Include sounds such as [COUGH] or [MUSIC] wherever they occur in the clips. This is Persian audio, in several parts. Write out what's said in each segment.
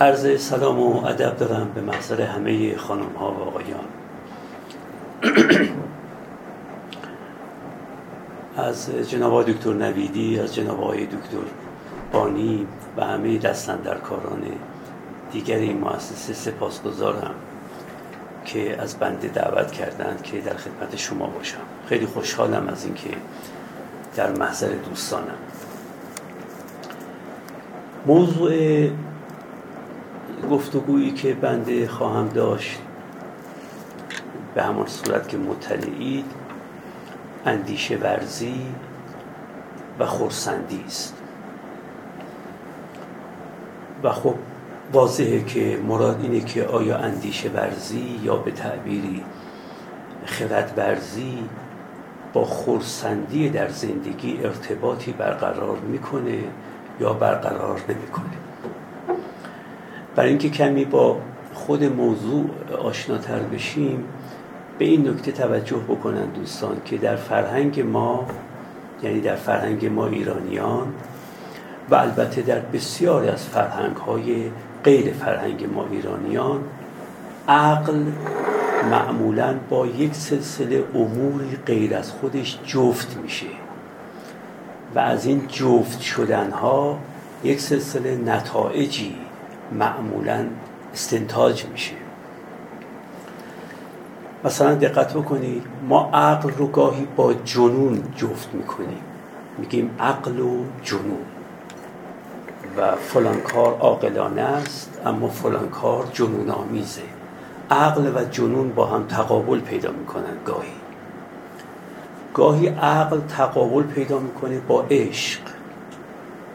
عرض سلام و ادب دارم به محضر همه خانم ها و آقایان. از جناب دکتر نویدی از جناب آقای دکتر بانی و همه کاران دیگر این مؤسسه سپاسگزارم که از بنده دعوت کردند که در خدمت شما باشم. خیلی خوشحالم از اینکه در محضر دوستانم. موضوع گفتگویی که بنده خواهم داشت به همان صورت که مطلعید اندیشه ورزی و خورسندی است. و خب واضحه که مراد اینه که آیا اندیشه ورزی یا به تعبیری خرد ورزی با خورسندی در زندگی ارتباطی برقرار می‌کنه یا برقرار نمی‌کنه. برای اینکه کمی با خود موضوع آشناتر بشیم به این نکته توجه بکنن دوستان که در فرهنگ ما یعنی در فرهنگ ما ایرانیان و البته در بسیاری از فرهنگ های غیر فرهنگ ما ایرانیان عقل معمولا با یک سلسله اموری غیر از خودش جفت میشه و از این جفت شدن ها یک سلسله نتایجی معمولا استنتاج میشه. مثلا دقت بکنید ما عقل رو گاهی با جنون جفت می‌کنیم. میگیم عقل و جنون. و فلان کار عاقلانه است اما فلان کار جنون آمیزه عقل و جنون با هم تقابل پیدا می‌کنن گاهی. گاهی عقل تقابل پیدا می‌کنه با عشق.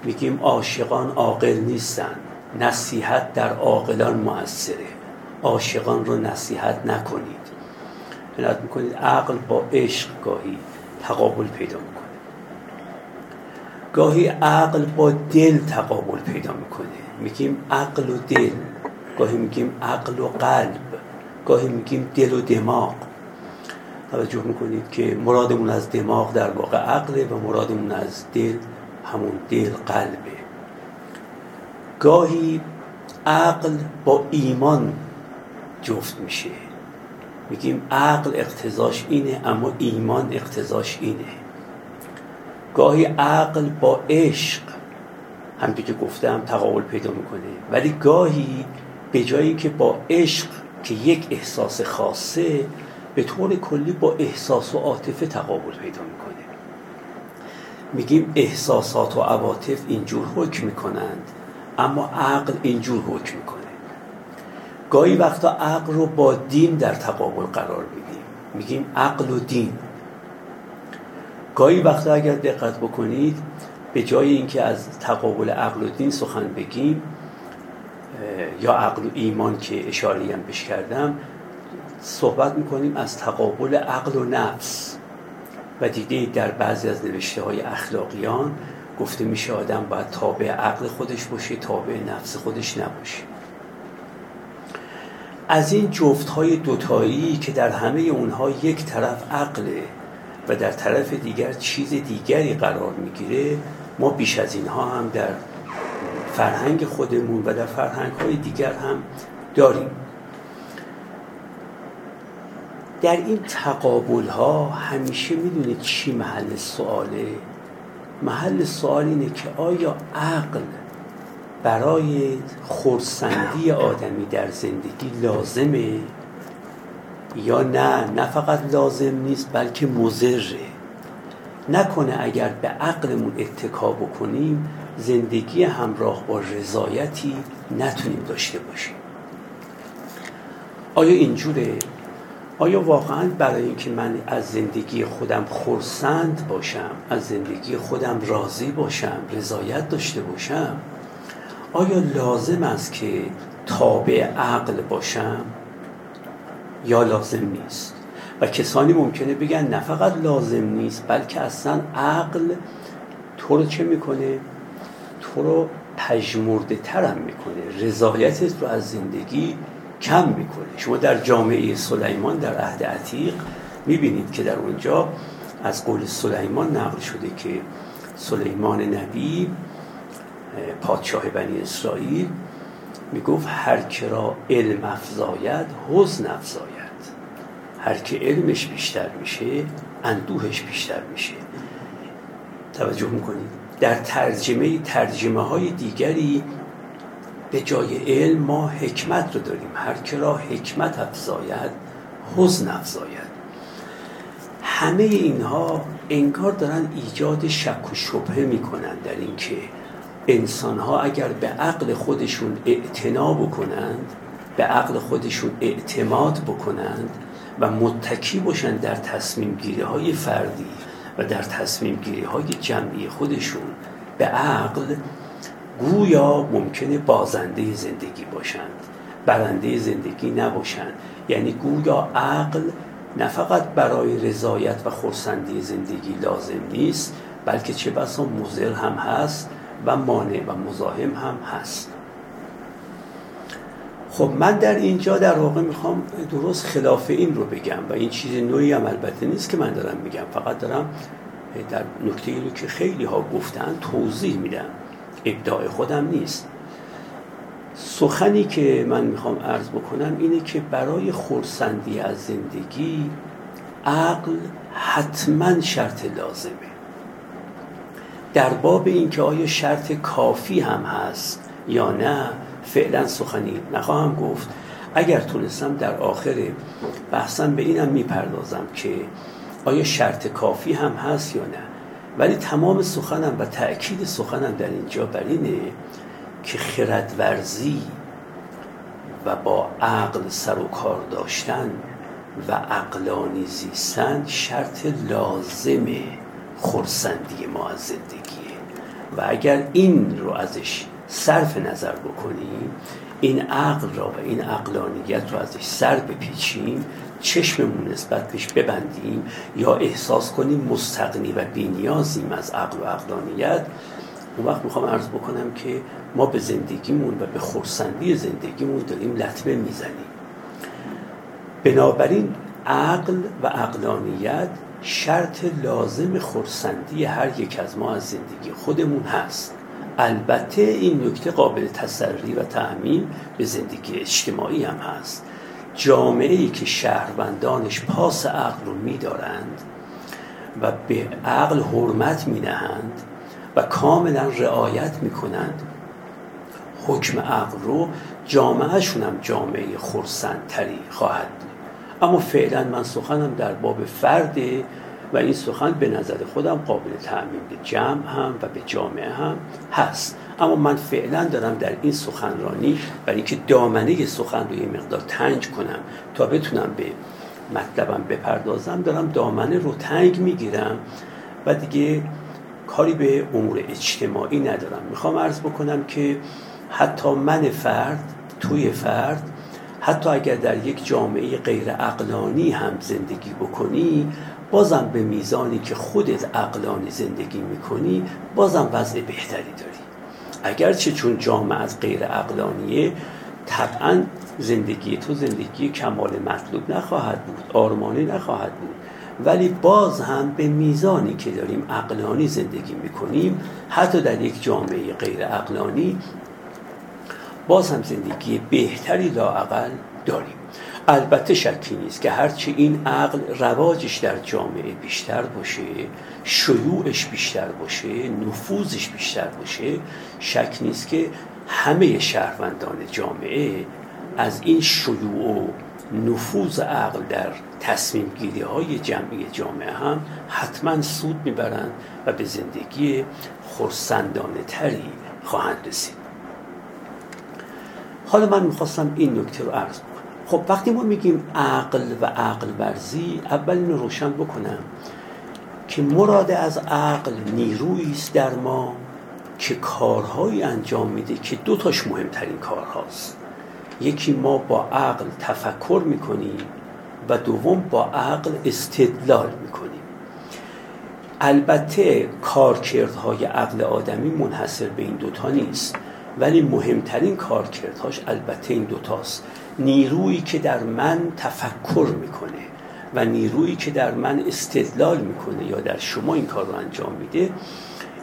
میگیم عاشقان عاقل نیستن. نصیحت در عاقلان موثره. عاشقان رو نصیحت نکنید. عنایت می‌کنید عقل با عشق گاهی تقابل پیدا می‌کنه. گاهی عقل با دل تقابل پیدا می‌کنه. میگیم عقل و دل. گاهی میگیم عقل و قلب. گاهی میگیم دل و دماغ. توجه می‌کنید که مرادمون از دماغ در واقع عقله و مرادمون از دل همون دل قلبه. گاهی عقل با ایمان جفت میشه. میگیم عقل اقتضاش اینه اما ایمان اقتضاش اینه. گاهی عقل با عشق همطور که گفتم تقابل پیدا می‌کنه. ولی گاهی به جایی که با عشق که یک احساس خاصه به طور کلی با احساس و عاطفه تقابل پیدا می‌کنه. میگیم احساسات و عواطف اینجور حکم می‌کنند. اما عقل اینجور حکم می‌کنه. گاهی وقتا عقل رو با دین در تقابل قرار میدیم. میگیم عقل و دین. گاهی وقتا اگر دقت بکنید به جای اینکه از تقابل عقل و دین سخن بگیم یا عقل و ایمان که اشاره هم بش کردم صحبت می‌کنیم از تقابل عقل و نفس. و دیده در بعضی از نوشته های اخلاقیان گفته میشه آدم باید تابع عقل خودش باشه تابع نفس خودش نباشه. از این جفت های دوتایی که در همه اونها یک طرف عقله و در طرف دیگر چیز دیگری قرار می‌گیره ما بیش از اینها هم در فرهنگ خودمون و در فرهنگ های دیگر هم داریم. در این تقابل ها همیشه می‌دونید چی محل سواله؟ محل سوال اینه که آیا عقل برای خورسندی آدمی در زندگی لازمه یا نه؟ نه فقط لازم نیست بلکه مزره نکنه اگر به عقلمون اتکا بکنیم زندگی همراه با رضایتی نتونیم داشته باشیم. آیا اینجوره؟ آیا واقعا برای اینکه من از زندگی خودم خورسند باشم از زندگی خودم راضی باشم رضایت داشته باشم آیا لازم است که تابع عقل باشم؟ یا لازم نیست؟ و کسانی ممکنه بگن نه فقط لازم نیست بلکه اصلا عقل تو رو چه می‌کنه؟ تو رو پژمرده ترم می‌کنه. رضایتت رو از زندگی کم می‌کنه. شما در جامعه سلیمان در عهد عتیق می‌بینید که در اونجا از قول سلیمان نقل شده که سلیمان نبی پادشاه بنی اسرائیل می‌گفت هر که را علم افزاید حزن افزاید. هر که علمش بیشتر میشه اندوهش بیشتر میشه. توجه می‌کنید؟ در ترجمه ترجمه های دیگری به جای علم ما حکمت رو داریم. هر که را حکمت افزاید حزن افزاید. همه اینها انگار دارن ایجاد شک و شبهه می‌کنن در اینکه انسان ها اگر به عقل خودشون اعتنا بکنند به عقل خودشون اعتماد بکنند و متکی باشن در تصمیم گیری های فردی و در تصمیم گیری های جمعی خودشون به عقل گویا ممکنه بازنده زندگی باشند. برنده زندگی نباشند. یعنی گویا عقل نه فقط برای رضایت و خورسندی زندگی لازم نیست بلکه چه بسا مزر هم هست و مانع و مزاحم هم هست. خب من در اینجا در واقع می‌خوام درست خلاف این رو بگم و این چیز نوعی هم البته نیست که من دارم میگم. فقط دارم در نکته رو که خیلی ها گفتن توضیح میدم. ابداع خودم نیست. سخنی که من می‌خوام عرض بکنم اینه که برای خورسندی از زندگی عقل حتما شرط لازمه. در باب اینکه آیا شرط کافی هم هست یا نه فعلا سخنی نخواهم گفت. اگر تونستم در آخر بحثم به اینم می‌پردازم که آیا شرط کافی هم هست یا نه. ولی تمام سخنم و تأکید سخنم در اینجا بر اینه که خردورزی و با عقل سر و کار داشتن و عقلانی زیستن شرط لازم خورسندی ما از زندگیه. و اگر این رو ازش صرف نظر بکنیم این عقل را و این عقلانیت رو ازش سر بپیچیم چشممون نسبت بهش ببندیم یا احساس کنیم مستقنی و بینیازیم از عقل و عقلانیت اون وقت می‌خوام عرض بکنم که ما به زندگیمون و به خورسندی زندگیمون داریم لطمه می‌زنیم. بنابراین عقل و عقلانیت شرط لازم خورسندی هر یک از ما از زندگی خودمون هست. البته این نکته قابل تسری و تعمیم به زندگی اجتماعی هم هست. جامعه ای که شهروندانش پاس عقل رو میدارند و به عقل حرمت نهند و کاملا رعایت می‌کنند حکم عقل رو جامعهشون هم جامعه خورسندتری خواهد بود. اما فعلا من سخنم در باب فرده و این سخن به نظر خودم قابل تعمیم به جمع هم و به جامعه هم هست. اما من فعلا دارم در این سخنرانی برای اینکه دامنه سخن رو یه مقدار تنگ کنم تا بتونم به مطلبم بپردازم دارم دامنه رو تنگ می‌گیرم و دیگه کاری به امور اجتماعی ندارم. می‌خوام عرض بکنم که حتی من فرد توی فرد حتی اگر در یک جامعه غیر اقلانی هم زندگی بکنی بازم به میزانی که خودت اقلانی زندگی می‌کنی بازم وضع بهتری داری. اگرچه چون جامعه از غیر اقلانیه طبعا زندگی تو زندگی کمال مطلوب نخواهد بود آرمانی نخواهد بود. ولی باز هم به میزانی که داریم اقلانی زندگی می‌کنیم حتی در یک جامعه غیر اقلانی باز هم زندگی بهتری لاعقل داریم. البته شکی نیست که هرچی این عقل رواجش در جامعه بیشتر باشه شیوعش بیشتر باشه نفوذش بیشتر باشه شک نیست که همه شهروندان جامعه از این شیوع و نفوذ عقل در تصمیم گیری های جمعی جامعه هم حتما سود می‌برند و به زندگی خورسندانه تری خواهند رسید. حالا من می‌خواستم این نکته رو عرض خب وقتی ما میگیم عقل و عقل ورزی اول اینو روشن بکنم که مراد از عقل نیرویی است در ما که کارهایی انجام میده که دو تاش مهمترین کارهاست. یکی ما با عقل تفکر می‌کنیم و دوم با عقل استدلال می‌کنیم. البته کارکردهای عقل آدمی منحصر به این دوتا نیست ولی مهمترین کارکردهاش البته این دوتاست. نیرویی که در من تفکر می‌کنه و نیرویی که در من استدلال می‌کنه یا در شما این کار رو انجام میده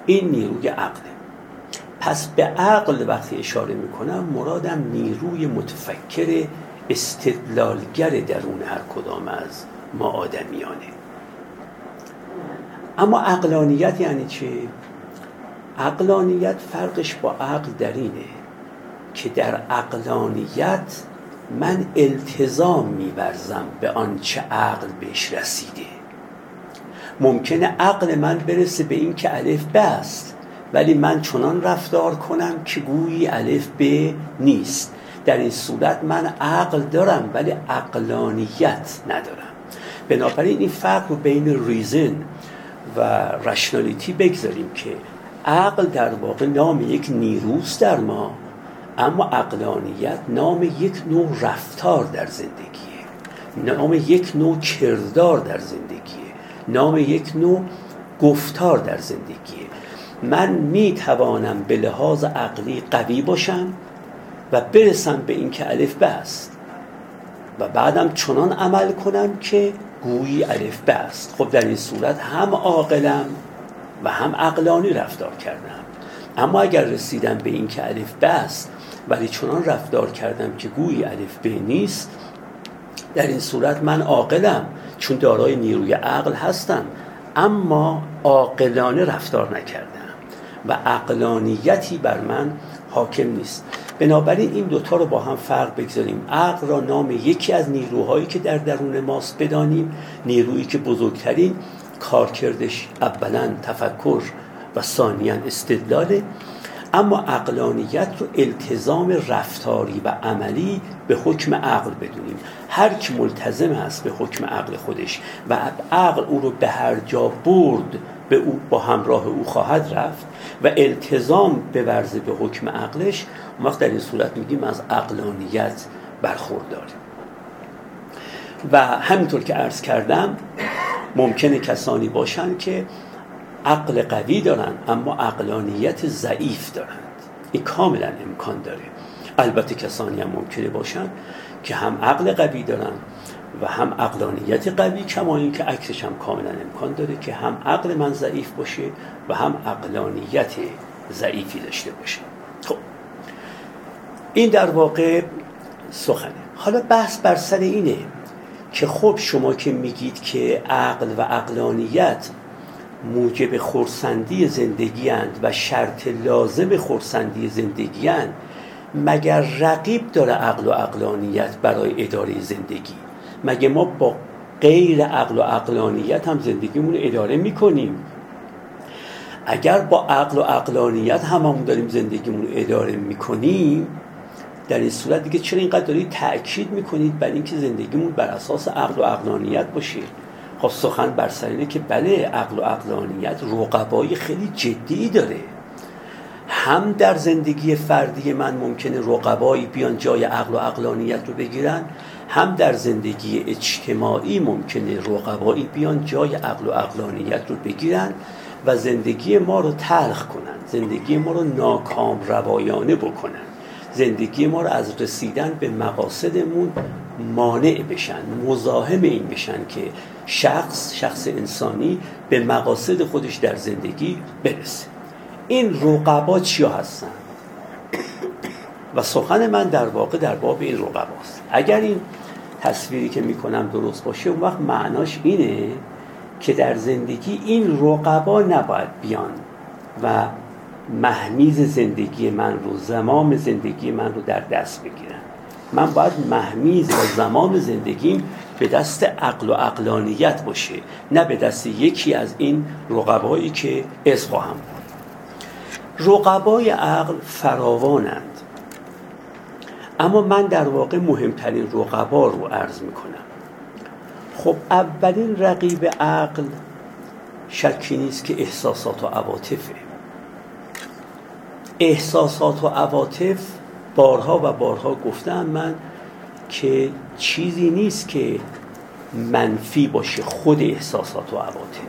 این نیروی عقله پس به عقل وقتی اشاره می‌کنم مرادم نیروی متفکر استدلالگر درون هر کدام از ما آدمیانه اما عقلانیت یعنی چه؟ عقلانیت فرقش با عقل در اینه که در عقلانیت من التزام میورزم به آنچه عقل بهش رسیده. ممکنه عقل من برسه به این که الف بست ولی من چنان رفتار کنم که گویی الف ب نیست. در این صورت من عقل دارم ولی عقلانیت ندارم. بنابراین این فرق رو بین ریزن و رشنالیتی بگذاریم که عقل در واقع نام یک نیروست در ما. اما عقلانیت نام یک نوع رفتار در زندگیه. نام یک نوع کردار در زندگیه. نام یک نوع گفتار در زندگیه. من می توانم به لحاظ عقلی قوی باشم و برسم به این که الف بست و بعدم چنان عمل کنم که گویی الف بست خب در این صورت هم عاقلم و هم عقلانی رفتار کردم. اما اگر رسیدم به این که الف بست ولی چنان رفتار کردم که گویی الف ب نیست در این صورت من عاقلم چون دارای نیروی عقل هستم اما عاقلانه رفتار نکردم و عقلانیتی بر من حاکم نیست. بنابراین این دوتا رو با هم فرق بگذاریم. عقل را نام یکی از نیروهایی که در درون ماست بدانیم. نیرویی که بزرگترین کارکردش اولا تفکر و ثانیا استدلاله. اما عقلانیت رو التزام رفتاری و عملی به حکم عقل بدونیم. هر کی ملتزم است به حکم عقل خودش و عقل او رو به هر جا برد به او با همراه او خواهد رفت و التزام به ورزه به حکم عقلش ما در این صورت میگیم از عقلانیت برخورداریم و همینطور که عرض کردم ممکنه کسانی باشن که عقل قوی دارن اما عقلانیت ضعیف دارند. این کاملا امکان داره. البته کسانی هم ممکنه باشن که هم عقل قوی دارن و هم عقلانیت قوی کما اینکه عکسش هم کاملا امکان داره که هم عقل من ضعیف باشه و هم عقلانیت ضعیفی داشته باشه. خب این در واقع سخنه. حالا بحث بر سر اینه که خب شما که میگید که عقل و عقلانیت موجب خورسندی زندگی اند و شرط لازم خورسندی زندگی اند مگر رقیب داره عقل و عقلانیت برای اداره زندگی؟ مگه ما با غیر عقل و عقلانیت هم زندگیمون اداره می‌کنیم؟ اگر با عقل و عقلانیت هممون داریم زندگیمون رو اداره می‌کنیم در این صورت دیگه چرا اینقدر دارید تاکید می‌کنید بر اینکه زندگیمون بر اساس عقل و عقلانیت باشه؟ خب سخن بر سر اینه که بله عقل و عقلانیت رقبایی خیلی جدی داره. هم در زندگی فردی من ممکنه رقبایی بیان جای عقل و عقلانیت رو بگیرن هم در زندگی اجتماعی ممکنه رقبایی بیان جای عقل و عقلانیت رو بگیرن و زندگی ما رو تلخ کنن زندگی ما رو ناکام روایانه بکنن. زندگی ما رو از رسیدن به مقاصدمون مانع بشن مزاحم این بشن که شخص شخص انسانی به مقاصد خودش در زندگی برسه. این رقبا چیا هستن؟ و سخن من در واقع در باب این رقباست اگر این تصویری که می‌کنم درست باشه اون وقت معناش اینه که در زندگی این رقبا نباید بیان و محمیز زندگی من رو زمام زندگی من رو در دست بگیرن. من باید محمیز و زمام زندگیم به دست عقل و عقلانیت باشه نه به دست یکی از این رقبایی که از خواهم رقبای عقل فراوانند. اما من در واقع مهمترین رقبا رو عرض می‌کنم. خب اولین رقیب عقل شکی نیست که احساسات و عواطفه. احساسات و عواطف بارها و بارها گفتم من که چیزی نیست که منفی باشه خود احساسات و عواطف.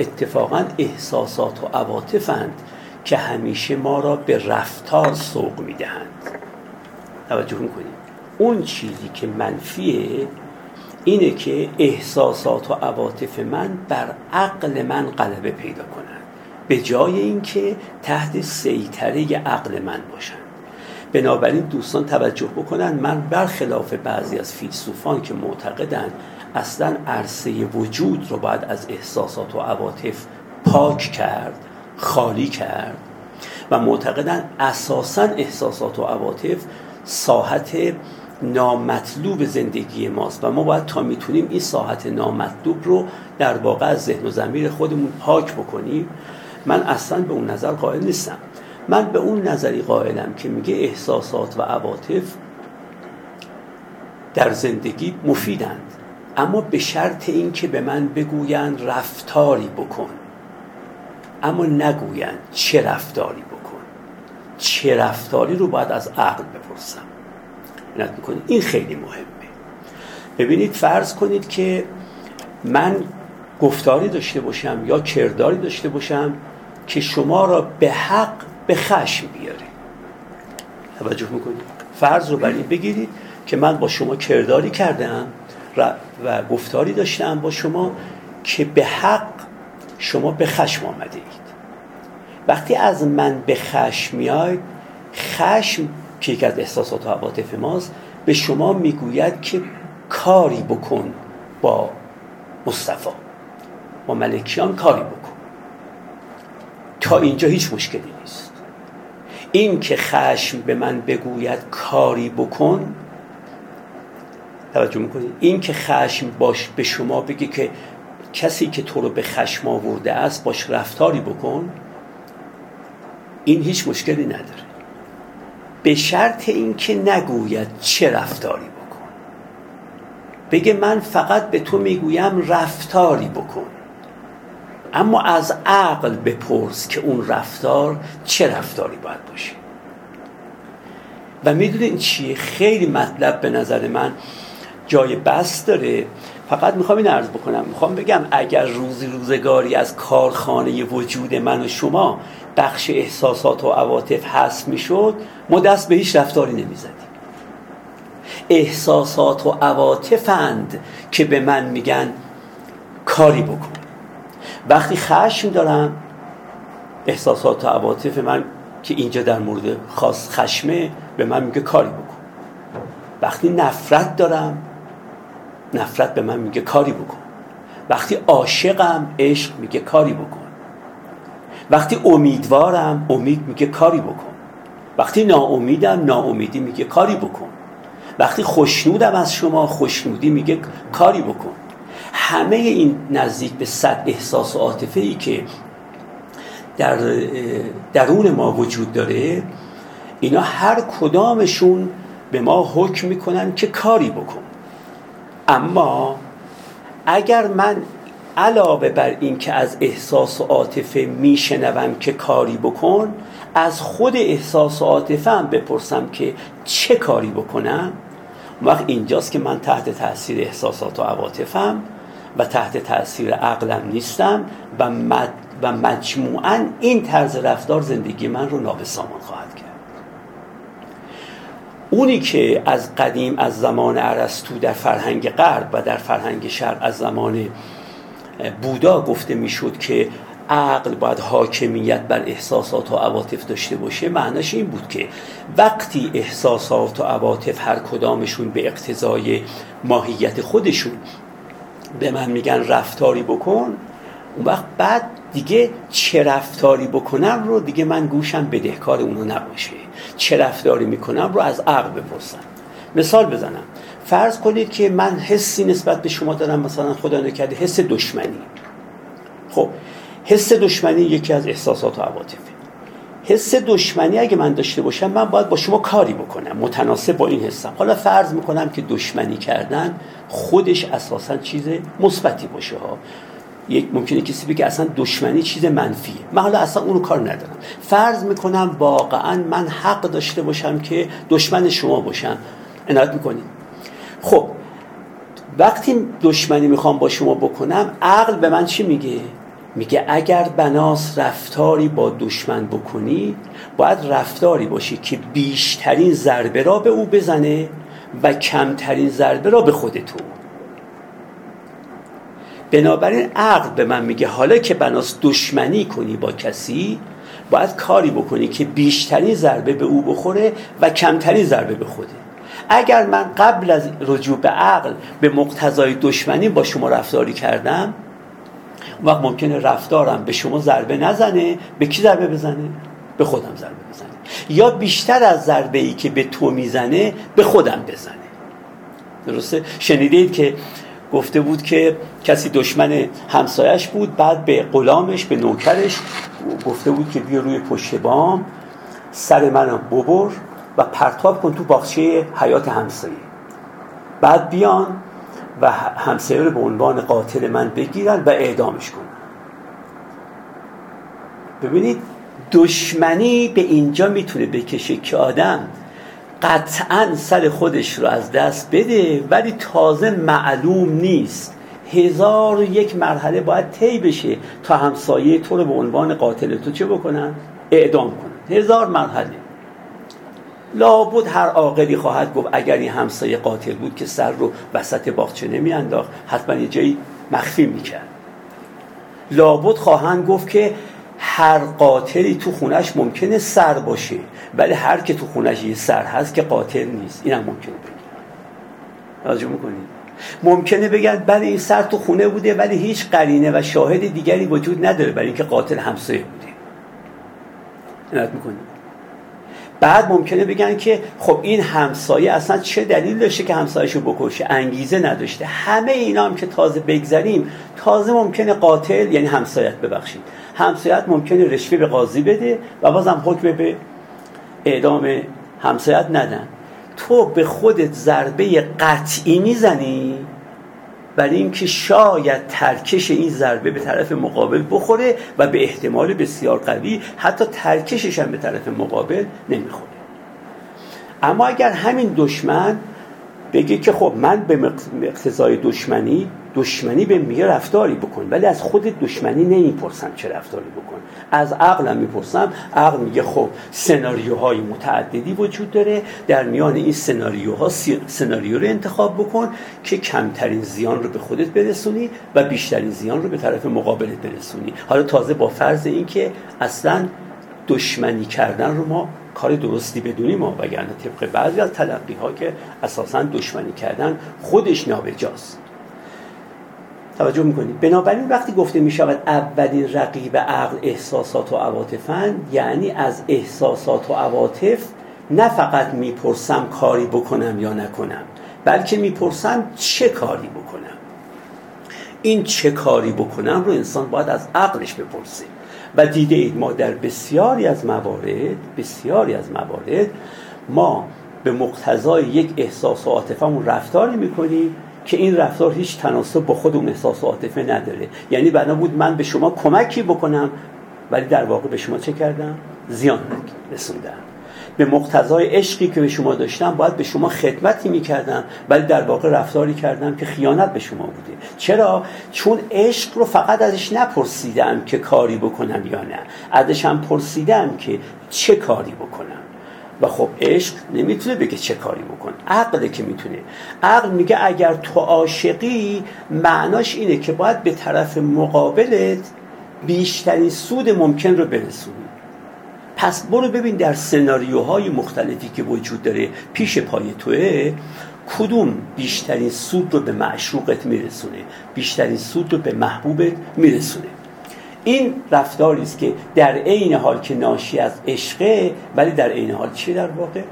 اتفاقا احساسات و عواطفند که همیشه ما را به رفتار سوق می‌دهند. توجه کنید اون چیزی که منفیه اینه که احساسات و عواطف من بر عقل من غلبه پیدا کنند. به جای اینکه تحت سیطره عقل من باشن بنابراین دوستان توجه بکنن من برخلاف بعضی از فیلسوفان که معتقدن اصلا عرصه وجود رو باید از احساسات و عواطف پاک کرد خالی کرد و معتقدن اساسا احساسات و عواطف ساحت نامطلوب زندگی ماست و ما باید تا می‌تونیم این ساحت نامطلوب رو در واقع از ذهن و زمیر خودمون پاک بکنیم. من اصلا به اون نظر قائل نیستم. من به اون نظری قائلم که میگه احساسات و عواطف در زندگی مفیدند. اما به شرط اینکه به من بگویند رفتاری بکن. اما نگویند چه رفتاری بکن. چه رفتاری رو باید از عقل بپرسم. این خیلی مهمه. ببینید فرض کنید که من گفتاری داشته باشم یا کرداری داشته باشم که شما را به حق به خشم بیاره توجه می‌کنید فرض رو بر این بگیرید که من با شما کرداری کردم و گفتاری داشتم با شما که به حق شما به خشم آمده اید وقتی از من به خشم میاید خشم که یکی از احساسات و عواطف ماست به شما می‌گوید که کاری بکن با مصطفی. با ملکیان کاری بکن. تا اینجا هیچ مشکلی این که خشم به من بگوید کاری بکن توجه می‌کنید این که خشم باش به شما بگه که کسی که تو رو به خشم آورده است باش رفتاری بکن این هیچ مشکلی نداره. به شرط اینکه نگوید چه رفتاری بکن. بگه من فقط به تو می‌گویم رفتاری بکن. اما از عقل بپرس که اون رفتار چه رفتاری باید باشه. و می‌دونین چیه؟ خیلی مطلب به نظر من جای بس داره. فقط می‌خوام این عرض بکنم. می‌خوام بگم اگر روزی روزگاری از کارخانه وجود من و شما بخش احساسات و عواطف حذف می‌شد ما دست به هیچ رفتاری نمی‌زدیم. احساسات و عواطفند که به من میگن کاری بکن. وقتی خشم دارم احساسات و عواطف من که اینجا در مورد خاص خشمه به من میگه کاری بکن. وقتی نفرت دارم نفرت به من میگه کاری بکن. وقتی عاشقم عشق میگه کاری بکن. وقتی امیدوارم امید میگه کاری بکن. وقتی ناامیدم ناامیدی میگه کاری بکن. وقتی خوشنودم از شما خوشنودی میگه کاری بکن. همه این نزدیک به صد احساس و عاطفه ای که در درون ما وجود داره اینا هر کدامشون به ما حکم می‌کنن که کاری بکن. اما اگر من علاوه بر این که از احساس و عاطفه میشنوم که کاری بکن از خود احساس و عاطفه هم بپرسم که چه کاری بکنم وقت اینجاست که من تحت تاثیر احساسات و عواطفم و تحت تاثیر عقلم نیستم و, مد و مجموعا این طرز رفتار زندگی من رو نابسامان خواهد کرد. اونی که از قدیم از زمان عرستو در فرهنگ غرب و در فرهنگ شرق از زمان بودا گفته می‌شد که عقل باید حاکمیت بر احساسات و عواطف داشته باشه معناش این بود که وقتی احساسات و عواطف هر کدامشون به اقتضای ماهیت خودشون به من میگن رفتاری بکن اون وقت بعد دیگه چه رفتاری بکنم رو دیگه من گوشم بدهکار اونو نباشه. چه رفتاری می‌کنم رو از عقل بپرسم. مثال بزنم. فرض کنید که من حسی نسبت به شما دارم مثلا خدا نکرده حس دشمنی. خب حس دشمنی یکی از احساسات و عواطفه. حس دشمنی اگه من داشته باشم من باید با شما کاری بکنم متناسب با این حسم. حالا فرض می‌کنم که دشمنی کردن خودش اساسا چیز مثبتی باشه ها. یک ممکنه کسی بگه اصلا دشمنی چیز منفیه. من حالا اصلا اونو کار ندارم. فرض می‌کنم واقعا من حق داشته باشم که دشمن شما باشم. عنایت می‌کنید خب وقتی دشمنی می‌خوام با شما بکنم عقل به من چی میگه؟ میگه اگر بناس رفتاری با دشمن بکنی باید رفتاری باشی که بیشترین ضربه را به او بزنه و کمترین ضربه را به خود تو. بنابراین عقل به من میگه حالا که بناس دشمنی کنی با کسی باید کاری بکنی که بیشترین ضربه به او بخوره و کمترین ضربه به خوده. اگر من قبل از رجوع به عقل به مقتضای دشمنی با شما رفتاری کردم وقت ممکنه رفتارم به شما ضربه نزنه به کی ضربه بزنه؟ به خودم ضربه بزنه. یا بیشتر از ضربه ای که به تو می‌زنه به خودم بزنه. درسته؟ شنیدید که گفته بود که کسی دشمن همسایش بود بعد به غلامش به نوکرش گفته بود که بیا روی پشت بام سر منو ببر و پرتاب کن تو باغچه حیات همسایه. بعد بیان و همسایه رو به عنوان قاتل من بگیرن و اعدامش کنن. ببینید دشمنی به اینجا می‌تونه بکشه که آدم قطعا سر خودش رو از دست بده ولی تازه معلوم نیست. هزار و یک مرحله باید طی بشه تا همسایه تو رو به عنوان قاتل تو چه بکنن؟ اعدام کنن. هزار مرحله. لابد هر عاقلی خواهد گفت اگر این همسایه قاتل بود که سر رو وسط باغچه نمیانداخت حتما یه جایی مخفی می‌کرد. لابد خواهند گفت که هر قاتلی تو خونش ممکنه سر باشه ولی هر که تو خونش یه سر هست که قاتل نیست. اینم ممکنه بگن توجه می‌کنید ممکنه بگن بله این سر تو خونه بوده ولی هیچ قرینه و شاهد دیگری وجود نداره برای اینکه قاتل همسایه بوده. عنایت می‌کنید بعد ممکنه بگن که خب این همسایه اصلا چه دلیل داشته که همسایهشو بکشه؟ انگیزه نداشته. همه اینا هم که تازه بگذریم تازه ممکنه قاتل یعنی همسایت ببخشید. همسایت ممکنه رشوه به قاضی بده و بازم حکم به اعدام همسایت ندن. تو به خودت ضربه قطعی می‌زنی؟ برای اینکه شاید ترکش این ضربه به طرف مقابل بخوره و به احتمال بسیار قوی حتی ترکشش هم به طرف مقابل نمی‌خوره. اما اگر همین دشمن بگه که خب من به اقتضای دشمنی دشمنی به میگه رفتاری بکن. ولی از خود دشمنی نمی‌پرسم چه رفتاری بکن. از عقلم می‌پرسم. عقل میگه خب سناریوهای متعددی وجود داره. در میان این سناریوها سناریو رو انتخاب بکن که کمترین زیان رو به خودت برسونی و بیشترین زیان رو به طرف مقابلت برسونی. حالا تازه با فرض اینکه اصلا دشمنی کردن رو ما کار درستی بدونیم ما وگرنه طبق بعضی از تلقی ها که اساسا دشمنی کردن خودش نابجاست. توجه می‌کنید بنابراین وقتی گفته می شود اولین رقیب عقل احساسات و عواطفن یعنی از احساسات و عواطف نه فقط می‌پرسم کاری بکنم یا نکنم بلکه می‌پرسم چه کاری بکنم. این چه کاری بکنم رو انسان باید از عقلش بپرسه. و دیده ما در بسیاری از موارد بسیاری از موارد ما به مقتضای یک احساس و عاطفمون رفتاری می‌کنیم که این رفتار هیچ تناسب با خود اون احساس و عاطفه نداره. یعنی بنا بود من به شما کمکی بکنم ولی در واقع به شما چه کردم؟ زیان رسوندم. به مقتضای عشقی که به شما داشتم باید به شما خدمتی می‌کردم ولی در واقع رفتاری کردم که خیانت به شما بوده. چرا؟ چون عشق رو فقط ازش نپرسیدم که کاری بکنم یا نه. ازش هم پرسیدم که چه کاری بکنم. و خب عشق نمی‌تونه بگه چه کاری بکن عقله که می‌تونه. عقل میگه اگر تو عاشقی معناش اینه که باید به طرف مقابلت بیشترین سود ممکن رو برسونی. پس برو ببین در سناریوهای مختلفی که وجود داره پیش پای توه کدوم بیشترین سود رو به معشوقت میرسونه؟ بیشترین سود رو به محبوبت میرسونه. این رفتاری است که در عین حال که ناشی از عشقه ولی در عین حال چی در واقع؟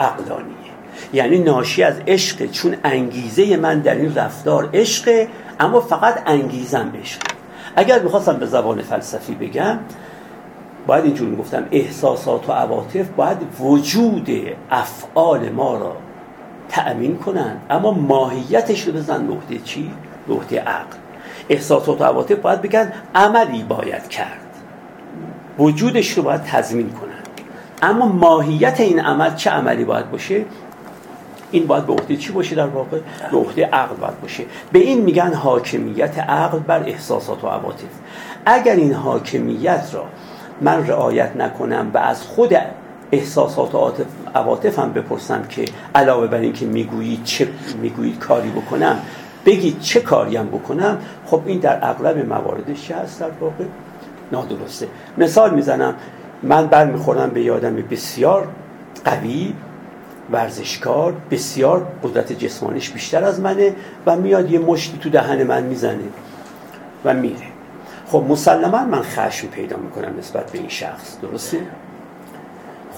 عقلانیه. یعنی ناشی از عشق چون انگیزه من در این رفتار عشقه اما فقط انگیزم عشق اگر می‌خواستم به زبان فلسفی بگم باید اینجور می‌گفتم احساسات و عواطف باید وجود افعال ما را تأمین کنند اما ماهیتش رو بزن نقطه چی؟ نقطه عقل. احساسات و عواطف باید بگن عملی باید کرد. وجودش رو باید تضمین کنن. اما ماهیت این عمل چه عملی باید باشه؟ این باید به عهده چی باشه در واقع؟ به عهده عقل باید باشه. به این میگن حاکمیت عقل بر احساسات و عواطف. اگر این حاکمیت را من رعایت نکنم و از خود احساسات و عواطف هم بپرسم که علاوه بر اینکه می‌گویید چه می‌گویید کاری بکنم بگید چه کاریم بکنم؟ خب این در اغلب مواردش چه هست در واقع نادرسته. مثال می‌زنم من برمیخورم به یادم بسیار قوی ورزشکار بسیار قدرت جسمانیش بیشتر از منه و میاد یه مشتی تو دهن من می‌زنه و میره. خب مسلما من خشم پیدا می‌کنم نسبت به این شخص درسته؟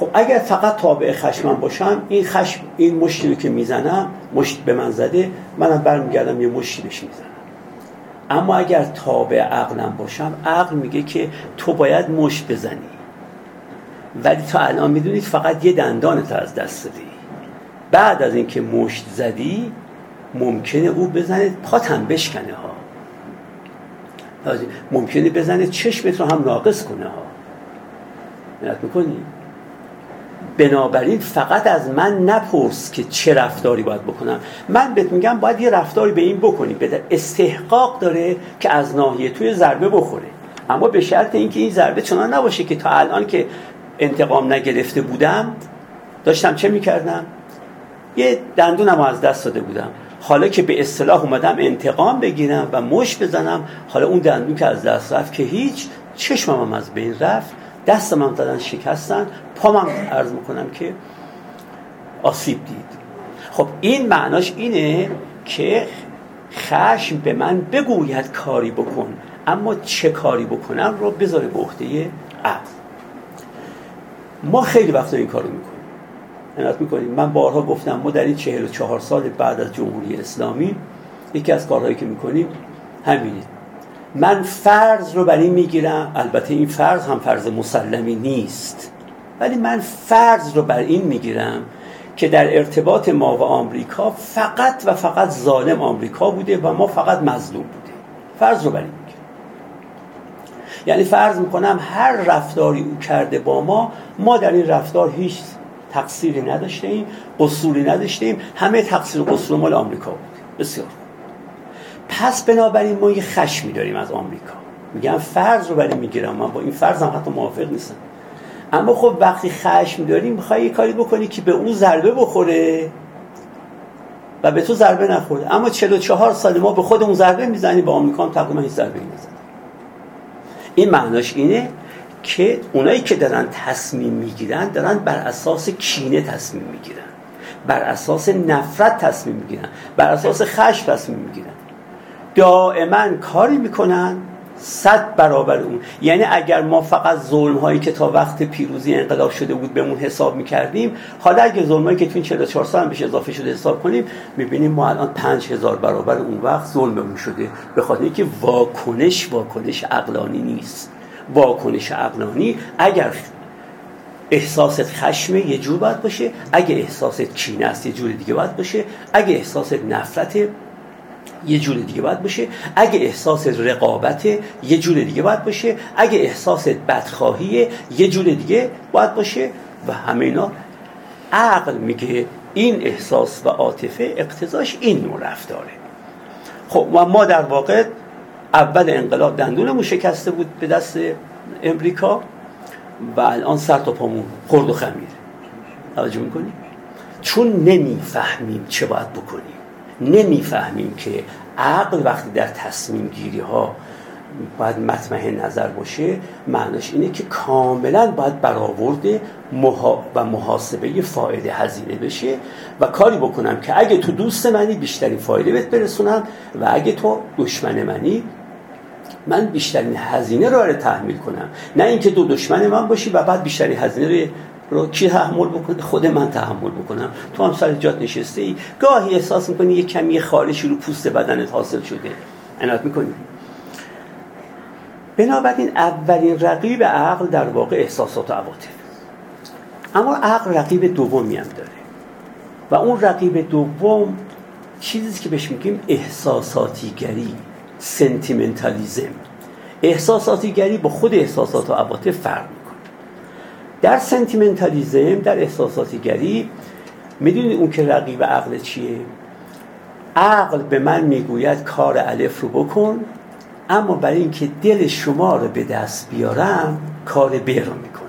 خب اگر فقط تابع خشمم باشم این خشم این مشتی رو که می‌زنم مشت به من زده منم برمیگردم یه مشتی بهش می‌زنم. اما اگر تابع عقلم باشم عقل میگه که تو باید مشت بزنی. ولی تا الان می‌دونید فقط یه دندانت از دست دادی. بعد از اینکه مشت زدی ممکنه او بزنه پاتم بشکنه ها. ممکنه بزنه چشمت رو هم ناقص کنه ها. می‌کنی؟ بنابراین فقط از من نپرس که چه رفتاری باید بکنم. من بهت میگم باید یه رفتاری به این بکنی. به استحقاق داره که از ناحیه توی ضربه بخوره. اما به شرط اینکه این ضربه چنان نباشه که تا الان که انتقام نگرفته بودم داشتم چه می‌کردم؟ یه دندونم از دست داده بودم. حالا که به اصطلاح اومدم انتقام بگیرم و مش بزنم حالا اون دندون که از دست رفت که هیچ چشمم هم از بین رفت. دستم هم زدن شکستن پامم عرض می‌کنم که آسیب دید. خب این معناش اینه که خشم به من بگوید کاری بکن اما چه کاری بکنم رو بذاره به عهده عقل. ما خیلی وقتا این کارو می‌کنیم. عنایت می‌کنیم. من بارها گفتم ما در این چهل و چهار سال بعد از جمهوری اسلامی یکی از کارهایی که می‌کنیم همینه. من فرض رو بر این می‌گیرم. البته این فرض هم فرض مسلمی نیست. ولی من فرض رو بر این می‌گیرم که در ارتباط ما و آمریکا فقط و فقط ظالم آمریکا بوده و ما فقط مظلوم بوده. فرض رو بر این می‌گیرم. یعنی فرض می‌کنم هر رفتاری او کرده با ما ما در این رفتار هیچ تقصیری نداشتیم قصوری نداشتیم همه تقصیر و قصور مال آمریکا بود. بسیار. پس بنابراین ما یه خشمی داریم از آمریکا. میگم فرض رو برای می‌گیرم. من با این فرض هم حتی موافق نیستم. اما خب وقتی خشم داریم می‌خوای یه کاری بکنی که به اون ضربه بخوره و به تو ضربه نخوره. اما 44 سال ما به خودمون ضربه می‌زنیم به آمریکا هم تقریبا هیچ ضربه نمی‌زنیم این معناش اینه که اونایی که دارن تصمیم می‌گیرن دارن بر اساس کینه تصمیم می‌گیرن. بر اساس نفرت تصمیم می‌گیرن. بر اساس خشم تصمیم می‌گیرن. دائما کاری می‌کنن صد برابر اون. یعنی اگر ما فقط ظلم هایی که تا وقت پیروزی انقلاب شده بود بهمون حساب می‌کردیم حالا اگه ظلم هایی که تو این 44 سال بهش اضافه شده حساب کنیم می‌بینیم ما الان 5000 برابر اون وقت ظلممون شده. به خاطر اینکه واکنش واکنش عقلانی نیست. واکنش عقلانی اگر احساست خشم یه جور باید باشه اگه احساست کینه است یه جور دیگه باید باشه اگه احساس نفرت یه جور دیگه باید باشه. اگه احساس رقابت یه جور دیگه باید باشه. اگه احساس بدخواهی یه جور دیگه باید باشه. و همه اینا. عقل میگه این احساس و عاطفه اقتضاش این نوع رفتاره. خب و ما در واقع اول انقلاب دندونمون شکسته بود به دست امریکا و الان سر تا پامون خورد و خمیر. توجه می‌کنیم چون نمی‌فهمیم چه باید بکنیم. نمی‌فهمیم که عقل وقتی در تصمیم گیری ها باید مطمح نظر باشه معناش اینه که کاملا باید برآورده و محاسبه فایده هزینه بشه و کاری بکنم که اگه تو دوست منی بیشترین فایده بهت برسونم و اگه تو دشمن منی من بیشترین هزینه رو تحمیل کنم. نه اینکه دو دشمن من باشی و بعد بیشترین هزینه رو کی تحمل بکنه؟ خود من تحمل بکنم. تو هم سر جات نشسته ای گاهی احساس می‌کنی یه کمی خارشی رو پوست بدنت حاصل شده. عنایت می‌کنی. بنابراین اولین رقیب عقل در واقع احساسات و عواطف. اما عقل رقیب دومی هم داره. و اون رقیب دوم چیزی که بهش میگیم احساساتیگری sentimentalism احساساتیگری با خود احساسات و عواطف فرق در sentimentalism در احساساتیگری می‌دونید اون که رقیب عقل چیه؟ عقل به من می‌گوید کار الف رو بکن اما برای اینکه دل شما رو به دست بیارم کار ب رو می‌کنم.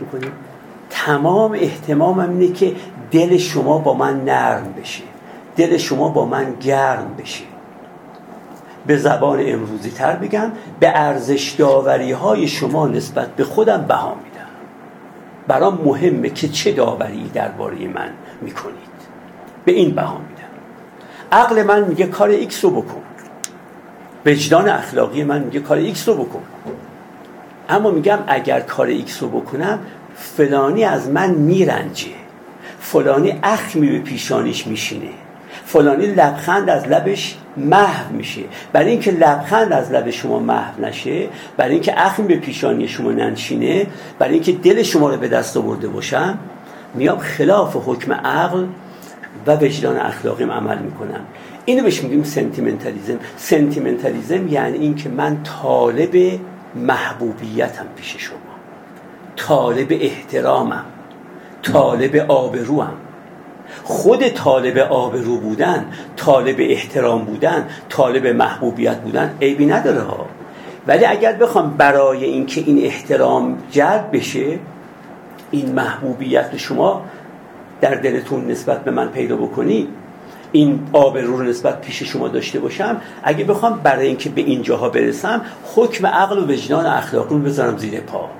می‌کنیم تمام احتمامم اینه که دل شما با من نرم بشه. دل شما با من گرم بشه. به زبان امروزی تر بگم به ارزش داوری های شما نسبت به خودم بها میدم. برام مهمه که چه داوری درباره من می‌کنید. به این بها میدم. عقل من میگه کار ایکس رو بکن. وجدان اخلاقی من میگه کار ایکس رو بکن. اما میگم اگر کار ایکس رو بکنم فلانی از من میرنجه. فلانی اخمی به پیشانیش میشینه. فلانی لبخند از لبش محو میشه. برای اینکه لبخند از لب شما محو نشه برای اینکه اخم به پیشانی شما ننشینه برای اینکه دل شما رو به دست آورده باشم میام خلاف حکم عقل و وجدان اخلاقیم عمل می‌کنم. اینو بهش میگیم sentimentalism sentimentalism یعنی اینکه من طالب محبوبیتم پیش شما. طالب احترامم. طالب آبروم. خود طالب آبرو بودن طالب احترام بودن طالب محبوبیت بودن عیبی نداره ها. ولی اگر بخوام برای اینکه این احترام جلب بشه این محبوبیت شما در دلتون نسبت به من پیدا بکنی این آبرو رو نسبت پیش شما داشته باشم اگه بخوام برای اینکه به اینجاها برسم حکم عقل و وجدان اخلاقی رو بذارم زیر پا.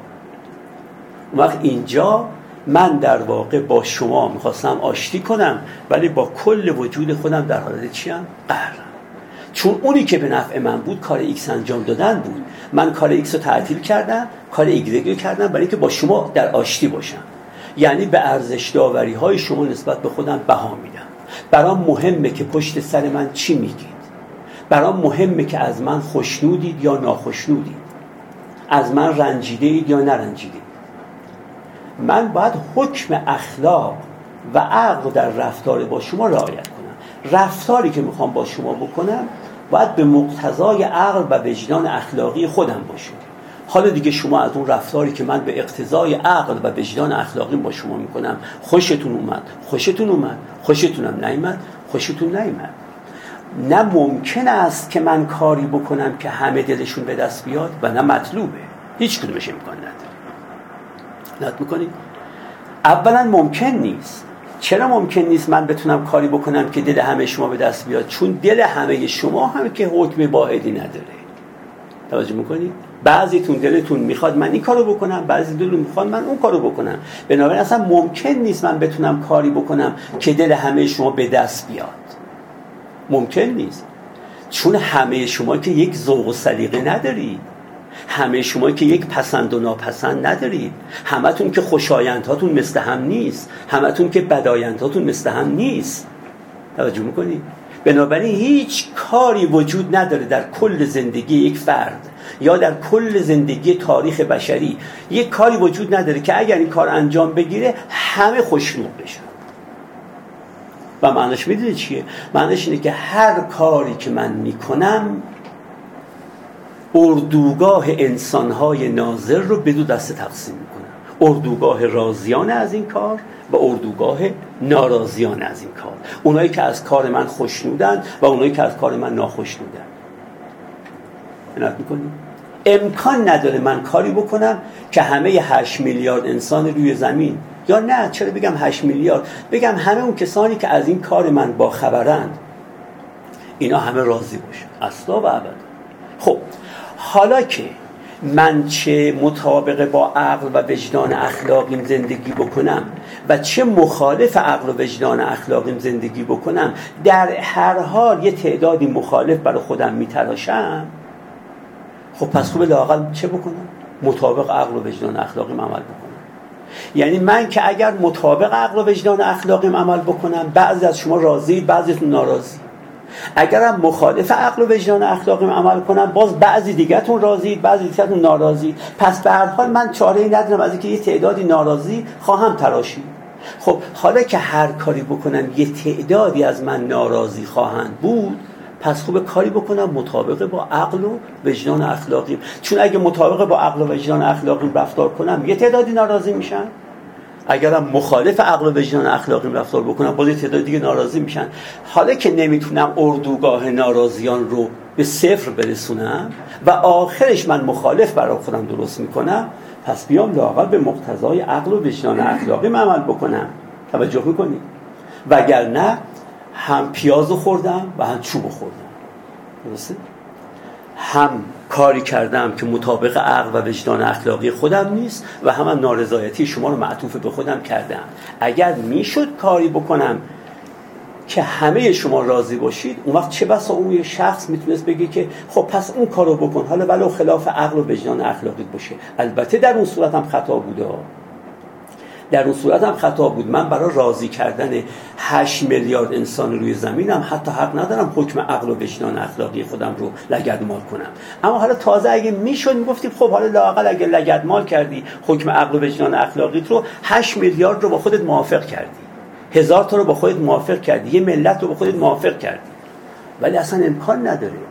وقت اینجا من در واقع با شما می‌خواستم آشتی کنم ولی با کل وجود خودم در حالت چیم؟ قهرم چون اونی که به نفع من بود کار ایکس انجام دادن بود. من کار ایکس رو تعطیل کردم کار ایگرگ کردم برای اینکه با شما در آشتی باشم. یعنی به ارزش داوری های شما نسبت به خودم بها میدم. برام مهمه که پشت سر من چی میگید. برام مهمه که از من خوشنودید یا ناخشنودید از من رنجیده اید یا نرنجیده من باید حکم اخلاق و عقل در رفتار با شما رعایت کنم. رفتاری که می‌خوام با شما بکنم باید به مقتضای عقل و وجدان اخلاقی خودم باشه حالا دیگه شما از اون رفتاری که من به اقتضای عقل و وجدان اخلاقی با شما می‌کنم خوشتون اومد. خوشتون اومد. خوشتونم نیمد خوشتون نیمد نه ممکن است که من کاری بکنم که همه دلشون به دست بیاد و نه مطلوبه. هیچ کدومش امکان نداره. نت می‌کنید؟ اولا ممکن نیست. چرا ممکن نیست من بتونم کاری بکنم که دل همه شما به دست بیاد؟ چون دل همه شما هم که حکم باعدی نداره. توجه می‌کنید؟ بعضیتون دلتون می‌خواد من این کارو بکنم بعضی دلتون می‌خواد من اون کارو بکنم. بنابراین اصلا ممکن نیست من بتونم کاری بکنم که دل همه شما به دست بیاد. ممکن نیست. چون همه شما که یک ذوق و سلیقه ندارید. همه شما که یک پسند و ناپسند ندارید. همتون که خوشایندهاتون مثل هم نیست. همتون که بدایندهاتون مثل هم نیست. توجه می‌کنید بنابراین هیچ کاری وجود نداره در کل زندگی یک فرد یا در کل زندگی تاریخ بشری. یک کاری وجود نداره که اگر این کار انجام بگیره همه خوشنود بشن. و معنیش می‌دونید چیه؟ معنیش اینه که هر کاری که من می‌کنم اردوگاه انسانهای ناظر رو به دو دسته تقسیم می‌کنم. اردوگاه راضیان از این کار و اردوگاه ناراضیان از این کار. اونایی که از کار من خوشنودن و اونایی که از کار من ناخشنودن عنایت می‌کنیم. امکان نداره من کاری بکنم که همه 8 میلیارد انسان روی زمین یا نه چرا بگم 8 میلیارد؟ بگم همه اون کسانی که از این کار من با خبرند اینا همه راضی باشن. اصلا و ابدا. خب حالا که من چه مطابق با عقل و وجدان اخلاقیم زندگی بکنم و چه مخالف عقل و وجدان اخلاقیم زندگی بکنم در هر حال یه تعدادی مخالف برای خودم میتراشم خب پس خوب لاقل چه بکنم؟ مطابق عقل و وجدان اخلاقیم عمل بکنم. یعنی من که اگر مطابق عقل و وجدان اخلاقیم عمل بکنم بعضی از شما راضی بعضیتون ناراضی. اگرم مخالف عقل و وجدان اخلاقیم عمل کنم باز بعضی دیگهتون راضید بعضی دیگهتون ناراضی. پس به هر حال من چاره ای ندارم از اینکه یه تعدادی ناراضی خواهم تراشید خب حالا که هر کاری بکنم یه تعدادی از من ناراضی خواهند بود پس خوب کاری بکنم مطابق با عقل و وجدان اخلاقی چون اگه مطابق با عقل و وجدان اخلاقی رفتار کنم یه تعدادی ناراضی میشن. اگرم مخالف عقل و وجدان اخلاقی رفتار بکنم باز تعداد دیگه ناراضی میشن. حالا که نمی‌تونم اردوگاه ناراضیان رو به صفر برسونم و آخرش من مخالف برای خودم درست می‌کنم پس بیام لاقل به مقتضای عقل و وجدان اخلاقی عمل بکنم. توجه می‌کنید وگرنه هم پیاز خوردم و هم چوب خوردم. درسته؟ هم کاری کردم که مطابق عقل و وجدان اخلاقی خودم نیست و هم, هم نارضایتی شما رو معطوف به خودم کردم. اگر می‌شد کاری بکنم که همه شما راضی باشید اون وقت چه بسا اون یه شخص می‌تونست بگه که خب پس اون کارو بکن. حالا ولو خلاف عقل و وجدان اخلاقی باشه. البته در اون صورت هم خطا بوده. در اون صورت هم خطا بود. من برای راضی کردن 8 میلیارد انسان روی زمینم حتی حق ندارم حکم عقل و وجدان اخلاقی خودم رو لگدمال کنم. اما حالا تازه اگه می‌شد می‌گفتیم خب حالا لاقل اگه لگدمال کردی حکم عقل و وجدان اخلاقی رو 8 میلیارد رو با خودت موافق کردی. هزار تا رو با خودت موافق کردی. یه ملت رو با خودت موافق کردی. ولی اصلا امکان نداره.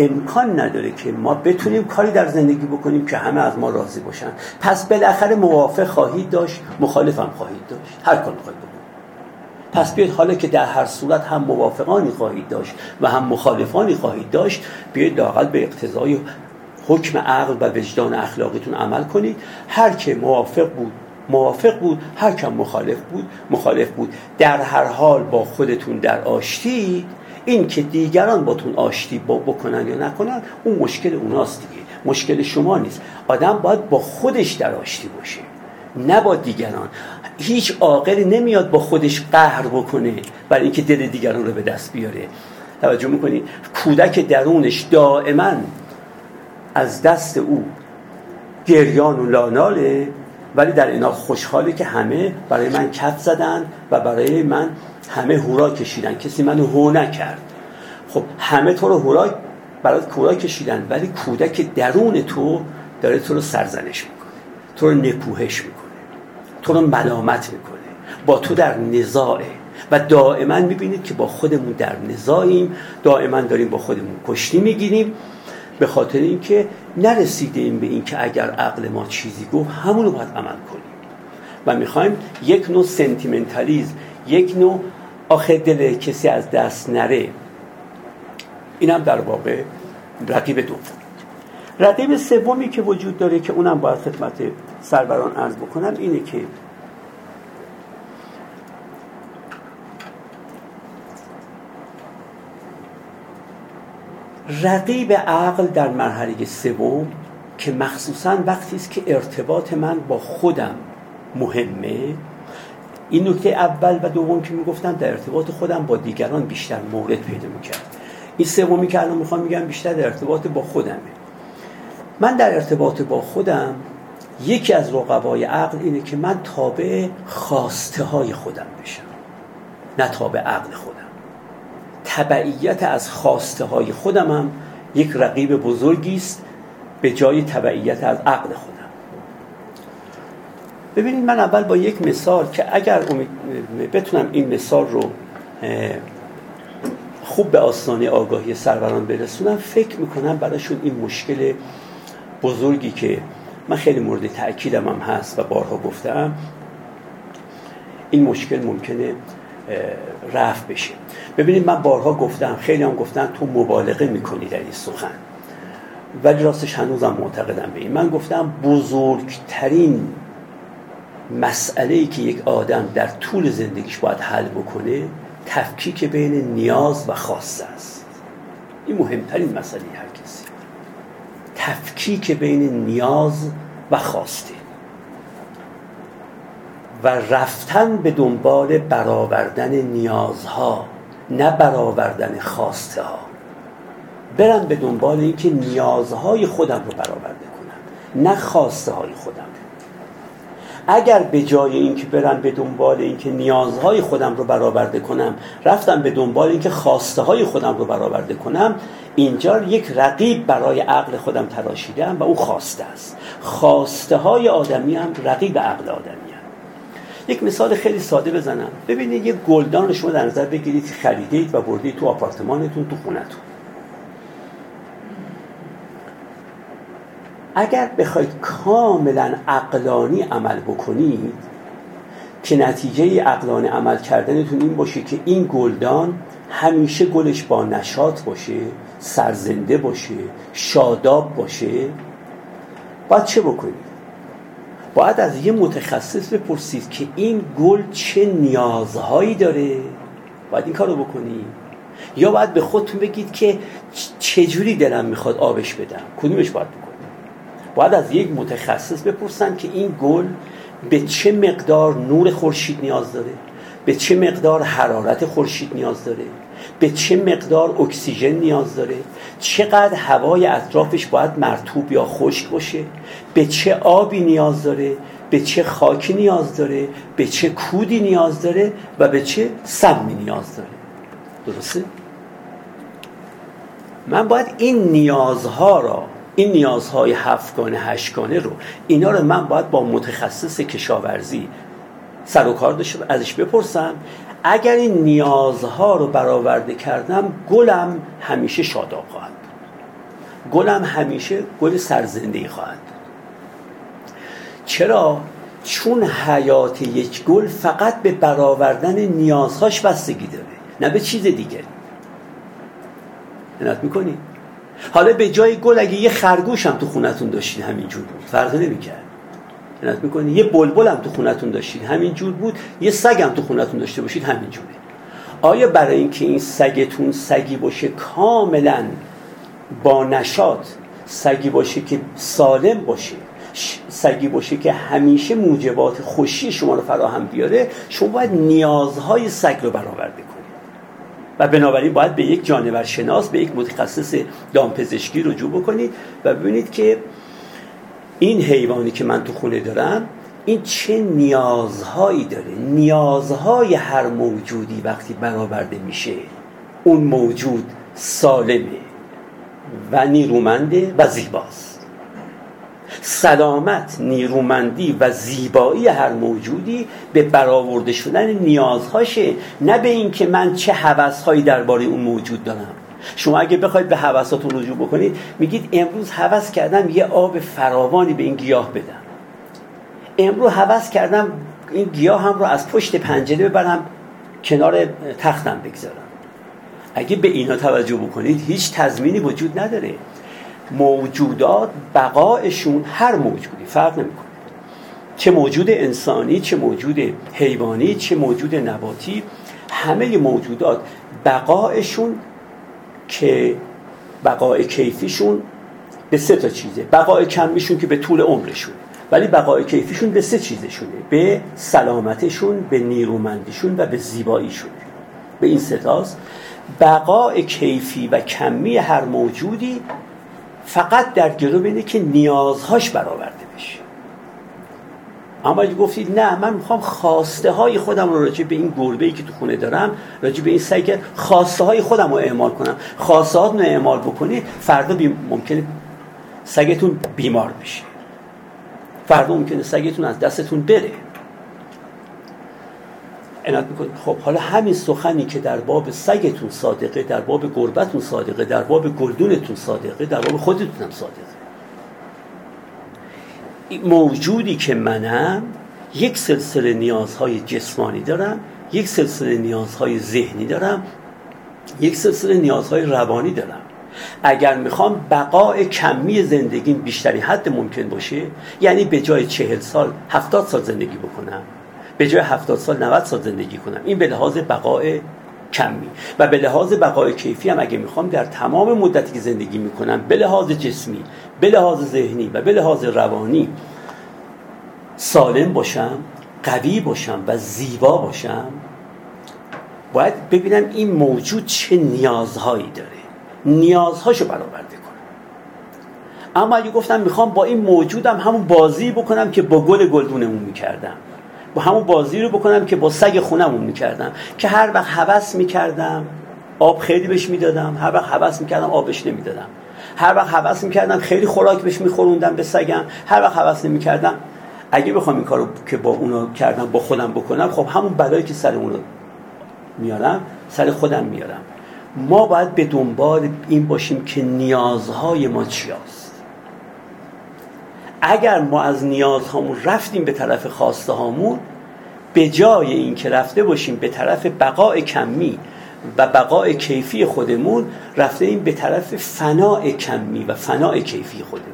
امکان نداره که ما بتونیم کاری در زندگی بکنیم که همه از ما راضی باشن. پس بالاخره موافق خواهید داشت مخالفم خواهید داشت. هر کار خواهید بکنید. پس بیاید حالا که در هر صورت هم موافقانی خواهید داشت و هم مخالفانی خواهید داشت بیاید لاقل به اقتضای حکم عقل و وجدان اخلاقیتون عمل کنید. هر که موافق بود موافق بود. هر کم مخالف بود مخالف بود. در هر حال با خودتون در آشتی این که دیگران باتون آشتی با بکنن یا نکنن اون مشکل اوناست دیگه. مشکل شما نیست. آدم باید با خودش در آشتی باشه نه با دیگران. هیچ عاقلی نمیاد با خودش قهر بکنه برای اینکه دل دیگران رو به دست بیاره. توجه می‌کنید کودک درونش دائما از دست او گریان و لاناله ولی در اینا خوشحاله که همه برای من کف زدن و برای من همه هورا کشیدن. کسی منو هو نکرد. خب همه تو رو هورا برای کورا کشیدن ولی کودک درون تو داره تو رو سرزنش می‌کنه. تو رو نکوهش می‌کنه. تو رو ملامت می‌کنه. با تو در نزاعه. و دائما می‌بینید که با خودمون در نزاعیم. دائما داریم با خودمون کشتی می‌گیریم. به خاطر اینکه نرسیدیم به اینکه اگر عقل ما چیزی گفت همون رو باید عمل کنیم. و می‌خوایم یک نوع سنتیمنتالیزم یک نوع آخه دل کسی از دست نره. اینم در واقع رقیب دوم رقیب سومی که وجود داره که اونم باید خدمت سروران عرض بکنم اینه که رقیب عقل در مرحله سوم که مخصوصا وقتی است که ارتباط من با خودم مهمه این نکته اول و دوم که می‌گفتم در ارتباط خودم با دیگران بیشتر مورد پیدا می‌کرد. این سومی که الان می‌خوام میگم بیشتر در ارتباط با خودمه. من در ارتباط با خودم یکی از رقبای عقل اینه که من تابع خواسته های خودم بشم. نه تابع عقل خودم. تبعیت از خواسته های خودم هم یک رقیب بزرگی است به جای تبعیت از عقل خودم. ببینید من اول با یک مثال که اگر بتونم این مثال رو خوب به آستانه آگاهی سروران برسونم فکر می‌کنم براشون این مشکل بزرگی که من خیلی مورد تأکیدم هم هست و بارها گفتم این مشکل ممکنه رفت بشه. ببینید من بارها گفتم خیلی هم گفتن تو مبالغه می‌کنی در این سخن. ولی راستش هنوزم معتقدم به این. من گفتم بزرگترین مسئله ای که یک آدم در طول زندگیش باید حل بکنه تفکیک بین نیاز و خواسته است. این مهمترین مسئله هر کسی. تفکیک بین نیاز و خواسته و رفتن به دنبال برآوردن نیازها نه برآوردن خواسته ها برم به دنبال اینکه نیازهای خودم رو برآورده کنم نه خواسته های خودم. اگر به جای اینکه برم به دنبال اینکه نیازهای خودم رو برآورده کنم رفتم به دنبال اینکه خواسته های خودم رو برآورده کنم اینجا یک رقیب برای عقل خودم تراشیدم و او خواسته است. خواسته های آدمی هم رقیب عقل آدمی هم. یک مثال خیلی ساده بزنم. ببینید یک گلدان رو شما در نظر بگیرید خریدید و بردید تو آپارتمانتون تو خونتون. اگر بخواید کاملا عقلانی عمل بکنید که نتیجه عقلانی عمل کردنتون این باشه که این گلدان همیشه گلش با نشاط باشه سرزنده باشه شاداب باشه باید چه بکنید؟ باید از یه متخصص بپرسید که این گل چه نیازهایی داره؟ باید این کارو بکنی یا باید به خودتون بگید که چجوری دلم می‌خواد آبش بدم؟ کدومش باید بکنم؟ باید از یک متخصص بپرسم که این گل به چه مقدار نور خورشید نیاز داره؟ به چه مقدار حرارت خورشید نیاز داره؟ به چه مقدار اکسیژن نیاز داره؟ چقدر هوای اطرافش باید مرتوب یا خشک باشه؟ به چه آبی نیاز داره؟ به چه خاکی نیاز داره؟ به چه کودی نیاز داره؟ و به چه سمی نیاز داره؟ درسته؟ من باید این نیازها را این نیازهای هفتگانه هشتگانه رو اینا رو من باید با متخصص کشاورزی سر و کار داشته ازش بپرسم. اگر این نیازها رو برآورده کردم گلم همیشه شاداب خواهد گلم همیشه گل سرزنده خواهد چرا؟ چون حیات یک گل فقط به برآوردن نیازهاش بستگی داره نه به چیز دیگه. عنایت می‌کنی؟ حالا به جای گل اگه یه خرگوش هم تو خونتون داشتین همینجور بود. فرق نمی‌کرد. می‌کنی؟ یه بلبل هم تو خونتون داشتین. همینجور بود. یه سگ هم تو خونتون داشته باشید همینجوره. آیا برای اینکه این سگتون سگی باشه کاملا با نشاط سگی باشه که سالم باشه سگی باشه که همیشه موجبات خوشی شما رو فراهم بیاره شما باید نیازهای سگ رو برآورده و بنابراین باید به یک جانور شناس به یک متخصص دامپزشکی رجوع بکنید و ببینید که این حیوانی که من تو خونه دارم این چه نیازهایی داره. نیازهای هر موجودی وقتی برآورده میشه اون موجود سالمه و نیرومنده و زیباست. سلامت نیرومندی و زیبایی هر موجودی به برآورده شدن نیازهاشه نه به اینکه من چه حوثهایی درباره اون موجود دارم. شما اگه بخواید به حوثاتون رجوع بکنید میگید امروز حوث کردم یه آب فراوانی به این گیاه بدم. امروز حوث کردم این گیاه هم رو از پشت پنجره ببرم کنار تختم بگذارم. اگه به اینا توجه بکنید هیچ تضمینی وجود نداره. موجودات بقایشون هر موجودی فرق نمی‌کنه. چه موجود انسانی چه موجود حیوانی چه موجود نباتی همه موجودات بقایشون که بقای کیفیشون به سه تا چیزه. بقای کمیشون که به طول عمرشون. ولی بقای کیفیشون به سه چیزشونه. به سلامتشون به نیرومندیشون و به زیباییشون. به این ستاست بقای کیفی و کمی هر موجودی فقط در جلو اینه که نیازهاش برآورده بشه. اما اگه گفتید نه من می‌خوام خواسته های خودم رو راجع به این گربه ای که تو خونه دارم راجع به این سگ خواسته های خودم رو اعمال کنم. خواسته رو اعمال بکنی فردا بی... ممکنه سگتون بیمار بشه. فردا ممکنه سگتون از دستتون بره. عنایت می‌کنید خب حالا همین سخنی که در باب سگتون صادقه در باب گربتون صادقه در باب گلدونتون صادقه در باب خودتون هم صادقه. موجودی که منم یک سلسله نیازهای جسمانی دارم یک سلسله نیازهای ذهنی دارم یک سلسله نیازهای روانی دارم. اگر می‌خوام بقای کمی زندگیم بیشتری حد ممکن باشه یعنی به جای چهل سال هفتاد سال زندگی بکنم. به جای 70 سال 90 سال زندگی کنم. این به لحاظ بقای کمی. و به لحاظ بقای کیفی هم اگه می‌خوام در تمام مدتی که زندگی می‌کنم به لحاظ جسمی به لحاظ ذهنی و به لحاظ روانی سالم باشم قوی باشم و زیبا باشم. باید ببینم این موجود چه نیازهایی داره. نیازهاشو برآورده کنم. اما اگه گفتم می‌خوام با این موجودم همون بازی بکنم که با گل گلدونمون می‌کردم. با همون بازی رو بکنم که با سگ خونمون می‌کردم. که هر وقت حوس می‌کردم آب خیلی بهش می‌دادم. هر وقت حوس می‌کردم آبش نمی‌دادم. هر وقت حوس می‌کردم خیلی خوراک بهش میخوروندم به سگم. هر وقت حوس نمی‌کردم اگه بخوام این کارو که با اونو کردم با خودم بکنم خب همون بلایی که سر اونو میارم سر خودم میارم. ما باید به دنبال این باشیم که نیازهای ما چی اگر ما از نیازهامون رفتیم به طرف خواسته هامون به جای اینکه رفته باشیم به طرف بقای کمی و بقای کیفی خودمون رفته این به طرف فناع کمی و فناع کیفی خودمون.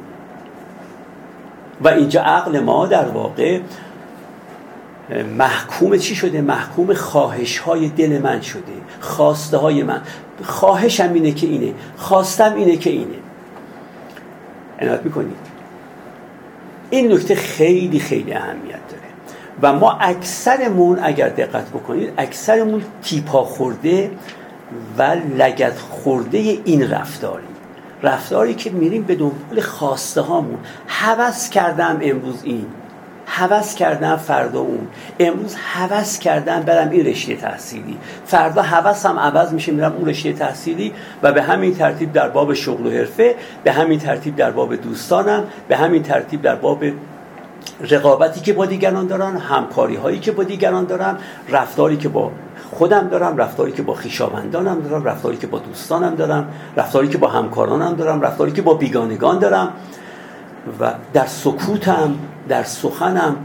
و اینجا عقل ما در واقع محکوم چی شده؟ محکوم خواهش های دل من شده خواسته های من. خواهشم اینه که اینه خواستم اینه که اینه. عنایت می‌کنید. این نکته خیلی خیلی اهمیت داره. و ما اکثرمون اگر دقت بکنید اکثرمون تیپا خورده و لگت خورده این رفتاری رفتاری که میریم به دنبال خواسته هامون. حوض کردم امروز این. حوض کردم فردا اون. امروز حوض کردم برم این رشته تحصیلی. فردا هم عوض میشه میرم اون رشته تحصیلی و به همین ترتیب در باب شغل و حرفه به همین ترتیب در باب دوستانم به همین ترتیب در باب رقابتی که با دیگران دارن همکاری هایی که با دیگران دارم رفتاری که با خودم دارم رفتاری که با خیشاوندانم دارم رفتاری که با دوستانم دارم رفتاری که با همکارانم دارم رفتاری که با بیگانگان دارم و در سکوتم در سخنم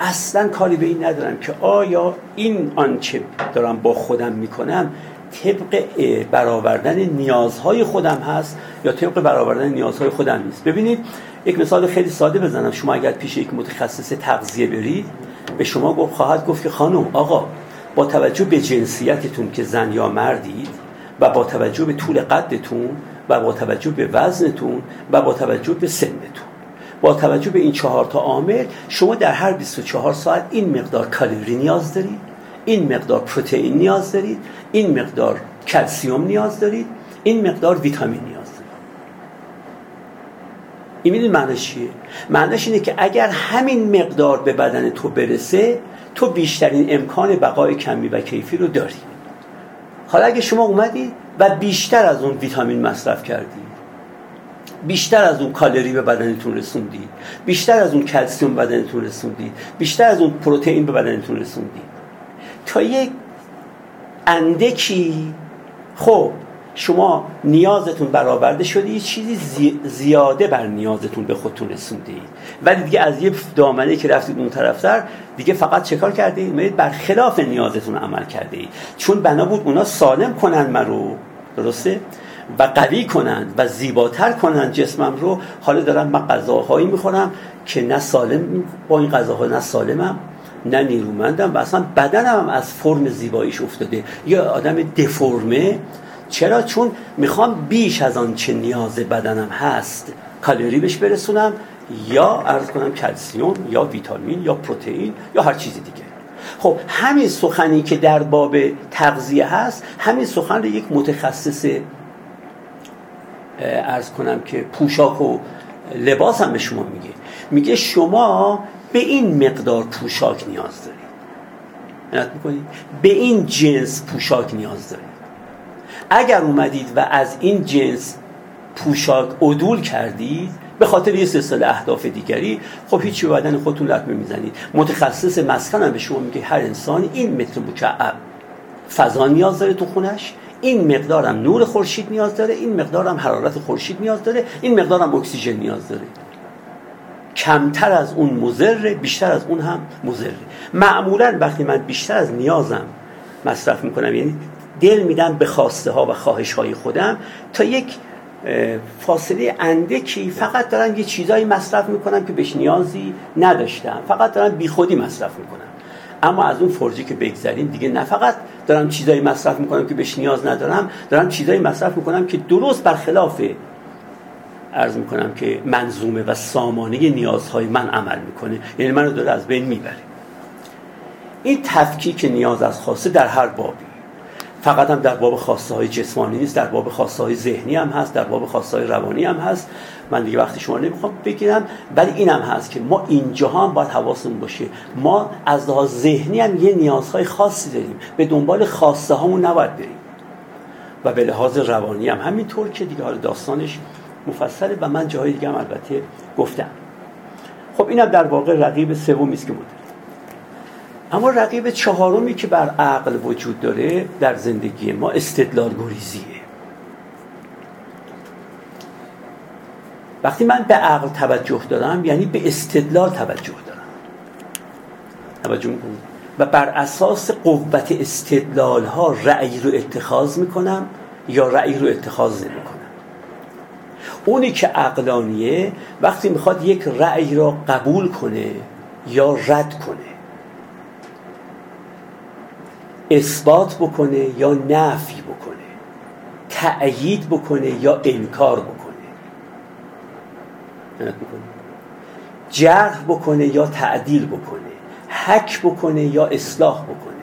اصلا کاری به این ندارم که آیا این آنچه دارم با خودم می‌کنم طبق برآوردن نیازهای خودم هست یا طبق برآوردن نیازهای خودم نیست. ببینید یک مثال خیلی ساده بزنم. شما اگر پیش یک متخصص تغذیه برید به شما گفت خواهد گفت که خانم آقا با توجه به جنسیتتون که زن یا مردید و با توجه به طول قدتون و با توجه به وزنتون و با توجه به سنتون. با توجه به این چهار تا عامل شما در هر 24 ساعت این مقدار کالری نیاز دارید این مقدار پروتئین نیاز دارید این مقدار کلسیوم نیاز دارید این مقدار ویتامین نیاز دارید. این می‌دونید معنیش چیه؟ معنیش اینه که اگر همین مقدار به بدن تو برسه تو بیشترین امکان بقای کمی و کیفی رو داری. حالا اگه شما اومدی و بیشتر از اون ویتامین مصرف کردی بیشتر از اون کالری به بدنتون رسوندید. بیشتر از اون کلسیوم به بدنتون رسوندید. بیشتر از اون پروتئین به بدنتون رسوندید. تا یک اندکی خب شما نیازتون برآورده شده یه چیزی زیاده بر نیازتون به خودتون رسوندید. ولی دیگه از یه دامنه که رفتید اون طرفتر دیگه فقط چکار کردید میرید بر خلاف نیازتون عمل کرده چون بنا بود اونا سالم کنن من رو درسته؟ و قوی کنند و زیباتر کنند جسمم رو حالا دارم من غذاهایی می‌خورم که نه سالم با این غذاها نه سالمم نه نیرومندم و اصلا بدنم از فرم زیباییش افتاده. یا آدم دفرمه. چرا؟ چون می‌خوام بیش از آن چه نیاز بدنم هست کالری بهش برسونم یا ارز کنم کلسیوم یا ویتامین یا پروتئین یا هر چیز دیگه. خب همین سخنی که در باب تغذیه هست همین سخن رو یک متخصص ارز کنم که پوشاک و لباس هم به شما میگه. میگه شما به این مقدار پوشاک نیاز دارید. به این جنس پوشاک نیاز دارید. اگر اومدید و از این جنس پوشاک عدول کردید به خاطر یه سلسله اهداف دیگری خب هیچی به بدن خودتون لطمه می‌زنید. متخصص مسکن هم به شما میگه هر انسانی این متر مکعب فضا نیاز داره تو خونش. این مقدارم نور خورشید نیاز داره این مقدارم حرارت خورشید نیاز داره این مقدارم اکسیژن نیاز داره. کمتر از اون مزره بیشتر از اون هم مزره معمولا وقتی من بیشتر از نیازم مصرف می‌کنم یعنی دل میدم به خواسته ها و خواهش های خودم تا یک فاصله اندکی فقط دارم یه چیزایی مصرف می‌کنم که بهش نیازی نداشتم. فقط دارم بیخودی مصرف می‌کنم. اما از اون فرجی که بگذریم دیگه نه فقط دارم چیزایی مصرف می‌کنم که بهش نیاز ندارم دارم چیزایی مصرف می‌کنم که درست برخلاف ارز می‌کنم که منظومه و سامانه نیازهای من عمل می‌کنه. یعنی منو داره از بین می‌بره. این تفکیک نیاز از خواسته در هر بابی. فقط هم در باب خواسته های جسمانی نیست در باب خواسته های ذهنی هم هست در باب خواسته های روانی هم هست. من دیگه وقتی شما نمی‌خوام بگیرم ولی این هم هست که ما اینجا هم باید حواسمون باشه. ما از لحاظ ذهنی هم یه نیازهای خاصی داریم. به دنبال خواسته هامون نباید بریم. و به لحاظ روانی هم همینطور که دیگه حالا داستانش مفصله و من جاهای دیگه هم البته گفتم. خب اینم در واقع رقیب سومی است که ما اما رقیب چهارمی که بر عقل وجود داره در زندگی ما استدلال گریزیه وقتی من به عقل توجه دارم یعنی به استدلال توجه دارم. توجه می‌کنم و بر اساس قوت استدلال ها رأی رو اتخاذ می‌کنم یا رأی رو اتخاذ نمی‌کنم. اونی که عقلانیه وقتی می‌خواد یک رأی را قبول کنه یا رد کنه اثبات بکنه یا نفی بکنه تأیید بکنه یا انکار بکنه. جرح بکنه یا تعدیل بکنه حک بکنه یا اصلاح بکنه.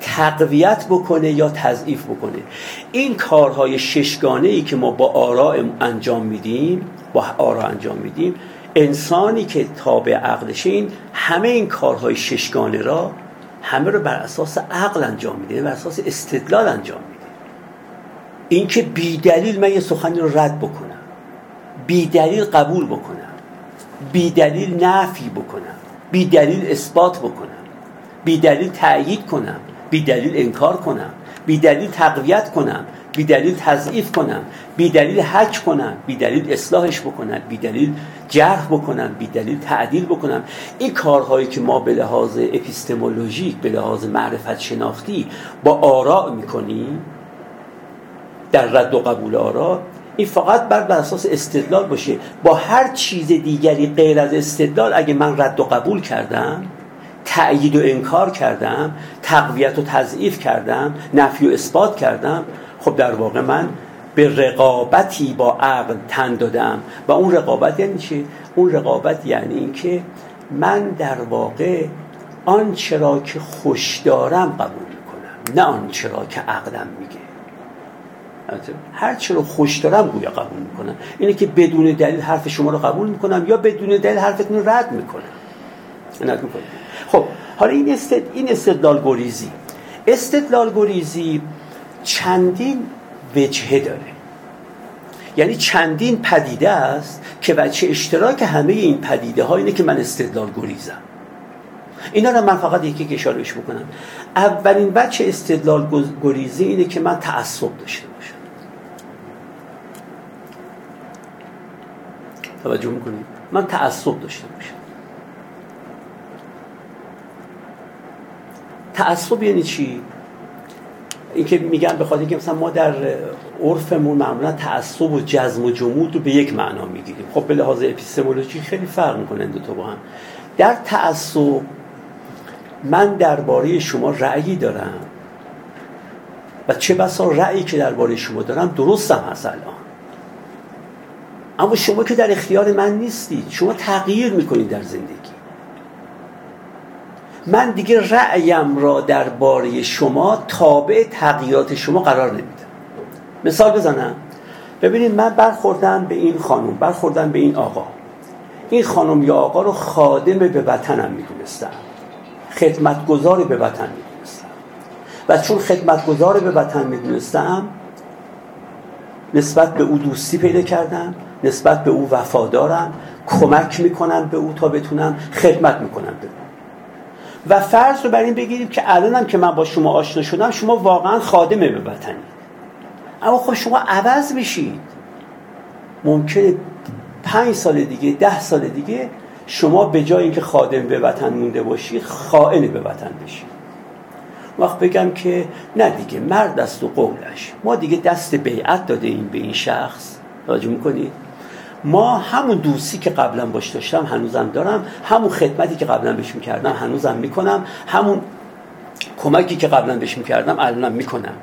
تقویت بکنه یا تضعیف بکنه. این کارهای ششگانه ای که ما با آراء انجام میدیم با آراء انجام میدیم انسانی که تابع عقلشه این همه این کارهای ششگانه را همه رو بر اساس عقل انجام میده بر اساس استدلال انجام میده. اینکه بی دلیل من یه سخنی رو رد بکنم. بی دلیل قبول بکنم. بی دلیل نفی بکنم. بی دلیل اثبات بکنم. بی دلیل تأیید کنم. بی دلیل انکار کنم. بی دلیل تقویت کنم. بی دلیل تضعیف کنم. بی دلیل حک کنم. بی دلیل اصلاحش بکنم. بی دلیل جرح بکنم. بی دلیل تعدیل بکنم. این کارهایی که ما به لحاظ اپیستمولوژیک به لحاظ معرفت شناختی با آراء می‌کنیم در رد و قبول آراء این فقط بر اساس استدلال باشه. با هر چیز دیگری غیر از استدلال اگه من رد و قبول کردم تأیید و انکار کردم تقویت و تضعیف کردم نفی و اثبات کردم خب در واقع من به رقابتی با عقل تن دادم. و اون رقابت یعنی چی؟ اون رقابت یعنی اینکه من در واقع آنچه را که خوش دارم قبول می‌کنم نه آنچه را که عقلم میگه. هر چی رو خوش دارم گویا قبول می‌کنم. اینه که بدون دلیل حرف شما رو قبول می‌کنم یا بدون دلیل حرفتون رو رد می‌کنم. رد می‌کنم خب حالا این استد... این استدلال گریزی. استدلال گریزی چندین وجهه داره. یعنی چندین پدیده است که بچه اشتراک همه این پدیده ها اینه که من استدلال گریزم. اینا رو من فقط یکی اشارهش بکنم. اولین بچه استدلال گریزی اینه که من تعصب داشته باشم توجه می‌کنید من تعصب داشته باشم. تعصب یعنی چی؟ این که میگن به خاطر اینکه مثلا ما در عرفمون معمولا تعصب و جزم و جمود رو به یک معنا می‌گیریم. خب به لحاظ اپیستمولوژی خیلی فرق می‌کنه دو تا با هم. در تعصب من درباره شما رأیی دارم. و چه بسا رأیی که درباره شما دارم درستم هست الان. اما شما که در اختیار من نیستید شما تغییر می‌کنید در زندگی. من دیگه رأیم را درباره شما تابع تغییرات شما قرار نمیدم. مثال بزنم. ببینید من برخوردم به این خانم برخوردم به این آقا. این خانم یا آقا رو خادم به وطنم می‌دونستم. خدمتگزار به وطن می‌دونستم. و چون خدمتگزار به وطن می‌دونستم نسبت به او دوستی پیدا کردم. نسبت به او وفادارم کمک می‌کنم به او تا بتونم خدمت می‌کنم به او. و فرض رو بر این بگیریم که الانم که من با شما آشنا شدم شما واقعا خادمه به وطنی. اما خب شما عوض میشید ممکنه پنج سال دیگه ده سال دیگه شما به جای اینکه خادم به وطن مونده باشی خائن به وطن بشی وقت بگم که نه دیگه مرد است و قولش. ما دیگه دست بیعت داده این به این شخص. توجه می‌کنید؟ ما همون دوستی که قبلا باش داشتم هنوزم دارم همون خدمتی که قبلا بهش می‌کردم هنوزم می‌کنم همون کمکی که قبلا بهش می‌کردم الانم می‌کنم.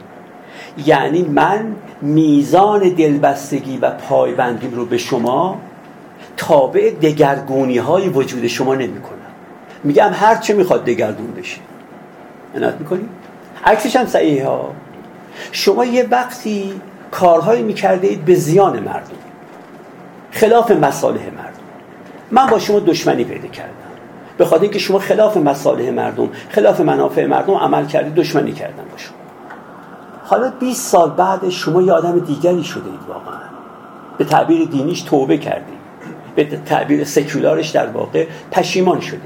یعنی من میزان دلبستگی و پایبندیم رو به شما تابع دگرگونی های وجود شما نمی کنم میگم هر چه می‌خواد دگرگون بشه. عنایت می‌کنی؟ عکسش هم صحیح ها. شما یه وقتی کارهایی می‌کرده اید به زیان مردم. خلاف مصالح مردم. من با شما دشمنی پیدا کردم. به خاطر اینکه شما خلاف مصالح مردم خلاف منافع مردم عمل کردید دشمنی کردم با شما. حالا 20 سال بعد شما یه آدم دیگری شده اید واقعا. به تعبیر دینیش توبه کردید به تعبیر سکولارش در واقع پشیمان شده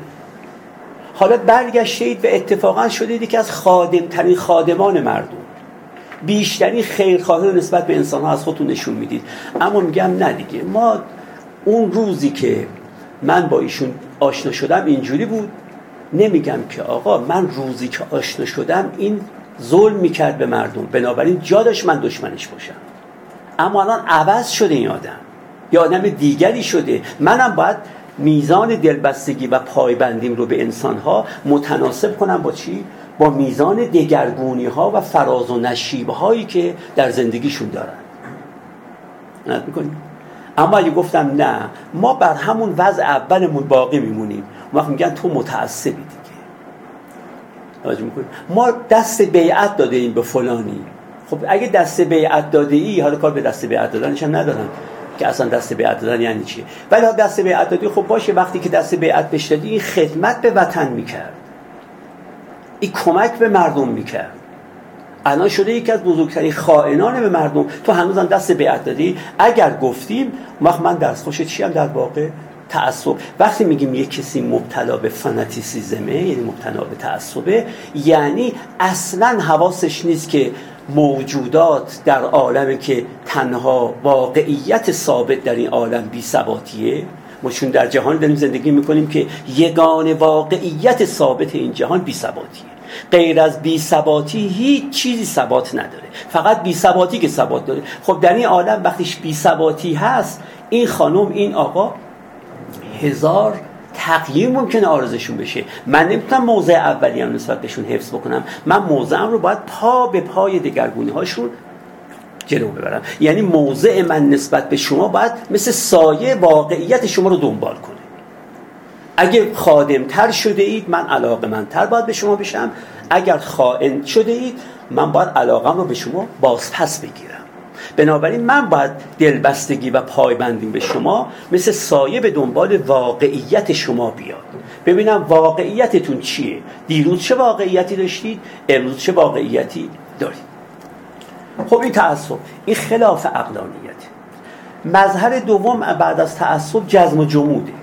حالا برگشتید و اتفاقا شدید که از خادم ترین خادمان مردم بیشترین خیرخواهی نسبت به انسان ها از خودتون نشون می‌دید. اما میگم نه دیگه. ما اون روزی که من با ایشون آشنا شدم اینجوری بود. نمیگم که آقا من روزی که آشنا شدم این ظلم می‌کرد به مردم. بنابراین جا داشت من دشمنش باشم. اما الان عوض شده این آدم. یا آدم دیگری شده. منم باید میزان دلبستگی و پایبندیم رو به انسان ها متناسب کنم با چی؟ با میزان دگرگونی ها و فراز و نشیب هایی که در زندگیشون دارن. اما اگه گفتم نه ما بر همون وضع اولمون باقی میمونیم. وقت میگن تو متعصبی دیگه. ما دست بیعت داده ایم به فلانی. خب اگه دست بیعت داده ای حالا کار به دست بیعت دادنش هم ندارم که اصلا دست بیعت دادن یعنی چیه؟ ولی دست بیعت دادی خب باشه وقتی که دست بیعت بهش دادی این خدمت به وطن می‌کرد. این کمک به مردم می‌کرد. الان شده یکی از بزرگترین خائنان به مردم. تو هنوزم دست بیعت دادی؟ اگر گفتیم وقت من دستخوش چی هم در واقع؟ تعصب. وقتی میگیم یک کسی مبتلا به فناتیسیزمه یعنی مبتلا به تعصبه یعنی اصلا حواسش نیست که موجودات در عالم که تنها واقعیت ثابت در این عالم بی ثباتیه. ما چون در جهان داریم زندگی می‌کنیم که یگان واقعیت ثابت این جهان بی ثباتیه. غیر از بی ثباتی هیچ چیزی ثبات نداره. فقط بی ثباتی که ثبات داره. خب در این عالم وقتیش بی ثباتی هست این خانم این آقا هزار تقییم ممکنه آرزشون بشه. من نمی‌تونم موضع اولی هم نسبت بهشون حفظ بکنم. من موضعم رو باید پا به پای دگرگونی هاشون جلو ببرم. یعنی موضع من نسبت به شما باید مثل سایه واقعیت شما رو دنبال کنه اگه خادمتر شده اید من علاقه منتر باید به شما بشم. اگر خائن شده اید من باید علاقم رو به شما بازپس بگیرم. بنابراین من باید دلبستگی و پایبندی به شما مثل سایه به دنبال واقعیت شما بیاد. ببینم واقعیتتون چیه؟ دیروز چه واقعیتی داشتید؟ امروز چه واقعیتی دارید؟ خب این تعصب این خلاف عقلانیت. مظهر دوم بعد از تعصب جزم و جموده.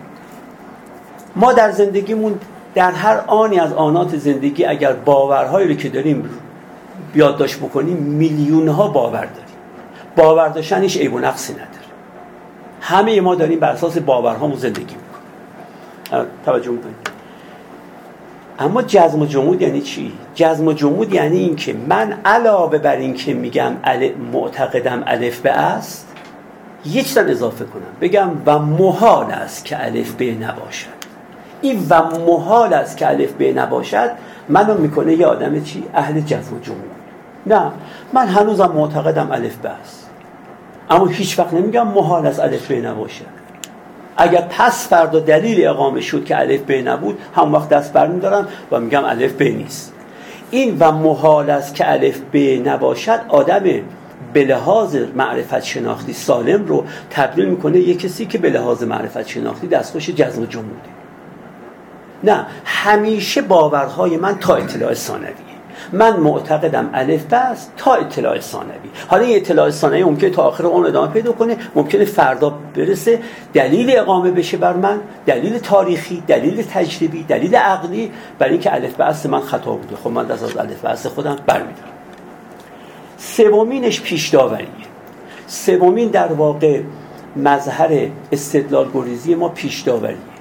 ما در زندگیمون در هر آنی از آنات زندگی اگر باورهایی رو که داریم یادداشت بکنیم میلیون ها باور داریم. باور داشتن هیچ عیب و نقصی نداره. همه ما داریم بر اساس باورهامون زندگی می‌کنیم. توجه می‌کنید؟ اما جزم و جمود یعنی چی؟ جزم و جمود یعنی اینکه من علاوه بر اینکه میگم معتقدم الف به است یه چیز اضافه کنم. بگم و محال است که الف به نباشد. این و محال است که الف به نباشد منو می‌کنه یه آدم چی؟ اهل جزم و جمود نه من هنوزم معتقدم الف به است. اما هیچ وقت نمیگم محال از الف ب نباشه اگر پس فردا دلیل اقامه شد که الف ب نبود هم وقت دست بر میدارم و میگم الف ب نیست. این و محال است که الف ب نباشد آدم به لحاظ معرفت شناختی سالم رو تبدیل می‌کنه یه کسی که به لحاظ معرفت شناختی دستخوش جزم و نه همیشه باورهای من تا اطلاع ثانوی من معتقدم الف بس تا اطلاع ثانوی حالا این اطلاع ثانوی ممکنه تا آخر اون ادامه پیدا کنه ممکنه فردا برسه دلیل اقامه بشه بر من دلیل تاریخی دلیل تجربی دلیل عقلی. برای اینکه الف بس من خطا بوده. خب من دست از الف بس خودم برمیدارم. سومینش پیش داوریه سومین در واقع مظهر استدلال گریزی ما پیش داوریه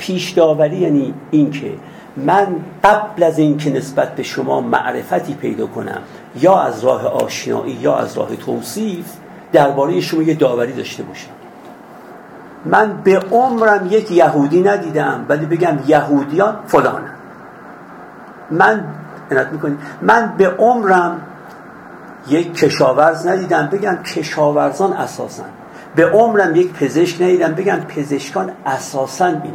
پیش داوری یعنی اینکه من قبل از اینکه نسبت به شما معرفتی پیدا کنم یا از راه آشنایی یا از راه توصیف درباره شما یه داوری داشته باشم. من به عمرم یک یهودی ندیدم ولی بگم یهودیان فلان من من به عمرم یک کشاورز ندیدم بگم کشاورزان اساسا. به عمرم یک پزشک ندیدم بگم پزشکان اساسا این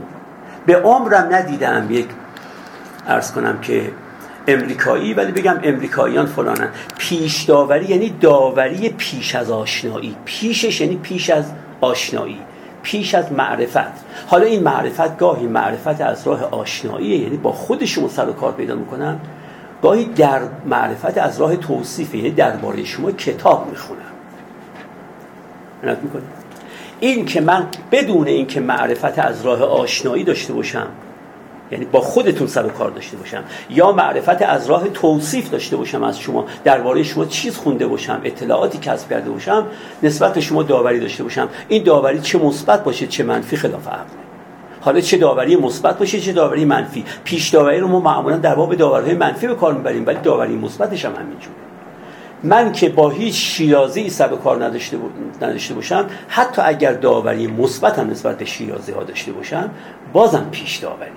به عمرم ندیدم یک ارز کنم که امریکایی ولی بگم امریکاییان فلانن. پیش داوری یعنی داوری پیش از آشنایی. پیشش یعنی پیش از آشنایی. پیش از معرفت. حالا این معرفت گاهی معرفت از راه آشنایی یعنی با خود شما سر و کار پیدا می‌کنم. گاهی در معرفت از راه توصیف یعنی درباره شما کتاب می‌خونم. این که من بدون اینکه معرفت از راه آشنایی داشته باشم یعنی با خودتون سر و کار داشته باشم یا معرفت از راه توصیف داشته باشم از شما درباره شما چیز خونده باشم اطلاعاتی کسب کرده باشم نسبت به شما داوری داشته باشم این داوری چه مثبت باشه چه منفی خلاف عقله حالا چه داوری مثبت باشه چه داوری منفی. پیش داوری رو ما معمولا در باب داوری‌های منفی به کار می‌بریم ولی داوری مثبتش هم همینجوره. من که با هیچ شیرازی سر و کار نداشته, نداشته باشم حتی اگر داوری مثبت هم نسبت به شیرازی ها داشته باشم بازم پیش داوریه.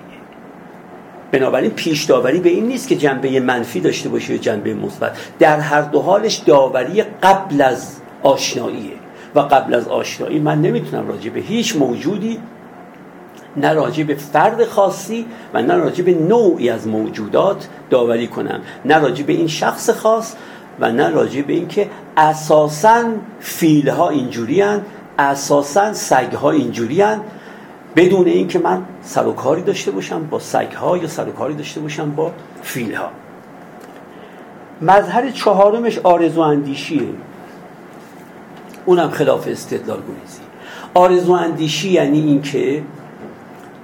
بنابراین پیش داوری به این نیست که جنبه منفی داشته باشه یا جنبه مثبت. در هر دو حالش داوری قبل از آشناییه. و قبل از آشنایی من نمی‌تونم راجع به هیچ موجودی نه راجع به فرد خاصی و نه راجع به نوعی از موجودات داوری کنم. نه راجع به این شخص خاص و نه راجع به اینکه اساسا فیل ها اینجوری اساسا سگ ها اینجوری بدون اینکه من سر و کاری داشته باشم با سگ ها یا سر و کاری داشته باشم با فیل ها مظهر چهارمش آرزو اندیشیه. اونم خلاف استدلال گریزی. آرزو اندیشی یعنی اینکه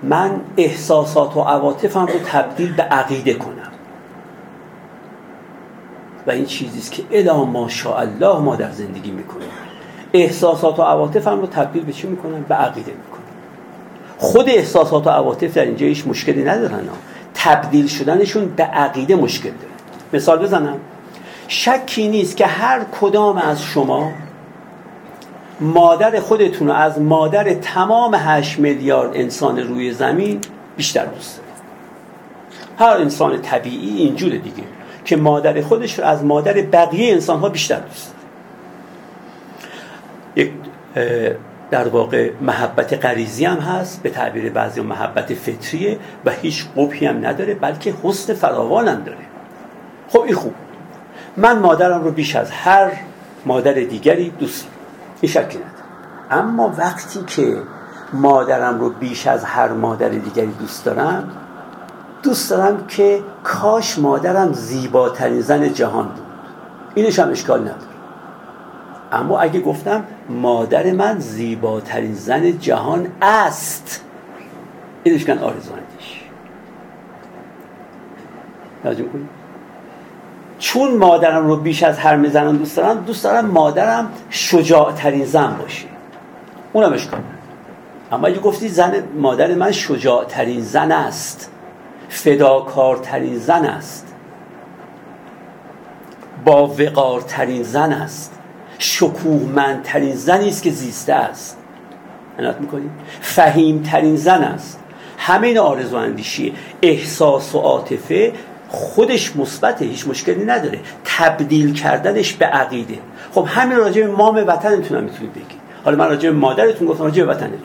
من احساسات و عواطفم رو تبدیل به عقیده کنم. و این چیزی است که الا ماشاءالله ما در زندگی می‌کنیم. احساسات و عواطفم رو تبدیل به چی می‌کنم به عقیده می‌کنم خود احساسات و عواطف در اینجا هیچ مشکلی ندارن. تبدیل شدنشون به عقیده مشکل داره. مثال بزنم. شکی نیست که هر کدام از شما مادر خودتون رو از مادر تمام هشت میلیارد انسان روی زمین بیشتر دوست هر انسان طبیعی اینجوره دیگه. که مادر خودش رو از مادر بقیه انسان ها بیشتر دوست یک در واقع محبت غریزی هم هست به تعبیر بعضی محبت فطریه و هیچ قبحی هم نداره بلکه حسن فراوان هم داره. خب این خوب. من مادرم رو بیش از هر مادر دیگری دوست این شکی نداره اما وقتی که مادرم رو بیش از هر مادر دیگری دوست دارم دوست دارم که کاش مادرم زیباترین زن جهان بود. اینش هم اشکال نداره. اما اگه گفتم مادر من زیباترین زن جهان است اینش کن آرزو اندیش چون مادرم رو بیش از هر زنان دوست دارم دوست دارم مادرم شجاعترین زن باشه. اونم اشکال اما اگه گفتی زن مادر من شجاعترین زن است فداکارترین زن است. با وقارترین زن است. شکوهمندترین زنی است که زیسته است. عنایت می‌کنید فهیمترین زن است. همین آرزو اندیشی احساس و عاطفه خودش مثبته هیچ مشکلی نداره. تبدیل کردنش به عقیده. خب همین راجع به مام وطنتون هم می‌تونید بگید. حالا من راجع به مادرتون گفتم راجع به وطنتون.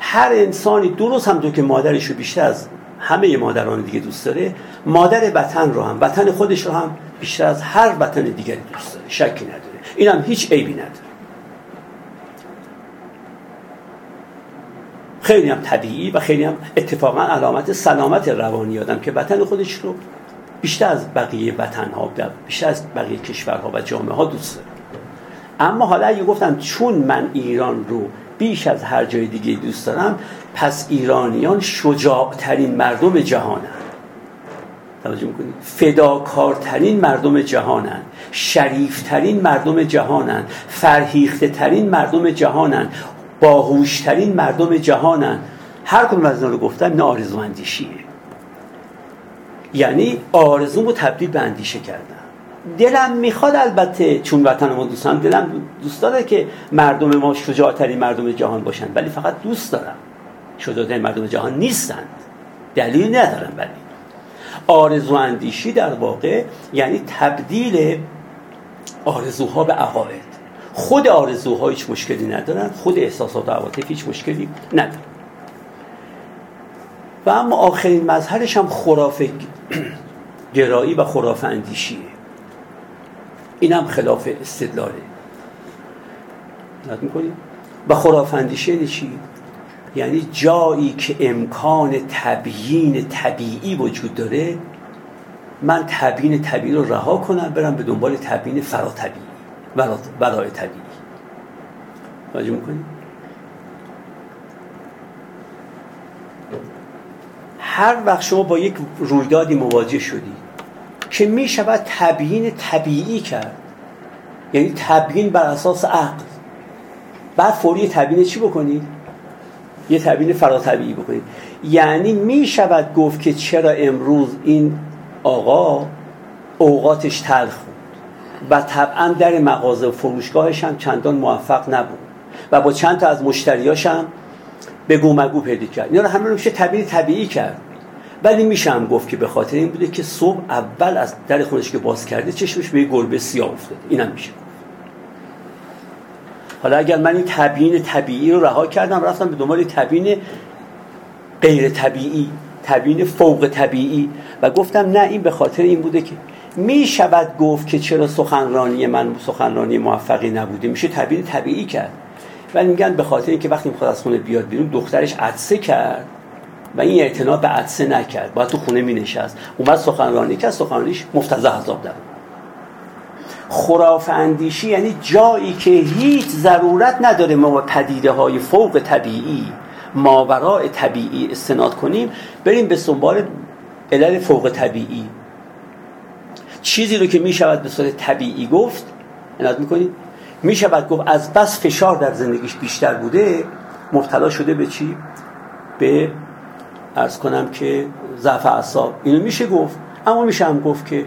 هر انسانی درست هم تو که مادرش رو بیشتر از همه مادران دیگه دوست داره. مادر وطن رو هم وطن خودش رو هم بیشتر از هر وطن دیگری دوست داره. شکی نداره. این هم هیچ عیبی نداره. خیلی هم طبیعی و خیلی هم اتفاقا علامت سلامت روانی آدم که وطن خودش رو بیشتر از بقیه وطن ها بیشتر از بقیه کشورها و جامعه ها دوست داره. اما حالا اگه گفتم چون من ایران رو بیش از هر جای دیگه دوست دارم پس ایرانیان شجاعترین مردم جهانند توجه می‌کنید فداکارترین مردم جهانند شریفترین مردم جهانند فرهیخته ترین مردم جهانند باهوشترین مردم جهانند هر کدوم از رو گفتم نه آرزو اندیشیه. یعنی آرزو رو تبدیل به اندیشه کردن. دلم می‌خواد البته چون وطن ما دوستم دلم دوست داره که مردم ما شجاعترین مردم جهان باشن ولی فقط دوست دارم. شجاعترین مردم جهان نیستند. دلیل ندارم ولی. آرزو اندیشی در واقع یعنی تبدیل آرزوها به عقاید. خود آرزوها هیچ مشکلی ندارن خود احساسات و عواطف هیچ مشکلی ندارن. و اما آخرین مظهرش هم خرافه [CLEARS THROAT] گرایی و خرافه اندیشیه. این هم خلاف استدلاله می‌کنیم و خرافه اندیشی یعنی چی؟ یعنی جایی که امکان تبیین طبیعی وجود داره من تبیین طبیعی رو رها کنم برم به دنبال تبیین فرا طبیعی ورای طبیعی. توجه می‌کنید هر وقت شما با یک رویدادی مواجه شدی که می شود تبیین طبیعی کرد. یعنی تبیین بر اساس عقل. بعد فوری تبیین چی بکنید یه تبیین فراتبیعی بکنید یعنی می شود گفت که چرا امروز این آقا اوقاتش تلخ بود و طبعا در مغازه و فروشگاهش هم چندان موفق نبود و با چند تا از مشتریاش هم به گومگو پیدا کرد. اینا رو همه رو میشه طبیعی طبیعی کرد. ولی میشه هم گفت که به خاطر این بوده که صبح اول از در خودش که باز کرده چشمش به گربه سیاه افتاده. اینم میشه حالا اگر من این تبیین طبیعی رو رها کردم رفتم به دنبال تبیین غیر طبیعی تبیین فوق طبیعی و گفتم نه این به خاطر این بوده که می شود گفت که چرا سخنرانی من سخنرانی موفقی نبوده. میشه تبیین طبیعی کرد. ولی میگن به خاطر اینکه وقتی می‌خواد از خونه بیاد بیرون دخترش عدسه کرد. و این اعتنا به عدسه نکرد. باید تو خونه می نشست. اومد سخنرانی که سخنرانیش مفتزه عذاب در خراف اندیشی یعنی جایی که هیچ ضرورت نداره ما پدیده های فوق طبیعی ماورای طبیعی استناد کنیم. بریم به سنبال علل فوق طبیعی. چیزی رو که می شود به صورت طبیعی گفت اناد می‌کنید؟ می شود گفت از بس فشار در زندگیش بیشتر بوده مبتلا شده به چی؟ به ارز کنم که ضعف اعصاب. اینو میشه گفت اما میشه هم گفت که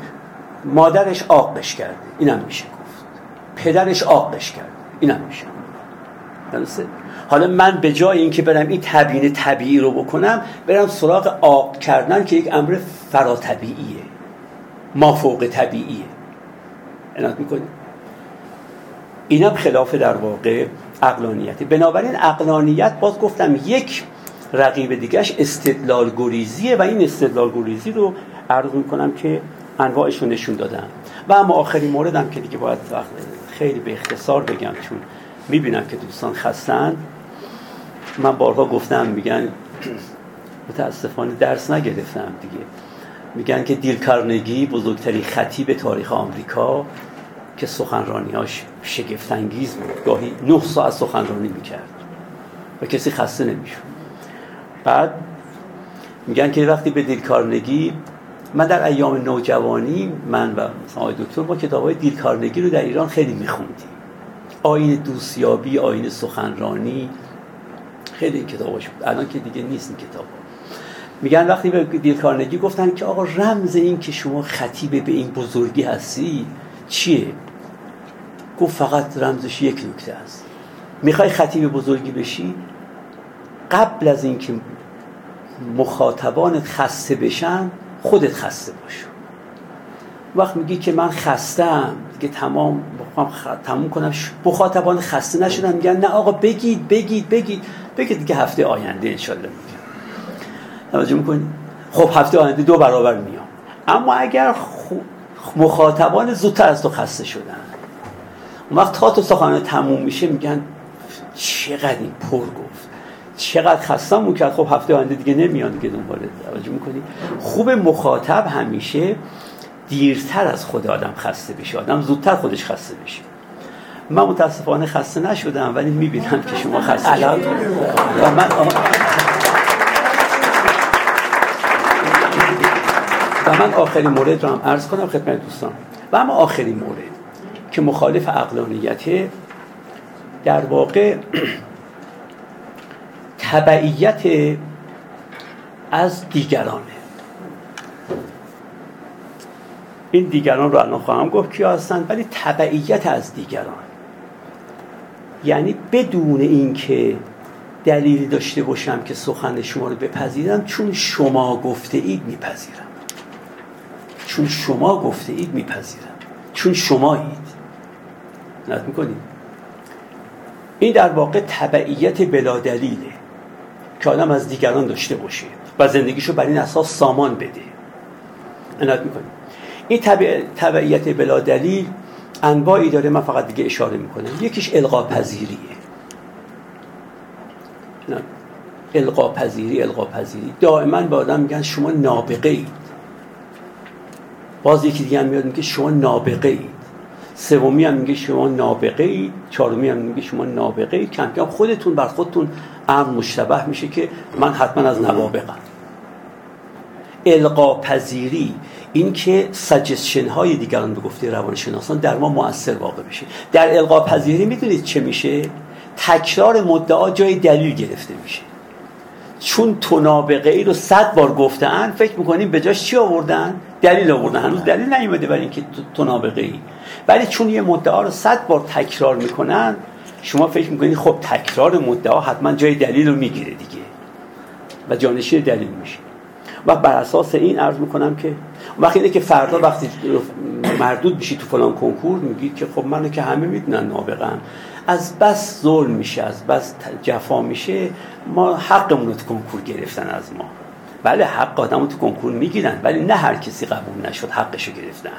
مادرش آقش کرده اینم میشه گفت. پدرش آقش کرده اینم میشه درسته؟ حالا من به جای اینکه برم این تبیین طبیعی رو بکنم برم سراغ آب کردن که یک امر فراتبیعیه. ما فوق طبیعیه. عنایت می‌کنید اینم خلاف در واقع اقلانیته بنابراین اقلانیت باز گفتم یک رقیب دیگهش استدلال گریزیه و این استدلال گریزی رو عرض می‌کنم که انواعش نشون دادم و اما آخرین موردم که دیگه باید خیلی به اختصار بگم چون می‌بینم که دوستان خستن من بارها گفتم میگن [CLEARS THROAT] متاسفانه درس نگرفتم دیگه. میگن که دیل کارنگی بزرگترین خطیب تاریخ آمریکا که سخنرانیاش شگفتانگیز بود. گاهی نه ساعت سخنرانی می‌کرد. و کسی خسته نمی‌شد. بعد میگن که وقتی به دیل کارنگی من در ایام نوجوانی من و آقای دکتر ما کتاب های دیل کارنگی رو در ایران خیلی میخوندیم. آین دوستیابی آین سخنرانی خیلی این کتاباش بود. الان که دیگه نیست این کتاب میگن وقتی به دیل کارنگی گفتن که آقا رمز این که شما خطیب به این بزرگی هستی چیه؟ گفت فقط رمزش یک نکته است. می‌خوای خطیب بزرگی بشی؟ قبل از اینکه مخاطبانت خسته بشن خودت خسته باش وقت میگی که من خستم دیگه تمام تموم کنم. مخاطبان خسته نشدن میگن نه آقا بگید بگید بگید. بگید دیگه هفته آینده انشالله میگم. توجه می‌کنید خب هفته آینده دو برابر میام. اما اگر مخاطبان زودتر از تو خسته شدن اون وقت تا تو سخنه تموم میشه میگن چقدر این پر گفت. چقدر خستم کرد خب هفته آینده دیگه نمیان دیگه دنبال توجه می‌کنی. خوب مخاطب همیشه دیرتر از خود آدم خسته بشه. آدم زودتر خودش خسته بشه. من متاسفانه خسته نشدم ولی می‌بینم که شما خسته شدید. و من و من آخرین مورد رو هم عرض کنم خدمت دوستان. و اما آخرین مورد که مخالف اقلانیته در واقع [CLEARS THROAT] تبعیت از دیگرانه این دیگران رو الان خواهم گفت کیا هستن ولی تبعیت از دیگران. یعنی بدون اینکه دلیلی داشته باشم که سخن شما رو بپذیرم چون شما گفته اید میپذیرم. چون شما گفته اید میپذیرم. چون شما اید. نت می‌کنید این در واقع تبعیت بلا دلیله. که آدم از دیگران داشته باشه و زندگیشو بر این اساس سامان بده. عنایت می‌کنیم این تبعیت بلا دلیل انواعی داره من فقط دیگه اشاره می‌کنم. یکیش القا پذیریه القا پذیری القا پذیری دائما به آدم میگن شما نابغه اید باز یکی دیگه هم میاد میگه شما نابغه اید سومی هم میگه شما نابغه اید چهارمی هم میگه شما نابغه اید کم کم خودتون بر خودتون امر مشتبه میشه که من حتما از نوابقم. القا پذیری این که سجستشن های دیگران به گفته روانشناسان در ما مؤثر واقع بشه در القا پذیری می‌دونید چه میشه؟ تکرار مدعا جای دلیل گرفته میشه. چون تو نابغه ای رو صد بار گفتن فکر می‌کنیم به جاش چی آوردن؟ دلیل آوردن. هنوز دلیل نیومده برای اینکه تو نابغه ای ولی چون یه مدعا رو صد بار تکرار می‌کنن شما فکر می‌کنید خب تکرار مدعا حتما جای دلیل رو می‌گیره دیگه. و جانشین دلیل میشه. و بر اساس این عرض می‌کنم که وقتی اینه که فردا وقتی مردود بشی تو فلان کنکور میگید که خب منو که همه می‌دونن نابغم از بس ظلم میشه از بس جفا میشه ما حقمون رو تو کنکور گرفتن از ما. بله حق آدم تو کنکور می‌گیرن ولی نه هر کسی قبول نشد حقشو گرفتن.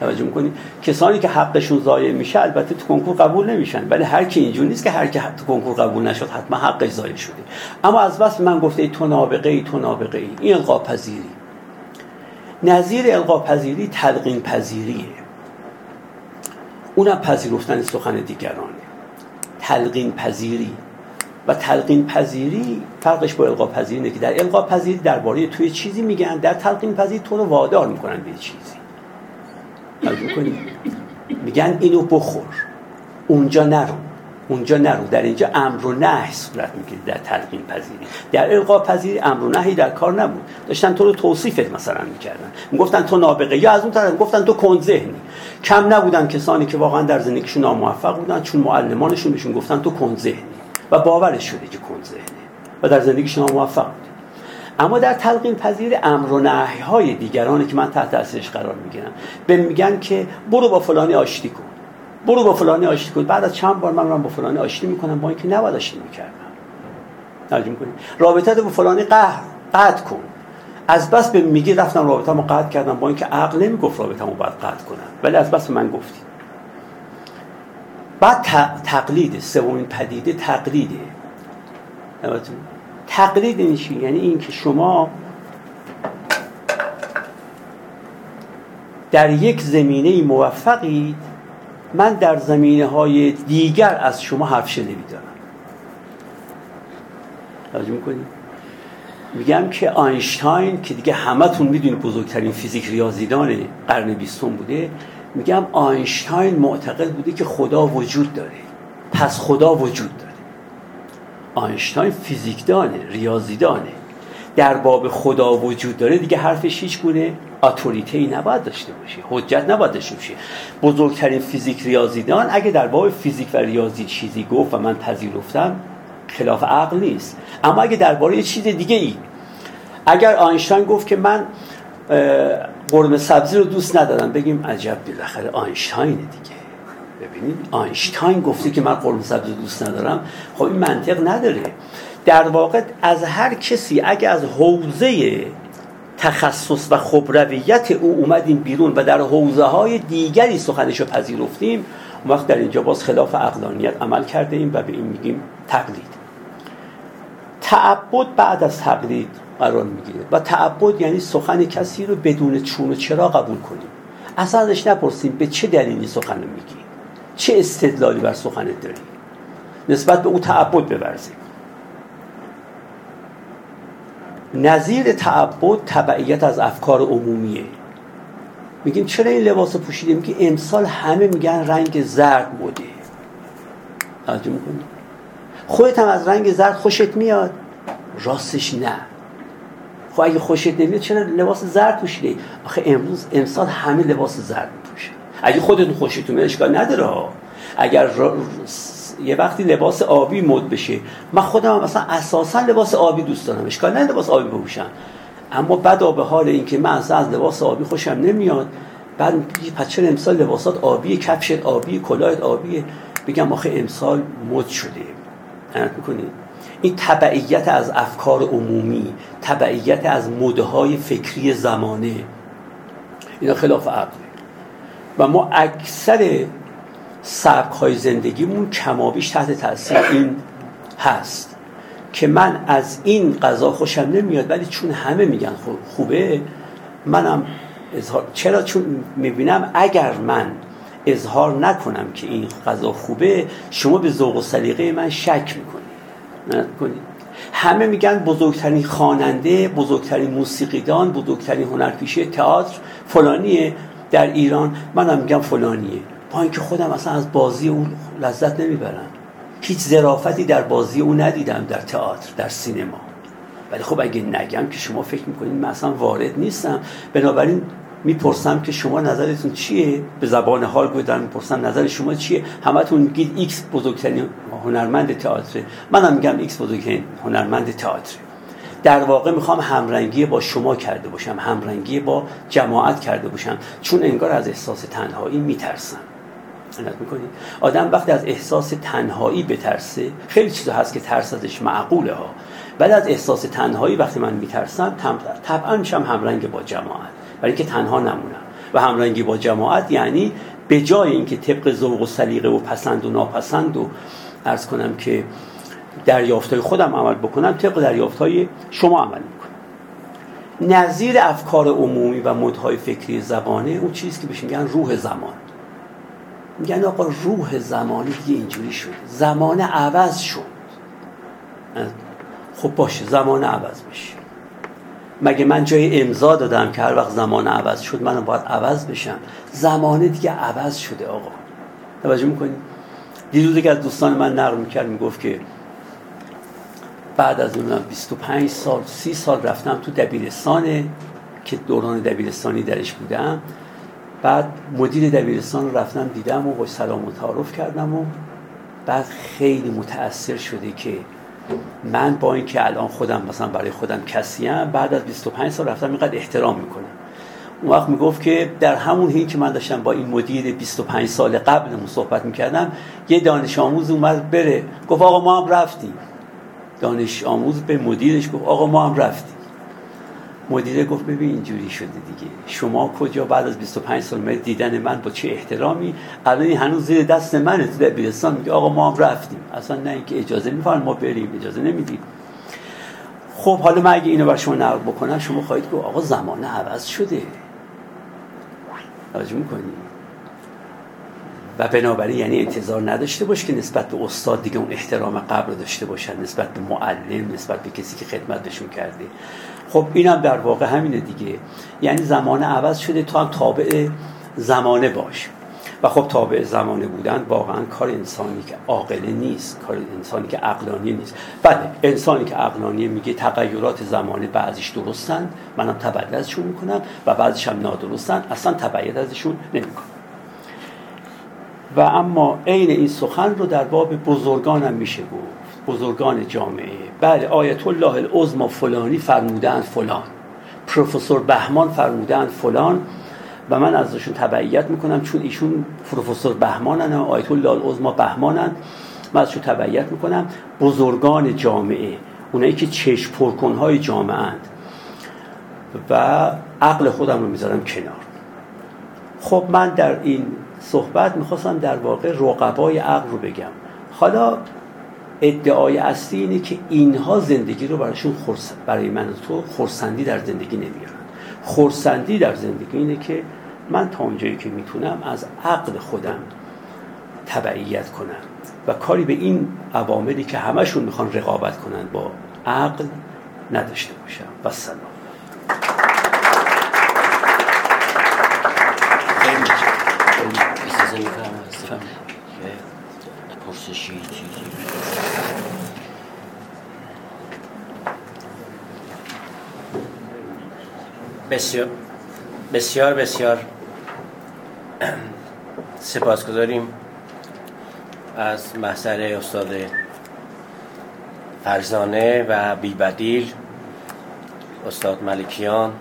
توجه می‌کنید کسانی که حقشون ضایع میشه البته تو کنکور قبول نمیشن ولی هر کی اینجور نیست که هر کی تو کنکور قبول نشد حتما حقش ضایع شده. اما از بس من گفته تو نابغه ای تو نابغه ای. این القا پذیری. نظیر القا پذیری تلقین پذیریه. اونم پذیرفتن سخن دیگرانه. تلقین پذیری. و تلقین پذیری فرقش با القا پذیری اینه که در القا پذیری درباره توی چیزی میگن در تلقین پذیری تو رو وادار می‌کنن به چیزی. میگن اینو بخور. اونجا نرو. اونجا نرو. در اینجا امر و نهی صورت می‌گیره در تلقین پذیری. در القا پذیری امر و نهی در کار نبود. داشتن تو رو توصیفت مثلا می‌کردن. می‌گفتن تو نابغه یا از اون طرف گفتن تو کن ذهنی. کم نبودن کسانی که واقعا در زندگیشون ناموفق بودن چون معلمانشون بهشون گفتن تو کن ذهنی. و باورش شده که کن ذهنی و در زندگیشون ناموفق بود. اما در تلقین پذیر امر و نهی های دیگرانی که من تحت تاثیرش قرار می‌گیرم به میگن که برو با فلانی آشتی کن. برو با فلانی آشتی کن. بعد از چند بار من با فلانی آشتی می‌کنم با اینکه نباید آشتی می‌کردم. ترجمه کنید رابطه با فلانی قهر قطع کن. از بس به میگی رفتم رابطه‌مو قطع کردم با اینکه عقل نمی‌گفت رابطه‌مو باید قطع کنم. ولی از بس من گفتی. بعد تقلید سومین پدیده تقلیده. تقلید این یعنی اینکه شما در یک زمینه موفقید من در زمینه های دیگر از شما حرف شنوی دارم. توجه می‌کنید میگم که آینشتاین که دیگه همتون می‌دونید بزرگترین فیزیک ریاضیدان قرن بیستم بوده میگم آینشتاین معتقد بوده که خدا وجود داره. پس خدا وجود داره. آینشتاین فیزیکدانه ریاضیدانه در باب خدا وجود داره دیگه حرفش هیچ گونه اتوریتی نباید داشته باشه. حجت نباید داشته باشه. بزرگترین فیزیک ریاضیدان اگه در باب فیزیک و ریاضی چیزی گفت و من پذیرفتم خلاف عقل نیست. اما اگه درباره چیز دیگه ای اگر آینشتاین گفت که من قرمه سبزی رو دوست ندارم. بگیم عجب بالاخره آینشتاینه دیگه. ببینید آینشتاین گفته که من قرمه سبزی دوست ندارم. خب این منطق نداره. در واقع از هر کسی اگه از حوزه تخصص و خبرویت او اومدیم بیرون و در حوزه های دیگری سخنش رو پذیرفتیم وقت در اینجا باز خلاف اقلانیت عمل کرده ایم و به این میگیم تقلید. تعبد بعد از تقلید قرار می‌گیره. و تعبد یعنی سخن کسی رو بدون چون و چرا قبول کنیم. اصلا ازش نپرسیم به چه دلیلی سخن میگی. چه استدلالی بر سخنت داری؟ نسبت به او تعبد ببرزیم نظیر تعبد تبعیت از افکار عمومیه. میگیم چرا این لباس پوشیده میگه امسال همه میگن رنگ زرد موده توجه می‌کنی؟ خودت هم از رنگ زرد خوشت میاد. راستش نه. خب اگه خوشت نمیاد چرا لباس زرد پوشیده آخه امروز امسال همه لباس زرد میپوشن اگه خودتون خوشتون میاد اشکال نداره اگر یه وقتی لباس آبی مد بشه. من خودم هم مثلا اساسا لباس آبی دوست دارم. اشکال نه لباس آبی بپوشم اما بدا به حال اینکه من از لباس آبی خوشم نمیاد. بعد پس امسال لباسات آبی کفشت آبی کلاهت آبی بگم آخه امسال مد شده. می‌کنید این تبعیت از افکار عمومی تبعیت از مدهای فکری زمانه. اینا خلاف عقله و ما اکثر سبک های زندگیمون کمابیش تحت تاثیر این هست که من از این غذا خوشم نمیاد ولی چون همه میگن خوبه منم چرا چون می‌بینم؟ اگر من اظهار نکنم که این غذا خوبه شما به ذوق و سلیقه من شک می‌کنید. همه میگن بزرگترین خواننده بزرگترین موسیقیدان بزرگترین هنرپیشه تئاتر فلانیه در ایران. منم میگم فلانیه. با اینکه خودم اصلا از بازی اون لذت نمی‌برم. هیچ ظرافتی در بازی او ندیدم در تئاتر در سینما. ولی خب اگه نگم که شما فکر می‌کنید من اصلا وارد نیستم. بنابراین می‌پرسم که شما نظرتون چیه؟ به زبان حال گفتم می‌پرسم نظر شما چیه؟ همتون میگید ایکس بزرگترین هنرمند تئاتر منم میگم ایکس بزرگترین هنرمند تئاتر در واقع می‌خوام همرنگی با شما کرده باشم همرنگی با جماعت کرده باشم. چون انگار از احساس تنهایی میترسم. می‌کنید آدم وقتی از احساس تنهایی بترسه خیلی چیزا هست که ترس ازش معقوله ها. ولی از احساس تنهایی وقتی من میترسم طبعا میشم همرنگ با جماعت. برای اینکه تنها نمونم و همرنگی با جماعت یعنی به جای اینکه طبق ذوق و سلیقه و پسند و ناپسند و ارز کنم که دریافتای خودم عمل بکنم طبق دریافتای شما عمل می‌کنم. نظیر افکار عمومی و مدهای فکری زبانه اون چیزی که بهش میگن روح زمان. میگن آقا روح زمانی دیگه اینجوری شد. زمان عوض شد. خب باشه زمان عوض بشه. مگه من جای امضا دادم که هر وقت زمان عوض شد منم باید عوض بشم؟ زمانه دیگه عوض شده آقا. توجه می‌کنید دیروز که از دوستان من نقل می‌کرد می‌گفت که بعد از اونم 25 سال 30 سال رفتم تو دبیرستان که دوران دبیرستانی درش بودم. بعد مدیر دبیرستان رو رفتم دیدم و با سلام و تعارف کردم و بعد خیلی متاثر شده که من با اینکه الان خودم مثلا برای خودم کسیم بعد از 25 سال رفتم اینقدر احترام می‌کنم. اون وقت می‌گفت که در همون حین که من داشتم با این مدیر 25 سال قبل صحبت می‌کردم یه دانش آموز اومد بره. گفت آقا ما هم رفتیم. دانش آموز به مدیرش گفت آقا ما هم رفتیم. مدیره گفت ببین اینجوری شده دیگه. شما کجا بعد از 25 سال مدید دیدن من با چه احترامی؟ الان هنوز زیر دست منه تو دبیرستان. میگه آقا ما هم رفتیم. اصلا نه اینکه اجازه میفرن ما بریم اجازه نمیدیم. خب حالا من اگه اینو بر شما نقل بکنم شما خواهید گفت آقا زمانه عوض شده. توجه می‌کنی؟ و بنابراین یعنی انتظار نداشته باش که نسبت به استاد دیگه اون احترام قبل داشته باشن نسبت به معلم نسبت به کسی که خدمت بهشون کرده. خب اینم در واقع همینه دیگه. یعنی زمانه عوض شده تو هم تابع زمانه باش. و خب تابع زمانه بودن واقعا کار انسانی که عاقله نیست کار انسانی که عقلانی نیست. بله انسانی که عقلانی میگه تغییرات زمانه بعضیش درستن منم تبعید ازشون می‌کنم و بعضیش هم نادرستن اصلا تبعید ازشون نمی‌کنم. و اما عین این سخن رو در باب بزرگانم میشه گفت. بزرگان جامعه. بله آیت الله العظما فلانی فرمودن فلان. پروفسور بهمان فرمودن فلان و من ازشون تبعیت می‌کنم چون ایشون پروفسور بهمانن و آیت الله العظما بهمانن. من ازشون تبعیت می‌کنم. بزرگان جامعه اونایی که چشم پرکنهای جامعه اند و عقل خودم رو می‌ذارم کنار. خب من در این صحبت می‌خواستم در واقع رقبای عقل رو بگم. حالا ادعای اصلی اینه که اینها زندگی رو براشون خورس برای من تو خورسندی در زندگی نمیارن. خورسندی در زندگی اینه که من تا اونجایی که می‌تونم از عقل خودم تبعیت کنم و کاری به این عواملی که همشون می‌خوان رقابت کنن با عقل نداشته باشم. و سلام. بسیار بسیار بسیار سپاسگزاریم از محضر استاد فرزانه و بیبدیل استاد ملکیان.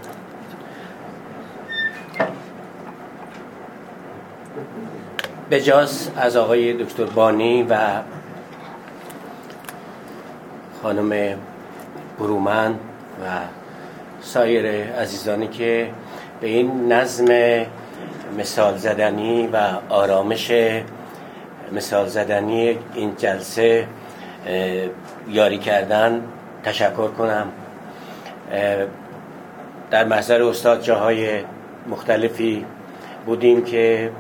بجاز از آقای دکتر بانی و خانم برومن و سایر عزیزانی که به این نظم مثال زدنی و آرامش مثال زدنی این جلسه یاری کردن تشکر کنم. در محضر استاد جاهای مختلفی بودیم که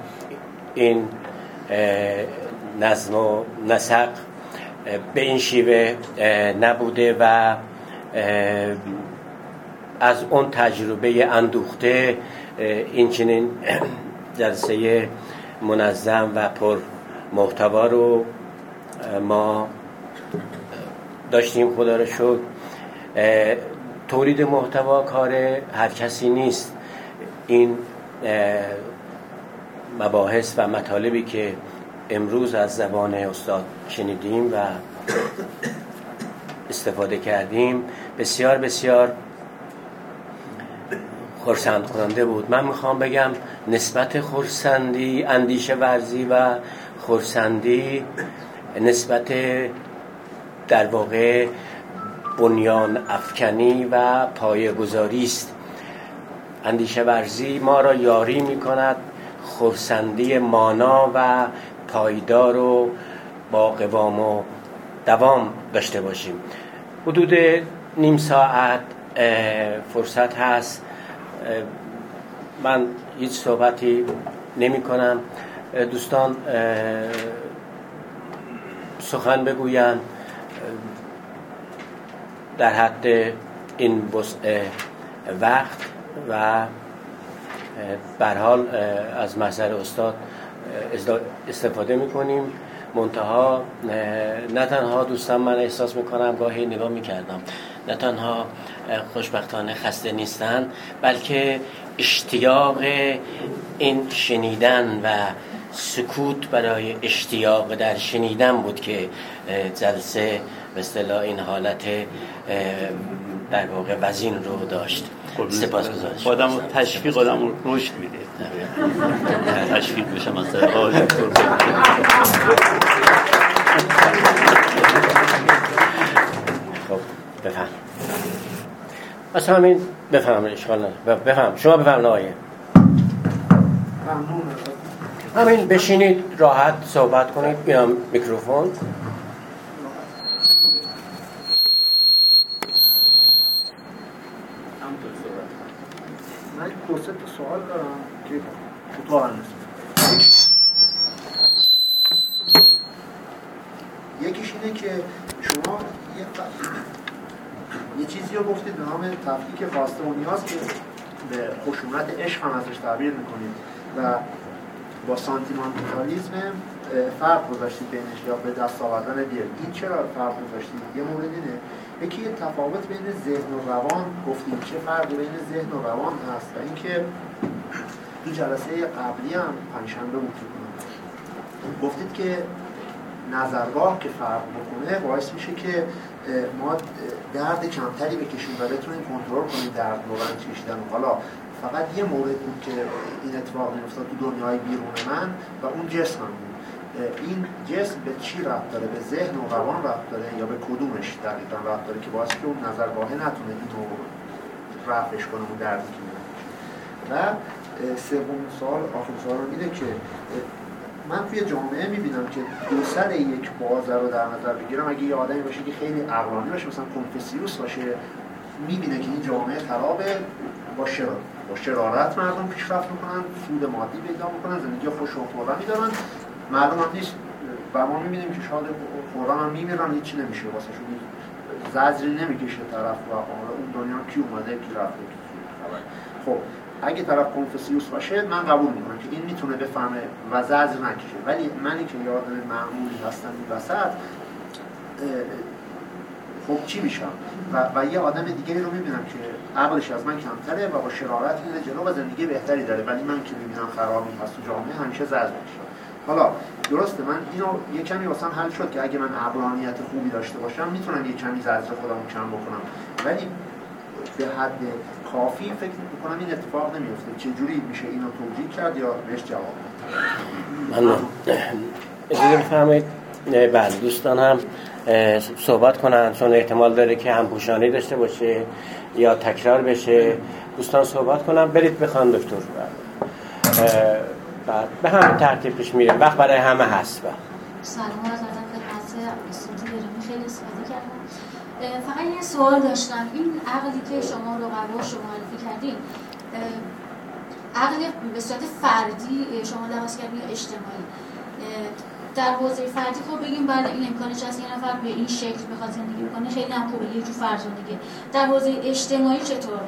این نظم و نسق به این شیوه نبوده و از اون تجربه اندوخته این چنین جلسه منظم و پر محتوا رو ما داشتیم خدا رو شد تولید محتوا کار هر کسی نیست. این مباحث و مطالبی که امروز از زبان استاد شنیدیم و استفاده کردیم بسیار بسیار خورسند کننده بود. من می‌خوام بگم نسبت خورسندی اندیشه ورزی و خورسندی نسبت در واقع بنیان افکنی و پایگذاری است. اندیشه ورزی ما را یاری می کند خورسندی مانا و پایدار و با قوام و دوام داشته باشیم. حدود نیم ساعت فرصت هست من هیچ صحبتی نمی کنم. دوستان سخن بگویند. در حد این وقت و حال از محضر استاد استفاده می‌کنیم منتها نه تنها دوستان من احساس می‌کنم گاهی نگاه می‌کردم نه تنها خوشبختانه خسته نیستن بلکه اشتیاق این شنیدن و سکوت برای اشتیاق در شنیدن بود که جلسه به این حالت در واقع وزین رو داشت. سپاس گذاشت آدم تشویق آدم رشد میده. [LAUGHS] تشویق بشم از خب بفهم. اصلا همین بفهم اشکال بفهم. شما بفهم آقایه همین بشینید راحت صحبت کنید. بیام میکروفون. دو سه تا سوال دارم که کوتاه یکیش اینه که شما یه چیزی رو گفتید به نام تفکیک خواسته و نیاز که به خشونت عشق هم ازش تعبیر می‌کنید و با سانتیمانتالیزم فرق گذاشتید بینش یا به دست آوردن دل این چرا فرق گذاشتید یه مورد اینه. یکی یه تفاوت بین ذهن و روان. گفتیم چه فرقی بین ذهن و روان هست و اینکه تو جلسه قبلی هم پنجشنبه بود. گفتید که نظرگاه که فرق بکنه باعث میشه که ما درد کمتری بکشیم و بتونیم کنترل کنیم درد رو کشیدن. حالا فقط یه مورد بود که این اتفاق میافتاد تو دنیای بیرون من و اون جسمم بود. این جسم به چی رفت داره؟ به ذهن و روان رفت داره یا به کدومش دقیقا رفت داره که باعث که اون نظرگاهه نتونه اینو رفعش کنه اون دردی که و سوم سال آخر سال رو میده که من توی جامعه می‌بینم که دو سر یک بازه رو در نظر بگیرم. اگه یه آدمی باشه که خیلی عقلانی باشه مثلا کنفسیوس باشه می‌بینه که این جامعه خرابه. با شرارت با شرارت مردم پیشرفت می‌کنن سود مادی پیدا می‌کنن زندگی خوش و خورمی دارن. مردم هم نیست. و ما می‌بینیم که شاید قرآن هم میمیرن هیچی نمیشه. واسه شون زجری نمی‌کشه طرف و اون دنیا کی اومده کی رفته خب اگه طرف کنفسیوس باشه من قبول می‌کنم که این می‌تونه بفهمه و زجر نکشه ولی منی که یه آدم معمولی هستم این وسط خب چی میشم؟ و, و یه آدم دیگه رو می‌بینم که عقلش از من کمتره و با شرارت میره جلو و زندگی بهتری داره. ولی من که می‌بینم خرابی هست تو جامعه همیشه زجر میشه. حالا درسته من اینو یه کمی واسم حل شد که اگه من عقلانیت خوبی داشته باشم می‌تونم یه کمی زجر خودم کم بکنم. ولی به حد کافی فکر می‌کنم این اتفاق نمیفته چجوری میشه اینو توجیه کرد یا بهش جواب من اجازه بفرمایید بله دوستان هم صحبت کنن. چون احتمال داره که همپوشانی داشته باشه یا تکرار بشه. دوستان صحبت کنن. برید بخوان دکتر. بعد به همین ترتیب پیش میره وقت برای همه هست. با. سلام از ادب خدمت فقط یه سوال داشتم. این عقلی که شما رو قبول شما معرفی کردین عقل به صورت فردی شما لحاظ کردین اجتماعی؟ در حوزه فردی خب بگیم بله این امکانش هست یه نفر به این شکل بخواد زندگی بکنه خیلی هم خوبه یه جو دیگه. در حوزه اجتماعی چطور؟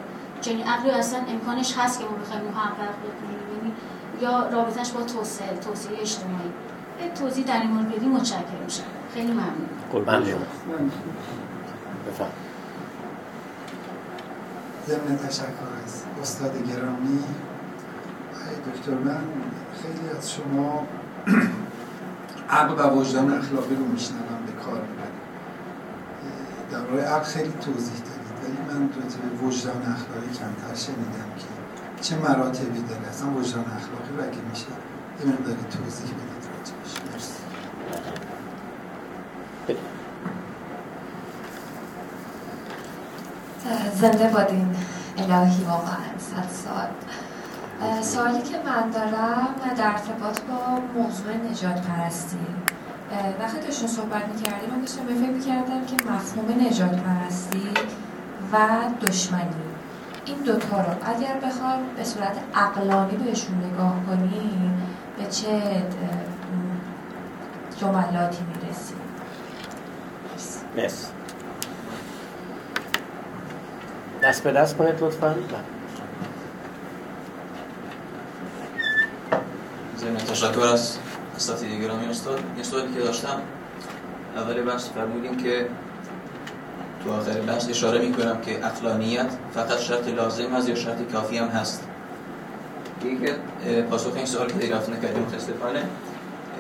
چنین عقلی اصلا امکانش هست که ما بخوایم محقق بکنیم یعنی یا رابطش با توسعه توسعه اجتماعی؟ توضیح در این مورد بدی متشکرم میشم خیلی ممنون. شما ضمن تشکر از استاد گرامی دکتر من. خیلی از شما عقل و وجدان اخلاقی رو میشنوم به کار می‌برید. در راه عقل خیلی توضیح دارید ولی من راجع به وجدان اخلاقی کمتر شنیدم که چه مراتبی داره. اصلا وجدان اخلاقی رو اگه میشه یه مقداری توضیح بدید راجبش مرسی. زنده بادین الهی واقعا صد سال. سوالی که من دارم در ارتباط با موضوع نجات پرستی. وقتی داشتون صحبت می‌کردیم من داشتم به می‌کردم که مفهوم نجات پرستی و دشمنی این دوتا رو اگر بخوام به صورت عقلانی بهشون نگاه کنیم به چه جملاتی می‌رسیم؟ مرسی. دست به دست کنید لطفا. ضمن تشکر از اساتید گرامی استاد. یه سوالی که داشتم. اول بحث فرمودیم که تو آخر بحث اشاره می‌کنم که اقلانیت فقط شرط لازم هست یا شرط کافی هم هست. یک پاسخ این سوال که دریافت نکردیم متاسفانه.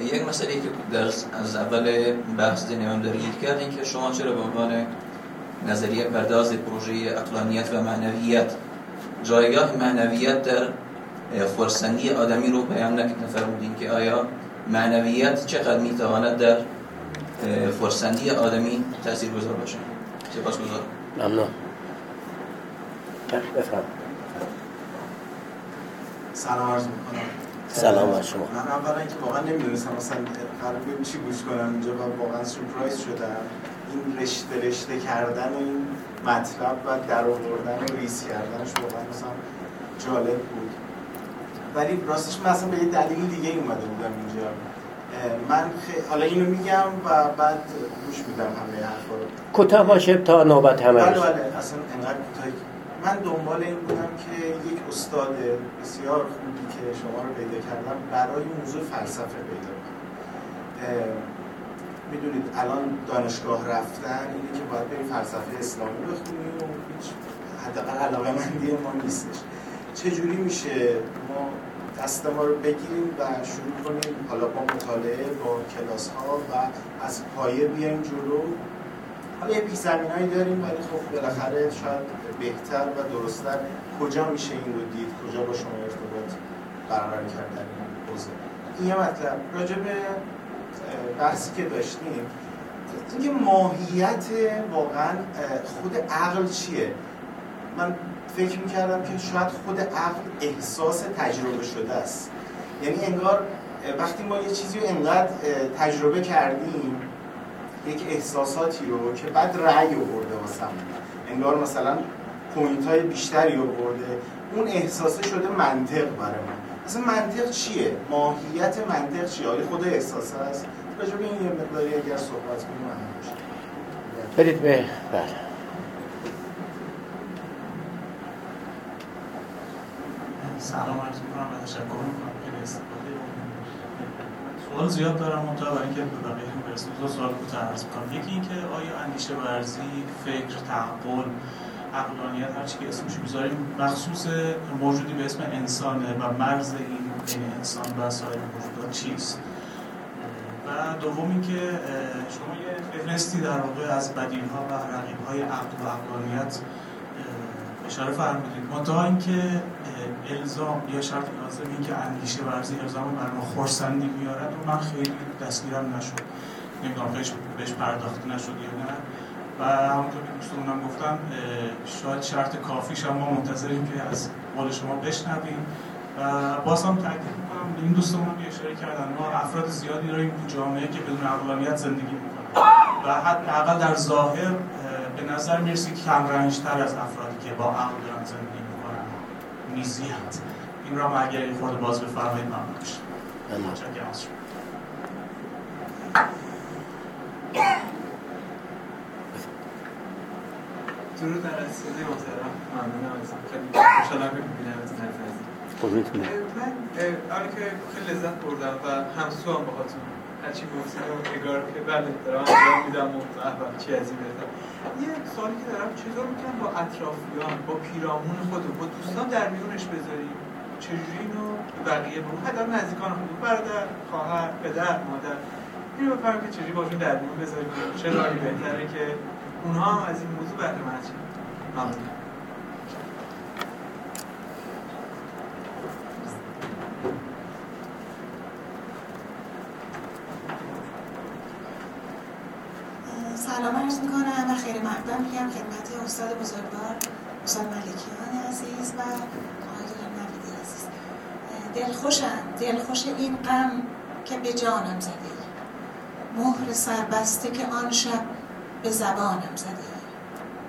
یک مسئله که در از اول بحث نمیم دارید کردیم که شما چرا به عنوان نظریه پرداز پروژه اقلانیت و معنویت. جایگاه معنویت در خورسندی آدمی رو بیان نکرد. فرمودین که آیا معنویت چقدر می‌تواند در فرسندی آدمی تاثیر گذار باشه؟ سپاس گذار ممنون بفرم سلام عرض می‌کنم. سلام بر شما. من اولا اینکه واقعا نمی‌دونستم مثلا قرار چی گوش کنم. اینجا و واقعا سورپرایز شدم. این رشته رشته کردن این مطلب و در آوردن و ریس کردنش واقعا مثلا جالب بود. ولی راستش من اصلا به یه دلیل دیگه اومده بودم اینجا. من خ... حالا اینو میگم و بعد گوش میدم همه حرفا رو. کوتاه باشه تا نوبت همه بله بله اصلا انقدر کوتاهی. من دنبال این بودم که یک استاد بسیار خوبی که شما رو پیدا کردم برای موضوع فلسفه پیدا کنم. می‌دونید الان دانشگاه رفتن اینه که باید بریم فلسفه اسلامی بخونیم و هیچ حداقل علاقه مندی ما نیستش. چجوری میشه؟ ما دست ما رو بگیریم و شروع کنیم. حالا با مطالعه با کلاس ها و از پایه بیایم جلو. حالا یه پیش زمین هایی داریم ولی خب بالاخره شاید بهتر و درستتر. کجا میشه این رو دید؟ کجا با شما ارتباط برقرار کردن؟ این حوزه این یه مطلب. راجع به بحثی که داشتیم اینکه ماهیت واقعا خود عقل چیه؟ من فکر می‌کردم که شاید خود عقل احساس تجربه شده است. یعنی انگار وقتی ما یه چیزی رو انقدر تجربه کردیم یک احساساتی رو که بعد رأی آورده واسم انگار مثلا پوینت های بیشتری آورده. اون احساسه شده منطق برای من اصلا منطق چیه؟ ماهیت منطق چیه؟ آیا خود احساس هست؟ راجع به این یه مقداری اگر صحبت کنیم من برید به بله سلام عرض می‌کنم و تشکر می‌کنم که استفاده سوال زیاد دارم منتها برای اینکه به بقیه برسیم دو سوال کوتاه عرض می‌کنم یکی اینکه آیا اندیشه ورزی فکر تعقل عقلانیت هر اسمش می‌ذاریم مخصوص موجودی به اسم انسانه و مرز این بین انسان و سایر موجودات چیست. و دوم اینکه شما یه فهرستی در واقع از بدیل ها و رقیب های عقل و عقلانیت اشاره فرمودید. منتها اینکه الزام یا شرط لازم این که اندیشه ورزی الزام بر ما خورسندی میارد و من خیلی دستگیرم نشد. نمی‌دونم بهش پرداخته نشد یا نه. و همونطور که دوستمونم گفتم شاید شرط کافیش هم ما منتظریم که از قول شما بشنویم و باز هم تاکید می‌کنم این دوستمون هم اشاره کردن ما افراد زیادی داریم تو جامعه که بدون عقلانیت زندگی می‌کنن. و حداقل در ظاهر به نظر می‌رسه که کم رنجتر از افرادی که با عقل دارن زندگی می‌کنن میزیند این را اگر این خود باز بفرمایید ممنون میشه متشکرم از شما درود در استودیو محترم ممنونم از خیلی خوشحالم که می‌بینم از قربونتونه من آره که خیلی لذت بردم و همسو هم باهاتون هرچی گفتید و نگار که بله دارم انجام میدم و احوال چی از این بهتر. یه سوالی که دارم چطور می‌تونم با اطرافیان با پیرامون خودم با دوستان در میونش بذاریم؟ چجوری اینو بقیه بگم؟ حتی نزدیکان خود برادر خواهر پدر مادر. اینو بفهمم که چجوری باشون در میون بذاریم. چه راهی بهتره که اونها هم از این موضوع بهره مند ممنون سلام عرض می‌کنم و خیلی مقدم میگم خدمت استاد بزرگوار استاد ملکیان عزیز و آقای نویدی عزیز. دلخوشم دلخوش این غم که به جانم زده مهر سربسته که آن شب به زبانم زده.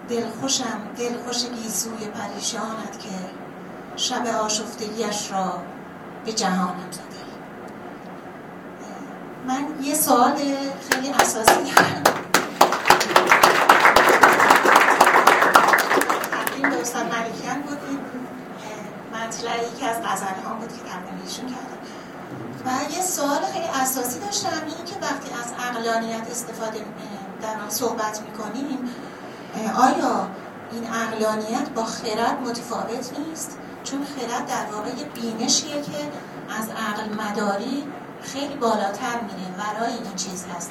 دلخوشم دلخوش گیسوی پریشانت که شب آشفتگیش را به جهانم زده. من یه سوال خیلی اساسی دارم. تقدیم استاد ملکیان بود این مطلع یکی از غزل ها بود که تقدیمشون کردم. و یه سوال خیلی اساسی داشتم این که وقتی از اقلانیت استفاده در آن صحبت می‌کنیم آیا این اقلانیت با خرد متفاوت نیست؟ چون خرد در واقع یه بینشیه که از عقل مداری خیلی بالاتر میره ورای این چیز هست.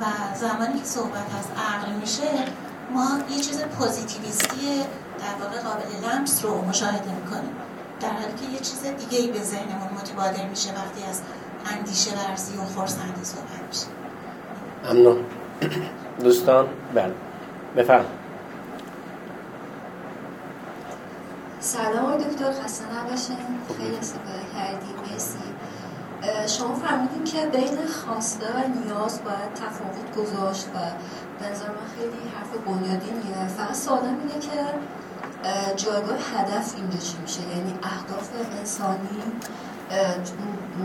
و زمانی که صحبت از عقل میشه ما یه چیز پوزیتیویستی در واقع قابل لمس رو مشاهده می‌کنیم. در حالی که یه چیز دیگه ای به ذهنمون متبادر میشه وقتی از اندیشه ورزی و خورسندی صحبت میشه. دوستان بله. بفرم. سلام آقای دکتر خسته نباشین. خیلی استفاده کردیم مرسی. شما فرمودین که بین خواسته و نیاز باید تفاوت گذاشت و به نظر من خیلی حرف بنیادینیه فقط سوالم اینه که جایگاه هدف اینجا چی میشه؟ یعنی اهداف انسانی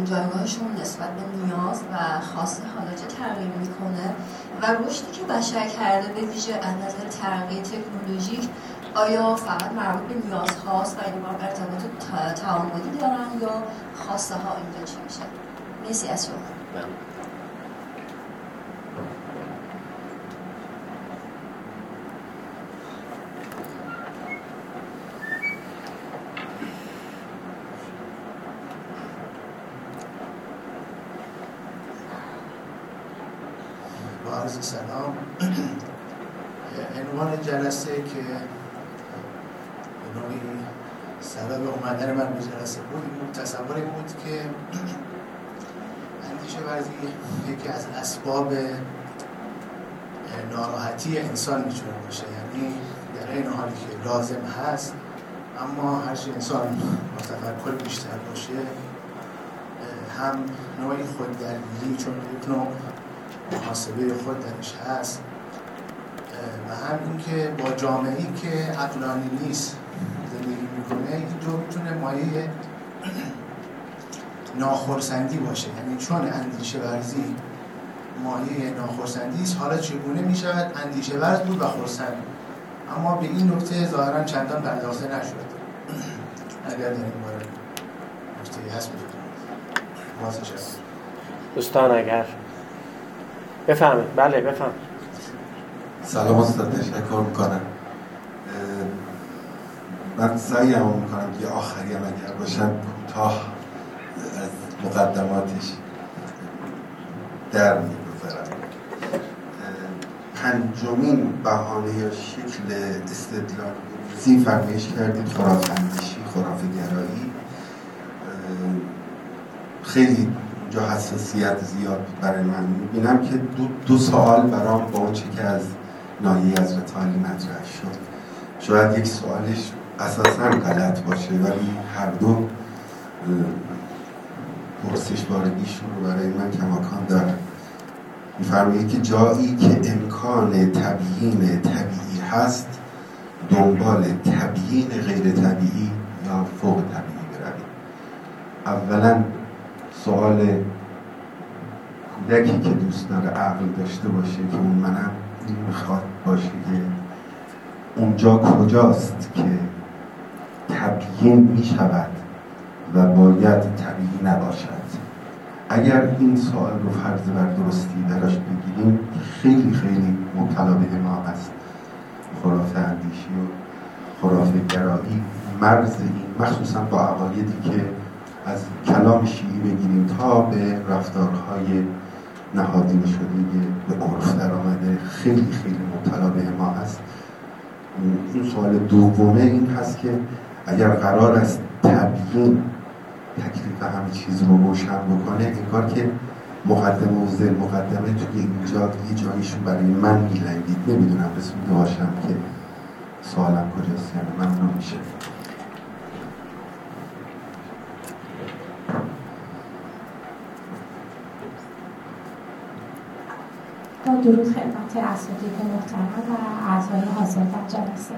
جایگاهشون نسبت به نیاز و خواسته حالا چه تغییر می‌کنه و رشدی که بشر کرده به ویژه از نظر ترقی تکنولوژیک آیا فقط مربوط به نیاز هاست و این با ارتباط تعاملی دارن یا خواسته ها اینجا چی میشه؟ مرسی از شما با عرض سلام عنوان جلسه که نوعی سبب اومدن جلسه بود تصوری بود که اندیشه ورزی یکی از اسباب ناراحتی انسان می‌تونه باشه. یعنی در این حالی که لازم هست اما هرچی انسان با بیشتر باشه هم نوعی خود درگیری چون یک نوع محاسبه خود درش هست و هم اینکه با جامعه که عقلانی نیست می‌کنه. این دو می‌تونه مایه ناخرسندی باشه. یعنی چون اندیشه ورزی مایه ناخرسندی است حالا چگونه می‌شود؟ اندیشه ورز بود و خرسند. اما به این نکته ظاهرا چندان پرداخته نشد. اگر در این باره نکته هست بدونید دوستان اگر بفهمید بله بفهم سلام استاد تشکر می‌کنم. من سعیم می‌کنم که آخری هم اگر باشم کوتاه از مقدماتش در می‌گذارم. پنجمین بهانه یا شکل استدلال بروزی فرمیش کردید خراف اندیشی خراف گرایی خیلی اونجا حساسیت زیاد برای من. می‌بینم که دو, دو سوال برام با چه که از نایه از رتالی مطرح شد. شاید یک سوالش اساسا غلط باشه ولی هر دو پرسش بارگیشون رو برای من کماکان داره میفرمایید که جایی که امکان تبیین طبیعی هست دنبال تبیین غیر طبیعی یا فوق طبیعی بروید. اولا سوال کودکی که دوست داره عقل داشته باشه که اون منم می‌خواد باشه که اونجا کجاست که تبیین می‌شود و باید طبیعی نباشد. اگر این سوال رو فرض بر درستی براش بگیریم خیلی خیلی مبتلا به ما هست خرافه اندیشی و خرافه گرایی مرز این مخصوصا با عقایدی که از کلام شیعی بگیریم تا به رفتارهای نهادین شده به عرف در آمده خیلی خیلی مبتلا به ما هست این سوال دومه این هست که اگر قرار است تبیین تکلیف همه چیز رو روشن بکنه انگار که مقدمه و زل مقدمه توی اینجا یه جاییشون برای من میلنگید. نمی‌دونم رسونده باشم که سوالم کجاست یعنی ممنون میشه. با درود خدمت اساتید محترم و اعضای حاضر در جلسه.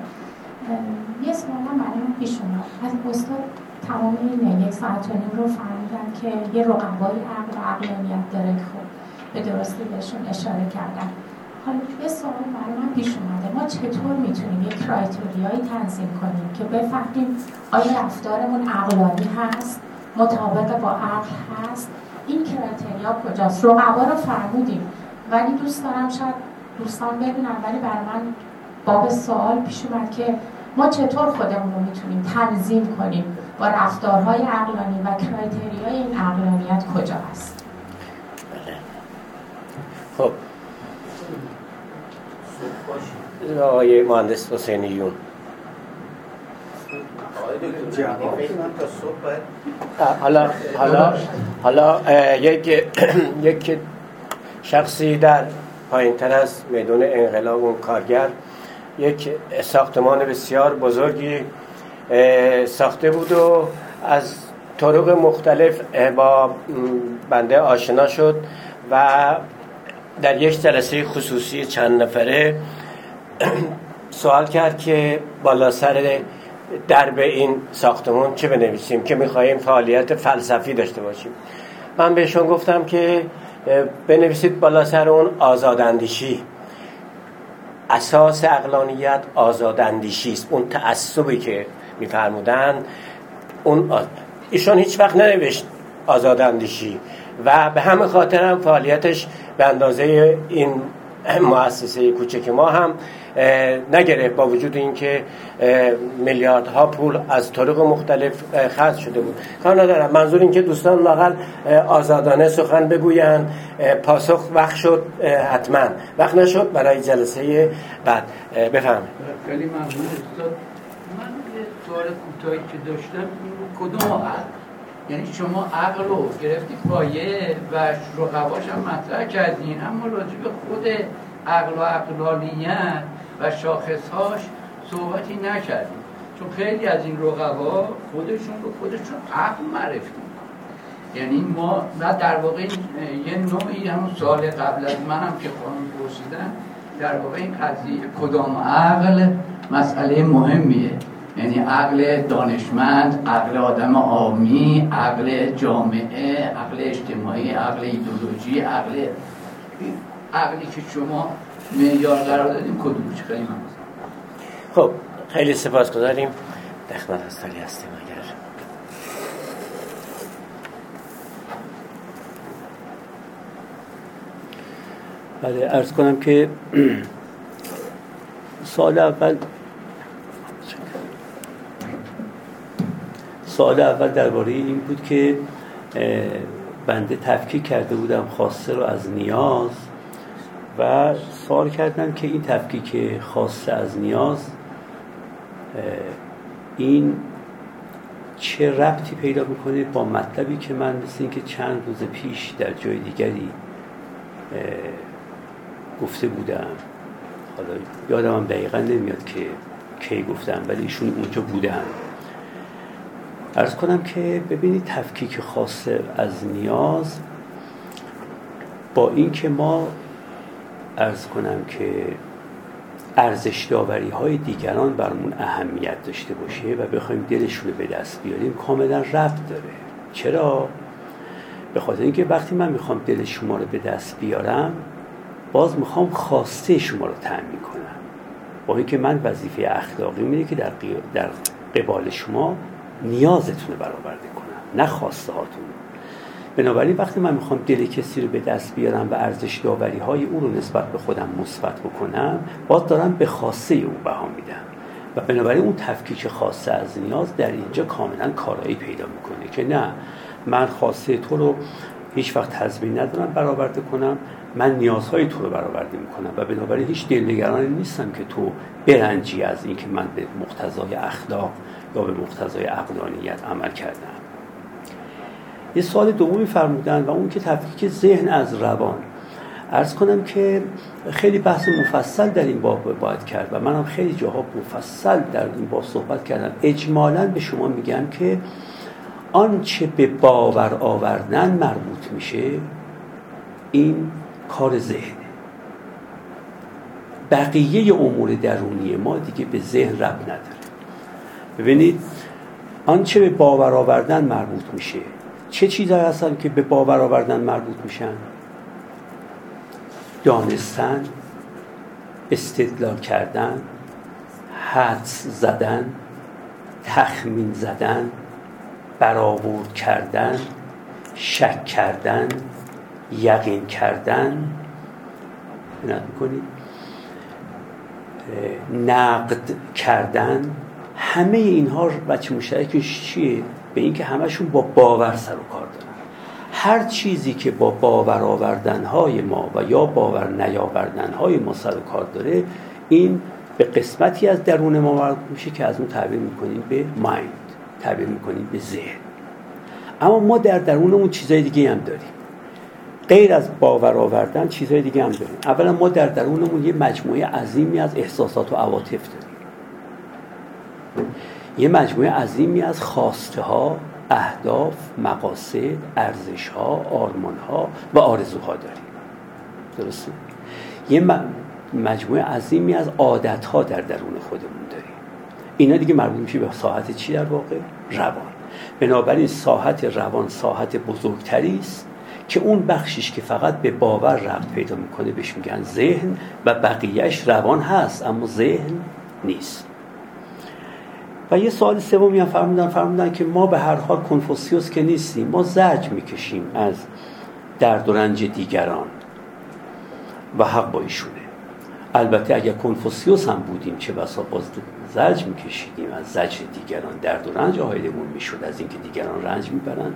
یه سوال برای من پیش اومد. از استاد تمام این یک ساعت و نیم رو فهمیدن که یه رقبای عقل و عقلانیت داره که خب به درستی بهشون اشاره کردن. حالا یه سوال برای من پیش اومده. ما چطور می‌تونیم یک کرایتریایی تنظیم کنیم که بفهمیم آیا رفتارمون عقلانی هست مطابق با عقل هست؟ این کرایتریا کجاست؟ رقبا رو فرمودیم. ولی دوست دارم شاید دوستان بدونم ولی برای من باب سوال پیش اومد که ما چطور خودمون رو می‌تونیم تنظیم کنیم؟ با رفتارهای عقلانی و کرایتریای این عقلانیت کجا هست؟ خب. آقای مهندس حسینیون حالا حالا حالا یک یک شخصی در پایین تر از میدون انقلاب اون کارگر یک ساختمان بسیار بزرگی ساخته بود و از طرق مختلف با بنده آشنا شد و در یک جلسه خصوصی چند نفره [CLEARS THROAT] سوال کرد که بالا سر درب این ساختمون چه بنویسیم که می‌خواهیم فعالیت فلسفی داشته باشیم. من بهشون گفتم که بنویسید بالا سر اون آزاداندیشی. اساس اقلانیت آزاداندیشی است. اون تعصبی که میفرمودن اون ایشون هیچ وقت ننوشت آزاداندیشی و به همه خاطر هم فعالیتش به اندازه این مؤسسه کوچک ما هم نگرفت با وجود اینکه میلیاردها پول از طرق مختلف خرج شده بود. کار ندارم منظور این که دوستان لاقل آزادانه سخن بگوین پاسخ وقت شد حتما. وقت نشد برای جلسه بعد. بفهم خیلی ممنون. من یه سوال کوتاهی که داشتم کدوم یعنی شما عقل رو گرفتید پایه و رقباش هم مطرح کردین اما راجع به خود عقل و عقلانیت و شاخصهاش صحبتی نکردیم. چون خیلی از این رقبا خودشون رو خودشون عقل معرفی یعنی ما در واقع یه نوعی همون سال قبل از منم که خانم پرسیدن در واقع این قضیه کدام عقل مسئله مهمیه؟ یعنی عقل دانشمند عقل آدم آمی عقل جامعه عقل اجتماعی عقل ایدولوژی عقل عقلی که شما معیار قرار دادیم خیلی من خب خیلی سپاس گذاریم. دخمت هستالی هستیم اگر. بله ارز کنم که [CLEARS THROAT] سال اول سال اول درباره این بود که بنده تفکیک کرده بودم خواسته رو از نیاز و سوال کردم که این تفکیک خاصه از نیاز این چه ربطی پیدا می‌کنه با مطلبی که من مثل اینکه چند روز پیش در جای دیگری گفته بودم. حالا یادم هم دقیقا نمیاد که کی گفتم ولی ایشون اونجا بودن. ارز کنم که ببینید تفکیک خاصه از نیاز با اینکه ما ارز کنم که ارزش داوری های دیگران برمون اهمیت داشته باشه و بخوایم دلشون رو به دست بیاریم کاملا ربط داره. چرا؟ به خاطر اینکه وقتی من می‌خوام دل شما رو به دست بیارم باز می‌خوام خواسته شما رو تأمین کنم. با اینکه من وظیفه اخلاقی میده که در, در قبال شما نیازتون رو برآورده کنم نه خواسته هاتون. بنابراین وقتی من می‌خوام دل کسی رو به دست بیارم و ارزش داوری های او رو نسبت به خودم مثبت بکنم باز دارم به خاصه او بها میدم. و بنابراین اون تفکیک خاصه از نیاز در اینجا کاملا کارایی پیدا می‌کنه که نه من خاصه تو رو هیچ وقت تضمین ندارم برآورده کنم من نیازهای تو رو برآورده می‌کنم و بنابراین هیچ دلنگرانی نیستم که تو برنجی از اینکه من به مقتضای اخلاق یا به مقتضای عقلانیت عمل کردم. یه سوال دومی فرمودن و اون که تفکیک ذهن از روان. ارز کنم که خیلی بحث مفصل در این باب باید کرد و منم خیلی جاها مفصل در این باب صحبت کردم. اجمالا به شما میگم که آنچه به باور آوردن مربوط میشه این کار ذهنه. بقیه امور درونی ما دیگه به ذهن رب نداره. ببینید آنچه به باور آوردن مربوط میشه چه چیزهایی هستن که به باور آوردن مربوط میشن؟ دانستن استدلال کردن حدس زدن تخمین زدن برآورد کردن شک کردن یقین کردن. می‌کنید نقد کردن. همه اینها بچه مشترکش چیه؟ به اینکه همشون با باور سر و کار دارن. هر چیزی که با باور آوردن های ما و یا باور نیاوردن های ما سر و کار داره این به قسمتی از درون ما مربوط میشه که از اون تعبیر می‌کنیم به مایند تعبیر می‌کنیم به ذهن. اما ما در درونمون چیزای دیگه هم داریم. غیر از باور آوردن چیزهای دیگه هم داریم. اولا ما در درونمون یه مجموعه عظیمی از احساسات و عواطف داریم. یه مجموعه عظیمی از خواسته ها اهداف مقاصد ارزش ها آرمان ها و آرزوها داریم. درسته؟ یه مجموعه عظیمی از عادت ها در درون خودمون داریم. اینا دیگه مربوط میشه به ساحت چی در واقع؟ روان. بنابراین ساحت روان ساحت بزرگتری است که اون بخشش که فقط به باور ربط پیدا می‌کنه بهش میگن ذهن و بقیهش روان هست اما ذهن نیست. و یه سوال سومی هم فرمودن فرمودن که ما به هر حال کنفوسیوس که نیستیم ما زرج می‌کشیم از درد و رنج دیگران و حق با ایشونه. البته اگر کنفوسیوس هم بودیم چه بسا باز زرج میکشیدیم از زجر دیگران درد و رنج آهایدمون می‌شد از اینکه دیگران رنج می‌برند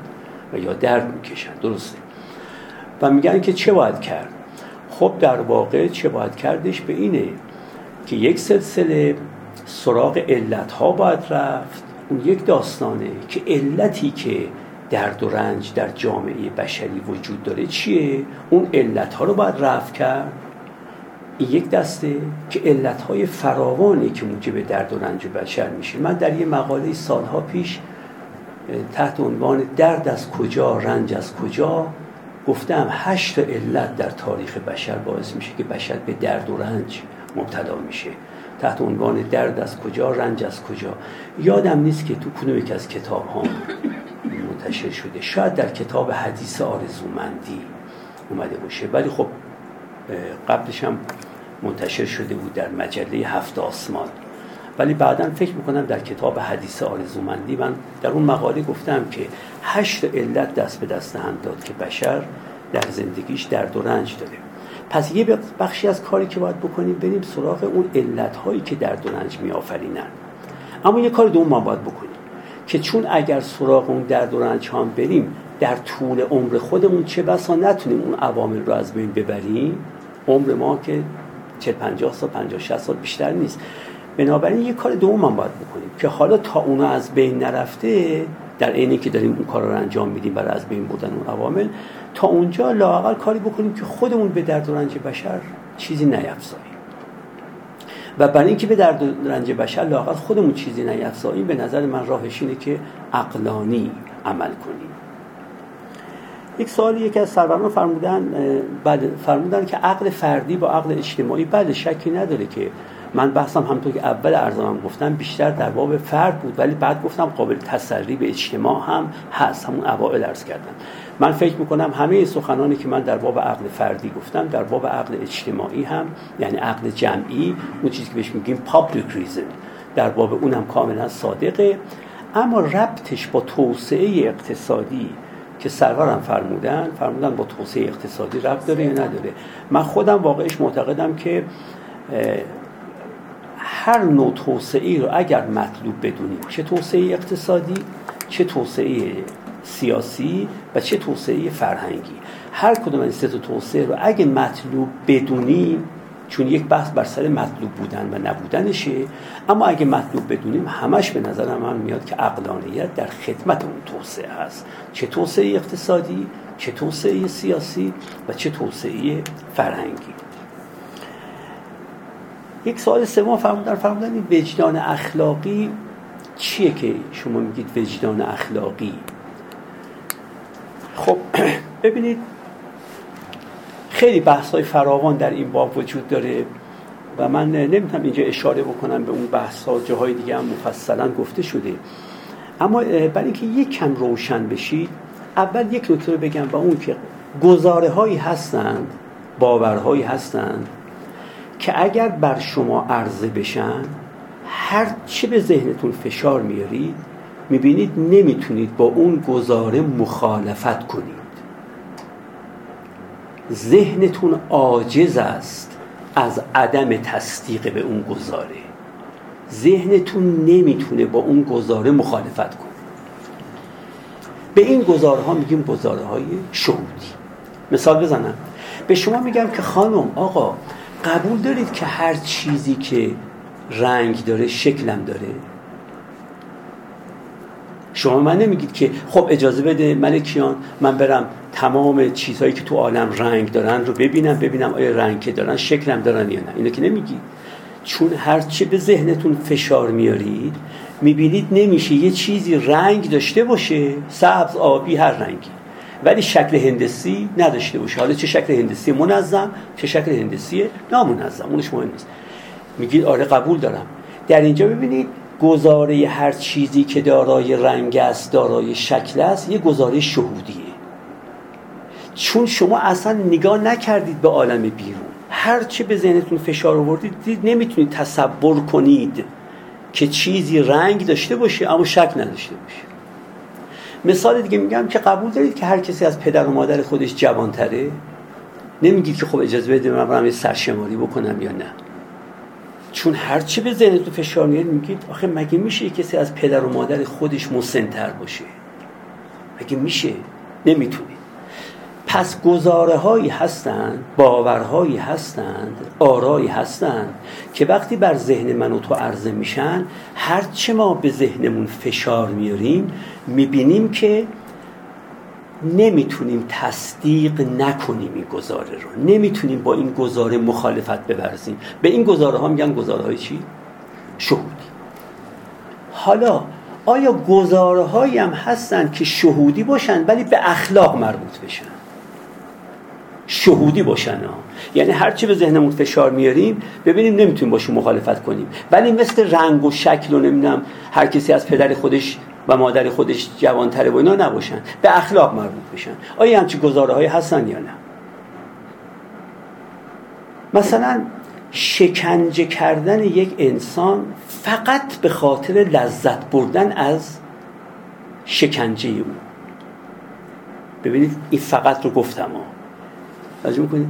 و یا درد می‌کشند. درسته. و میگن که چه باید کرد؟ خب در واقع چه باید کردش به اینه که یک سلسله سراغ علت ها باید رفت. اون یک داستانه که علتی که درد و رنج در جامعه بشری وجود داره چیه؟ اون علت ها رو باید رفت کرد. یک دسته که علت های فراوانی که موجب درد و رنج بشر میشه. من در یه مقاله سالها پیش تحت عنوان درد از کجا رنج از کجا گفتم هشت علت در تاریخ بشر باعث میشه که بشر به درد و رنج مبتلا میشه. تحت عنوان درد از کجا رنج از کجا. یادم نیست که تو کدوم یک از کتاب ها منتشر شده. شاید در کتاب حدیث آرزومندی اومده باشه. ولی خب قبلش هم منتشر شده بود در مجله هفت آسمان. ولی بعدا فکر می‌کنم در کتاب حدیث آرزومندی من در اون مقاله گفتم که هشت علت دست به دست هم داد که بشر در زندگیش درد و رنج داره. پس یه بخشی از کاری که باید بکنیم بریم سراغ اون علت هایی که درد و رنج میآفرینن. اما یه کار دوم ما باید بکنیم که چون اگر سراغ اون درد و رنج هم بریم در طول عمر خودمون چه بسا نتونیم اون عوامل رو از بین ببریم؟ عمر ما که چه 50 سال 50 60 سال بیشتر نیست. بنابراین یه کار دوم هم باید بکنیم که حالا تا اونا از بین نرفته در عینی که داریم اون کار رو انجام میدیم برای از بین بردن اون عوامل تا اونجا لاقل کاری بکنیم که خودمون به درد و رنج بشر چیزی نیفزاییم و برای اینکه به درد و رنج بشر لاقل خودمون چیزی نیفزاییم به نظر من راهش اینه که عقلانی عمل کنیم. یک سوالی یکی از سروران فرمودن بله فرمودن که عقل فردی با عقل اجتماعی بله شکی نداره که من بحثم همونطور که اول ارزم گفتم بیشتر در باب فرد بود ولی بعد گفتم قابل تسری به اجتماع هم هست همون اوائل ارز کردم. من فکر می‌کنم همه سخنانی که من در باب عقل فردی گفتم در باب عقل اجتماعی هم یعنی عقل جمعی اون چیزی که بهش میگیم public reason در باب اونم کاملا صادقه. اما ربطش با توسعه اقتصادی که سرورم فرمودن فرمودن با توسعه اقتصادی ربط داره یا نداره؟ من خودم واقعش معتقدم که هر نوع توسعه رو اگر مطلوب بدونیم چه توسعه اقتصادی چه توسعه سیاسی و چه توسعه فرهنگی. هر کدوم این سه توسعه رو اگه مطلوب بدونیم چون یک بحث بر سر مطلوب بودن و نبودنشه اما اگه مطلوب بدونیم همش به نظر من میاد که اقلانیت در خدمت اون توسعه هست. چه توسعه اقتصادی چه توسعه سیاسی و چه توسعه فرهنگی. یک سوال سوم فرمودن فرمودن این وجدان اخلاقی چیه که شما میگید وجدان اخلاقی؟ خب [CLEARS THROAT] ببینید خیلی بحث های فراوان در این باب وجود داره و من نمی‌تونم اینجا اشاره بکنم به اون بحث ها جاهای دیگه هم مفصلا گفته شده. اما برای اینکه یک کم روشن بشید اول یک نکته رو بگم و اون که گزاره هایی هستند باورهایی هستند که اگر بر شما عرضه بشن هر چه به ذهنتون فشار میارید می‌بینید نمی‌تونید با اون گزاره مخالفت کنید. ذهنتون عاجز است از عدم تصدیق به اون گزاره. ذهنتون نمی‌تونه با اون گزاره مخالفت کنه. به این گزاره ها میگیم گزاره شهودی. مثال بزنم. به شما میگم که خانم آقا قبول دارید که هر چیزی که رنگ داره شکلم داره؟ شما من نمیگید که خب اجازه بده ملکیان من برم تمام چیزهایی که تو عالم رنگ دارن رو ببینم ببینم آیا رنگ که دارن شکلم دارن یا نه. اینو که نمیگید. چون هرچه به ذهنتون فشار میارید می‌بینید نمیشه یه چیزی رنگ داشته باشه. سبز آبی هر رنگی. ولی شکل هندسی نداشته باشه. حالا چه شکل هندسی منظم چه شکل هندسی نامنظم. اونش مهم نیست. میگید آره قبول دارم. در اینجا ببینید گزاره هر چیزی که دارای رنگ است دارای شکل است یه گزاره شهودیه. چون شما اصلا نگاه نکردید به عالم بیرون. هر چه به ذهنتون فشار آوردید دید نمی‌تونید تصور کنید که چیزی رنگ داشته باشه اما شکل نداشته باشه. مثال دیگه میگم که قبول دارید که هر کسی از پدر و مادر خودش جوانتره. نمیگید که خب اجازه بده من برم یه سرشماری بکنم یا نه. چون هرچی به ذهنتون فشار میاد میگید آخه مگه میشه کسی از پدر و مادر خودش مسنتر باشه؟ مگه میشه؟ نمی‌تونید. پس گزاره هایی هستند باورهایی هستند آرایی هستند که وقتی بر ذهن من و تو عرضه میشن هرچه ما به ذهنمون فشار میاریم می‌بینیم که نمی‌تونیم تصدیق نکنیم این گزاره رو. نمی‌تونیم با این گزاره مخالفت ببرزیم به این گزاره ها میگن گزاره های چی؟ شهودی حالا آیا گزاره هایی هم هستن که شهودی باشن ولی به اخلاق مربوط بشن؟ شهودی باشن یعنی هرچی به ذهنمون فشار میاریم ببینیم نمی‌تونیم باشون مخالفت کنیم. ولی مثل رنگ و شکل و نمی‌دونم هر کسی از پدر خودش و مادر خودش جوانتره و اینا نباشن. به اخلاق مربوط بشن. آیا همچی گزاره های هستن یا نه؟ مثلا شکنجه کردن یک انسان فقط به خاطر لذت بردن از شکنجه او. ببینید این فقط رو گفتم می‌کنید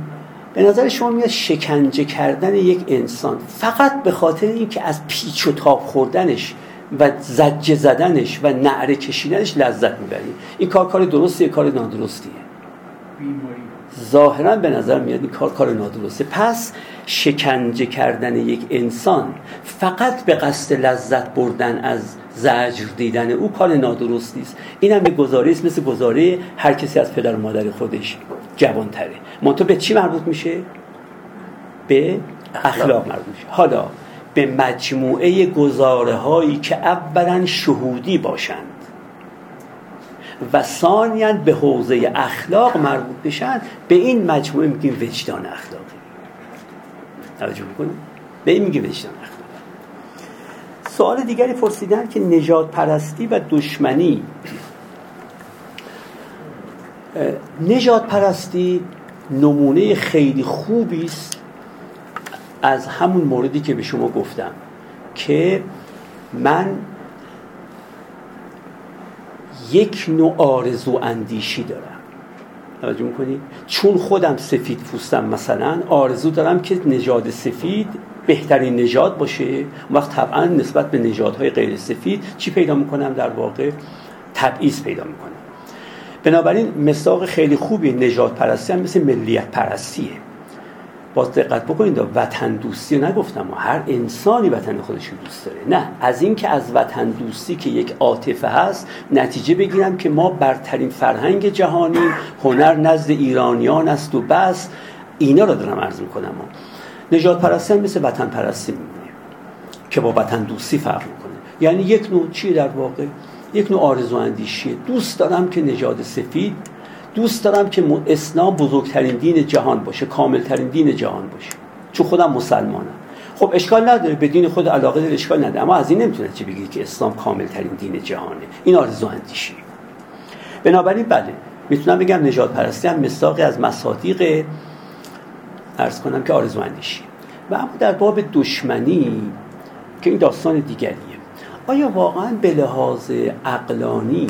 به نظر شما میاد شکنجه کردن یک انسان فقط به خاطر اینکه از پیچ و تاب خوردنش و زجه زدنش و نعره کشیدنش لذت می‌بریم این کار کار درستیه کار نادرستیه. ظاهرا به نظر میاد این کار کار نادرسته. پس شکنجه کردن یک انسان فقط به قصد لذت بردن از زجر دیدن او کار نادرستی است. این هم گزاره است مثل گزاره هر کسی از پدر و مادر خودش. جوانتره. منتها به چی مربوط میشه؟ به اخلاق مربوط میشه. حالا به مجموعه گزاره هایی که اولا شهودی باشند و ثانیا به حوزه اخلاق مربوط بشن به این مجموعه میگیم وجدان اخلاقی. توجه می‌کنیم به این میگیم وجدان اخلاقی. سوال دیگری پرسیدن که نجات پرستی و دشمنی نجات پرستی نمونه خیلی خوبی است از همون موردی که به شما گفتم که من یک نوع آرزو اندیشی دارم. توجه می‌کنی چون خودم سفید پوستم مثلا آرزو دارم که نژاد سفید بهترین نژاد باشه. اون وقت طبعا نسبت به نژادهای غیر سفید چی پیدا می‌کنم؟ در واقع تبعیض پیدا می‌کنم. بنابراین مساق خیلی خوبی نجات پرستی هم مثل ملیت پرستیه باز دقت بکنید وطن دوستی نگفتم. هر انسانی وطن خودش رو دوست داره. نه از اینکه از وطن دوستی که یک عاطفه هست نتیجه بگیرم که ما برترین فرهنگ جهانی هنر نزد ایرانیان است و بس اینا رو دارم عرض می‌کنم. نجات پرستی مثل وطن پرستی میمونه که با وطن دوستی فرق می‌کنه. یعنی یک نوع چی در واقع؟ یک نوع آرزو اندیشیه دوست دارم که نژاد سفید دوست دارم که اسلام بزرگترین دین جهان باشه کاملترین دین جهان باشه. چون خودم مسلمانم. خب اشکال نداره. به دین خود علاقه داره اشکال نداره. اما از این نمی‌تونه چه بگی که اسلام کاملترین دین جهانه. این آرزو اندیشی بنابراین بله. می‌تونم بگم نجات پرستی هم مصداقی از مصادیق ارز کنم که آرزو اندیشی و اما در باب دشمنی که این داستان دیگریه. آیا واقعا به لحاظ اقلانی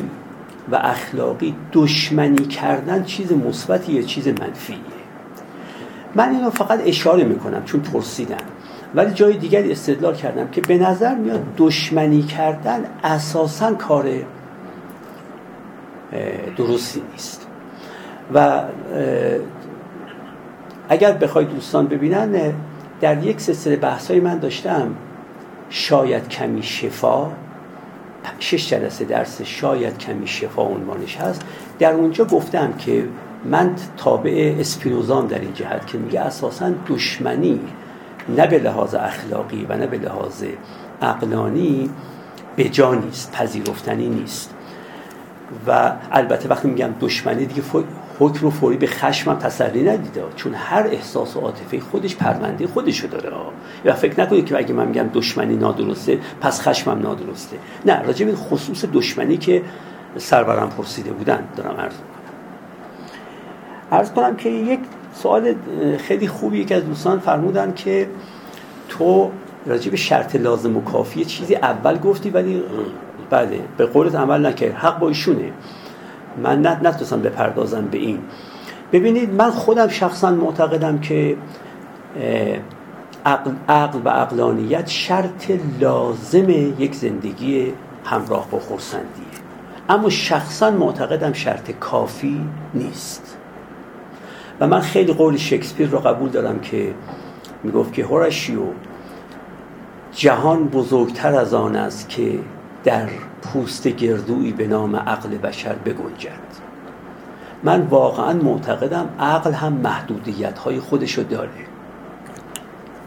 و اخلاقی دشمنی کردن چیز مثبتی یا چیز منفیه؟ من اینو فقط اشاره می‌کنم چون پرسیدم. ولی جای دیگری استدلال کردم که به نظر میاد دشمنی کردن اساسا کار درستی نیست. و اگر بخوای دوستان ببینن در یک سلسله بحثای من داشتم شاید کمی شفا شش جلسه درس شاید کمی شفا عنوانش هست. در اونجا گفتم که من تابع اسپینوزان در این جهت که میگه اساسا دشمنی نه به لحاظ اخلاقی و نه به لحاظ عقلانی به جا نیست پذیرفتنی نیست. و البته وقتی میگم دشمنی دیگه حکم رو فوری به خشمم تسری ندیده. چون هر احساس و عاطفه خودش پرونده خودشو داره یا فکر نکنید که اگه من میگم دشمنی نادرسته پس خشمم نادرسته. نه راجع به خصوص دشمنی که سرورم پرسیده بودن دارم عرض کنم عرض کنم که یک سوال خیلی خوبی که از دوستان فرمودن که تو راجع به شرط لازم و کافی چیزی اول گفتی ولی بله به قولت عمل نکرد. حق با ایشونه. من نتونستم بپردازم به این. ببینید من خودم شخصا معتقدم که عقل, عقل و عقلانیت شرط لازم یک زندگی همراه با خورسندیه اما شخصا معتقدم شرط کافی نیست. و من خیلی قول شکسپیر رو قبول دارم که می‌گفت که هورشیو جهان بزرگتر از آن است که در پوست گردویی به نام عقل بشر بگنجد. من واقعا معتقدم عقل هم محدودیت های خودشو داره.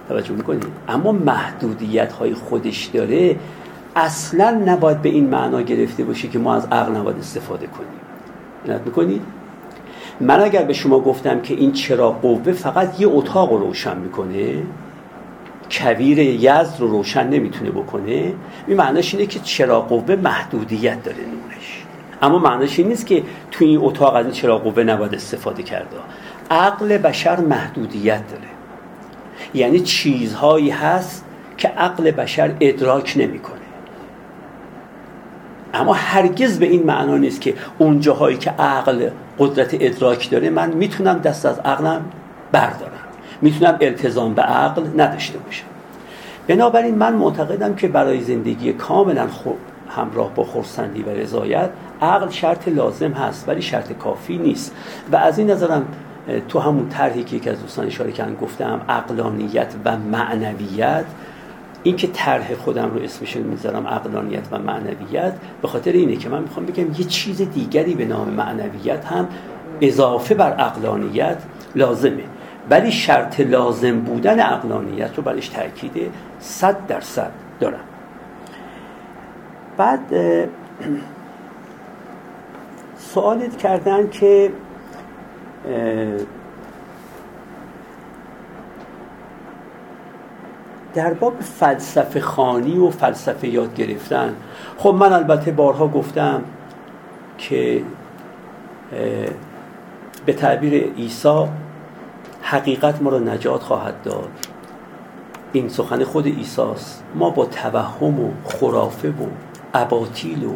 توجه می‌کنید اما محدودیت های خودش داره اصلا نباید به این معنا گرفته باشه که ما از عقل نباید استفاده کنیم. اینت می‌کنید من اگر به شما گفتم که این چرا قوه فقط یه اتاق رو روشن می‌کنه کویر یزد رو روشن نمی‌تونه بکنه این معناش اینه که چراغ قوه محدودیت داره نورش. اما معناش این نیست که توی این اتاق از این چراغ قوه نباید استفاده کرده. عقل بشر محدودیت داره. یعنی چیزهایی هست که عقل بشر ادراک نمی‌کنه. اما هرگز به این معنا نیست که اون جاهایی که عقل قدرت ادراک داره من می‌تونم دست از عقلم بردارم. می‌تونم التزام به عقل نداشته باشم. بنابراین من معتقدم که برای زندگی کاملا همراه با خورسندی و رضایت عقل شرط لازم هست ولی شرط کافی نیست. و از این نظرم تو همون طرحی که یکی از دوستان اشاره کردن گفتم عقلانیت و معنویت. این که طرح خودم رو اسمش می‌ذارم عقلانیت و معنویت به خاطر اینه که من می‌خوام بگم یه چیز دیگری به نام معنویت هم اضافه بر عقلانیت لازمه. ولی شرط لازم بودن اقلانیت رو برش تاکید صد درصد دارم. بعد سوالت کردن که در باب فلسفه خانی و فلسفه یاد گرفتن خب من البته بارها گفتم که به تعبیر عیسی حقیقت ما را نجات خواهد داد. این سخن خود ایساست ما با توهم و خرافه و اباطیل و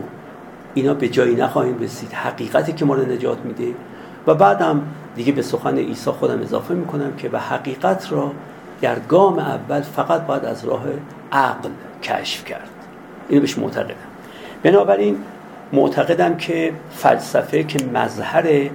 اینا به جایی نخواهیم رسید. حقیقتی که ما رو نجات میده. و بعدم دیگه به سخن عیسی خودم اضافه می‌کنم که به حقیقت را در گام اول فقط باید از راه عقل کشف کرد. اینو بهش معتقدم. بنابراین معتقدم که فلسفه که مظهر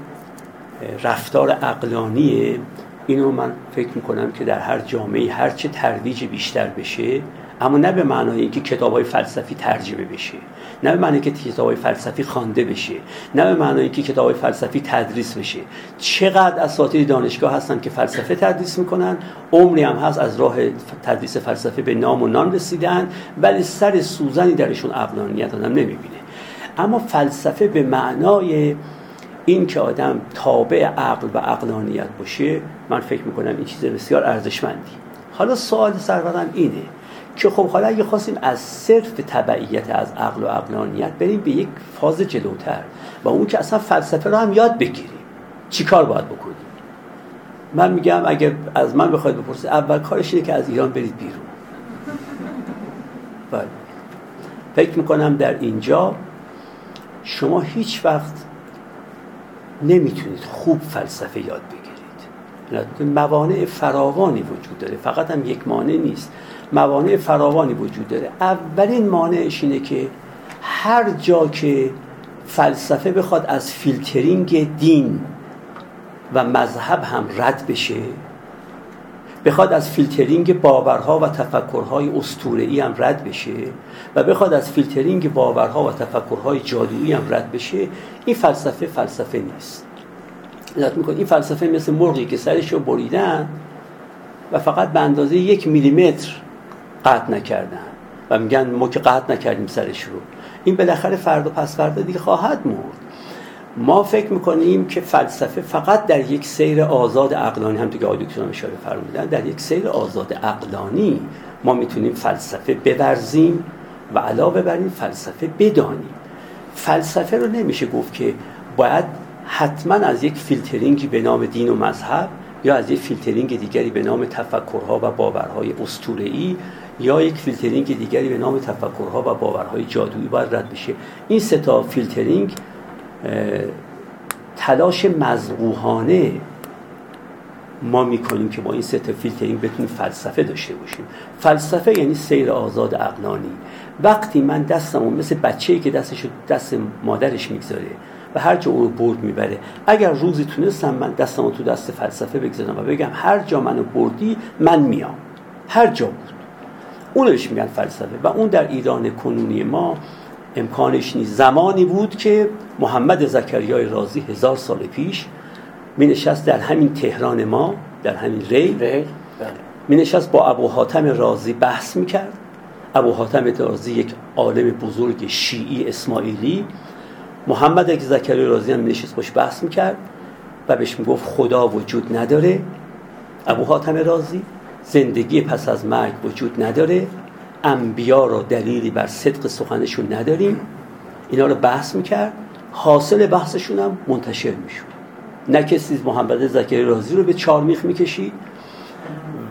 رفتار عقلانیه اینو من فکر می‌کنم که در هر جامعه هرچه ترویج بیشتر بشه اما نه به معنای اینکه کتاب های فلسفی ترجمه بشه نه به معنای که کتاب های فلسفی خوانده بشه نه به معنای اینکه کتاب های فلسفی تدریس بشه. چقدر اساتید دانشگاه هستن که فلسفه تدریس می‌کنن عمری هم هست از راه تدریس فلسفه به نام و نام رسیدن ولی سر سوزنی درشون عقلانیت آدم نمی‌بینه. اما فلسفه به معنای این که آدم تابع عقل و عقلانیت باشه من فکر می‌کنم این چیز بسیار ارزشمندی. حالا سوال سرورم اینه که خب حالا اگه خواستیم از صرف تبعیت از عقل و عقلانیت بریم به یک فاز جلوتر و اون که اصلا فلسفه رو هم یاد بگیریم چیکار باید بکنیم؟ من میگم اگر از من بخواید بپرسید اول کارش اینه که از ایران برید بیرون. بله. فکر می‌کنم در اینجا شما هیچ وقت نمی‌تونید خوب فلسفه یاد بگیرید. موانع فراوانی وجود داره. فقط هم یک مانع نیست. موانع فراوانی وجود داره. اولین مانعش اینه که هر جا که فلسفه بخواد از فیلترینگ دین و مذهب هم رد بشه بخواد از فیلترینگ باورها و تفکرهای اسطوره‌ای هم رد بشه و بخواد از فیلترینگ باورها و تفکرهای جادویی هم رد بشه این فلسفه فلسفه نیست. می‌کنه. این فلسفه مثل مرغی که سرش رو بریدن و فقط به اندازه یک میلیمتر قطع نکردن و میگن ما که قطع نکردیم سرش رو. این بالاخره فردا پس فردا دیگه خواهد مرد. ما فکر می‌کنیم که فلسفه فقط در یک سیر آزاد عقلانی هم دیگه آقای اشاره فرمودن در یک سیر آزاد عقلانی ما می‌تونیم فلسفه ببرزیم و علاوه بر این فلسفه بدانیم. فلسفه رو نمیشه گفت که باید حتما از یک فیلترینگی به نام دین و مذهب یا از یک فیلترینگ دیگری به نام تفکرها و باورهای اسطوره‌ای یا یک فیلترینگ دیگری به نام تفکرها و باورهای جادویی باید رد بشه. این سه تا فیلترینگ تلاش مذبوحانه ما می‌کنیم که با این سه تا فیلترینگ بتونیم فلسفه داشته باشیم. فلسفه یعنی سیر آزاد عقلانی. وقتی من دستمو مثل بچه‌ای که دستش دست مادرش می‌گذاره و هر جا او رو برد می‌بره. اگر روزی تونستم من دستمو تو دست فلسفه بگذارم و بگم هر جا منو بردی من میام. هر جا بود. اونش میگن فلسفه. و اون در ایران کنونی ما امکانش نیست. زمانی بود که محمد زکریای رازی هزار سال پیش می نشست در همین تهران ما در همین ری بله. می نشست با ابو حاتم رازی بحث می کرد ابو حاتم رازی یک عالم بزرگ شیعی اسماعیلی محمد زکریای رازی هم نشست باش بحث می کرد و بهش می گفت خدا وجود نداره. ابو حاتم رازی زندگی پس از مرگ وجود نداره. انبیا را دلیلی بر صدق سخنشون نداریم. اینا رو بحث می‌کرد. حاصل بحثشون هم منتشر می‌شود نه کسی محمد زکری رازی رو به چارمیخ می‌کشید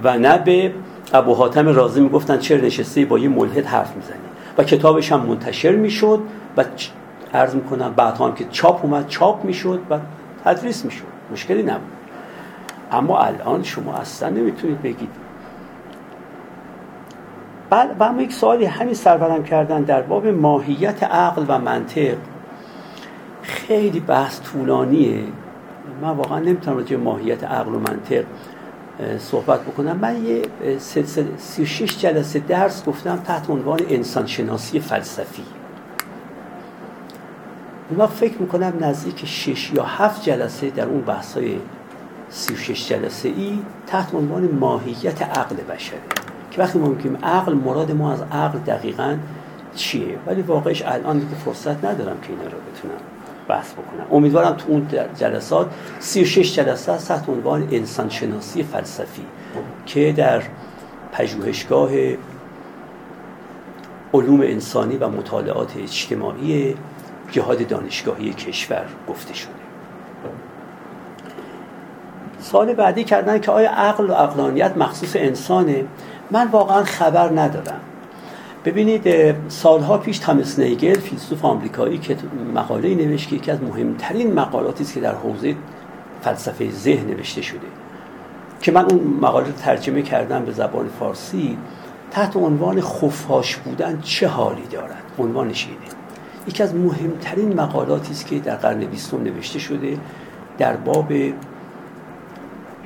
و نه به ابو حاتم رازی می‌گفتن چرا نشسته با یه ملحد حرف می‌زنی. و کتابش هم منتشر می‌شد و عرض می‌کنم. بعد هم که چاپ اومد چاپ می‌شد و تدریس می‌شد. مشکلی نبود. اما الان شما اصلا نمی‌تونید بگید. بعد و اما یک سوالی همین سرورم کردن در باب ماهیت عقل و منطق. خیلی بحث طولانیه. من واقعا نمی‌تونم راجع ماهیت عقل و منطق صحبت بکنم. من یه سلسله 36 جلسه درس گفتم تحت عنوان انسان شناسی فلسفی. اون فکر می‌کنم نزدیک 6 یا 7 جلسه در اون بحث های 36 جلسه ای تحت عنوان ماهیت عقل بشره که وقتی ما میگیم عقل مراد ما از عقل دقیقا چیه؟ ولی واقعش الان دیگه فرصت ندارم که اینا رو بتونم بحث بکنم. امیدوارم تو اون جلسات 36 جلسه است تحت عنوان انسان شناسی فلسفی که در پژوهشگاه علوم انسانی و مطالعات اجتماعی جهاد دانشگاهی کشور گفته شده. سال بعدی کردن که آیا عقل و عقلانیت مخصوص انسانه؟ من واقعا خبر ندارم. ببینید سالها پیش تامس نیگل فیلسوف آمریکایی که مقاله نوشت که یکی از مهمترین مقالاتی است که در حوزه فلسفه ذهن نوشته شده که من اون مقاله رو ترجمه کردم به زبان فارسی تحت عنوان خفاش بودن چه حالی دارد؟ عنوانش اینه. یکی از مهمترین مقالاتی است که در قرن بیستم نوشته شده در باب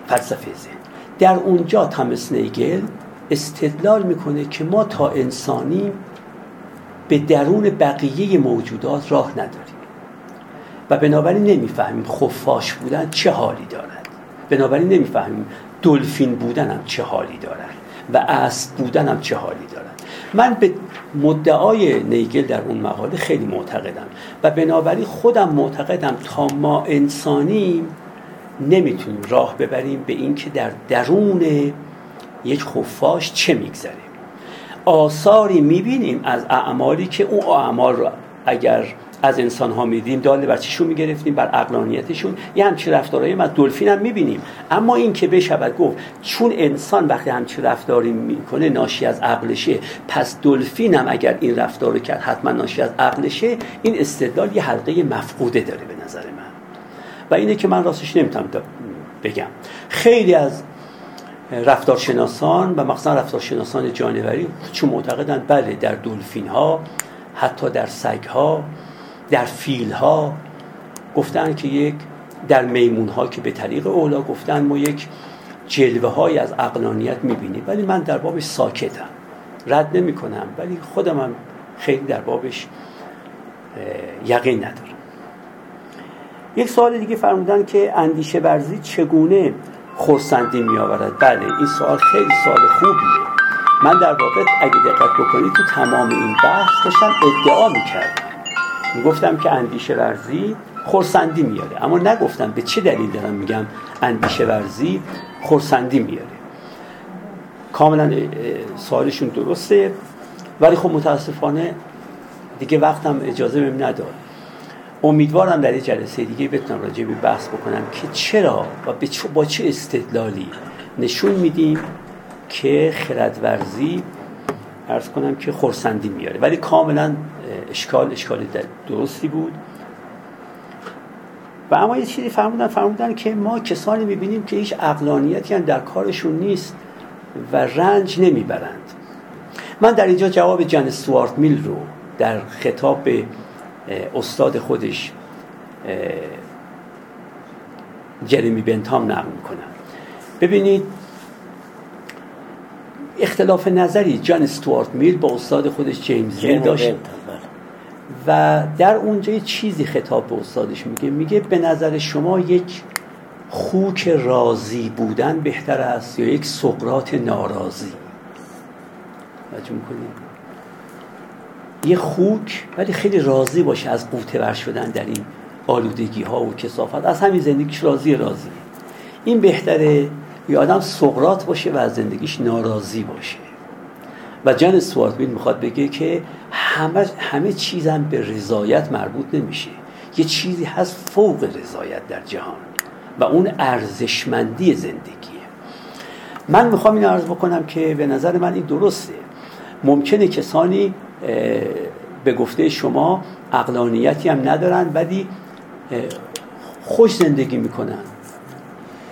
فلسفه ذهن. در اونجا تامس نیگل استدلال می‌کنه که ما تا انسانی به درون بقیه موجودات راه نداریم و بنابراین نمی‌فهمیم خفاش بودن چه حالی دارد. بنابراین نمی‌فهمیم دلفین بودن هم چه حالی دارد و اسب بودن هم چه حالی دارد. من به مدعای نیگل در اون مقاله خیلی معتقدم و بنابراین خودم معتقدم تا ما انسانیم نمی‌تونیم راه ببریم به اینکه در درون یک خفاش چه میگذره. آثاری می‌بینیم از اعمالی که اون اعمال رو اگر از انسان ها میدیم داله بر چیشون می‌گرفتیم بر اقلانیتشون یه همچی رفتارهایی از دلفین هم می‌بینیم. اما این که بشود گفت چون انسان وقتی همچی رفتاری می‌کنه ناشی از عقلشه پس دلفین هم اگر این رفتار رو کرد حتما ناشی از عقلشه. این استدلال یه حلقه مفقوده داره به نظر من. و اینه که من راستش نمی‌تونم بگم. خیلی از رفتارشناسان و مخصوصا رفتارشناسان جانوری چون معتقدند بله در دلفین ها حتی در سگ ها در فیل ها گفتن که یک در میمون ها که به طریق اولا گفتن ما یک جلوه های از اقلانیت می‌بینیم. ولی من در بابش ساکتم. رد نمی کنم ولی خودم هم خیلی در بابش یقین ندارم. یک سوال دیگه فرمودن که اندیشه ورزی چگونه خورسندی می آورد بله این سوال خیلی سوال خوبیه. من در واقع اگه دقت بکنید تو تمام این بحث داشتم ادعا می‌کردم. می‌گفتم که اندیشه ورزی خورسندی میاره. اما نگفتم به چه دلیل دارم میگم اندیشه ورزی خورسندی میاره. کاملا سوالشون درسته. ولی خب متاسفانه دیگه وقتم اجازه بهم نداد. امیدوارم در این جلسه دیگه بتونم راجع به بحث بکنم که چرا و با چه استدلالی نشون میدیم که خردورزی ارز کنم که خورسندی میاره. ولی کاملا اشکال اشکال درستی بود. و اما یه چیزی فرمودن فرمودن که ما کسانی می‌بینیم که هیچ اقلانیتی هم در کارشون نیست و رنج نمی‌برند. من در اینجا جواب جان سوارت میل رو در خطاب استاد خودش جرمی بنتام نقل می‌کنم. ببینید اختلاف نظری جان استوارت میل با استاد خودش جیمز میل داشت بله. و در اونجا یه چیزی خطاب به استادش میگه. میگه به نظر شما یک خوک راضی بودن بهتر است یا یک سقرات ناراضی؟ توجه می‌کنید یه خوک ولی خیلی راضی باشه از قوطه ور شدن در این آلودگی ها و کسافت از همین زندگیش راضی راضی. این بهتره یه آدم سقرات باشه و از زندگیش ناراضی باشه. و جان سوارتمیل می‌خواد بگه که همه, همه چیزم به رضایت مربوط نمیشه. یه چیزی هست فوق رضایت در جهان و اون ارزشمندی زندگیه. من می‌خوام این عرض بکنم که به نظر من این درسته. ممکنه کسانی به گفته شما اقلانیتی هم ندارن ولی خوش زندگی می‌کنن.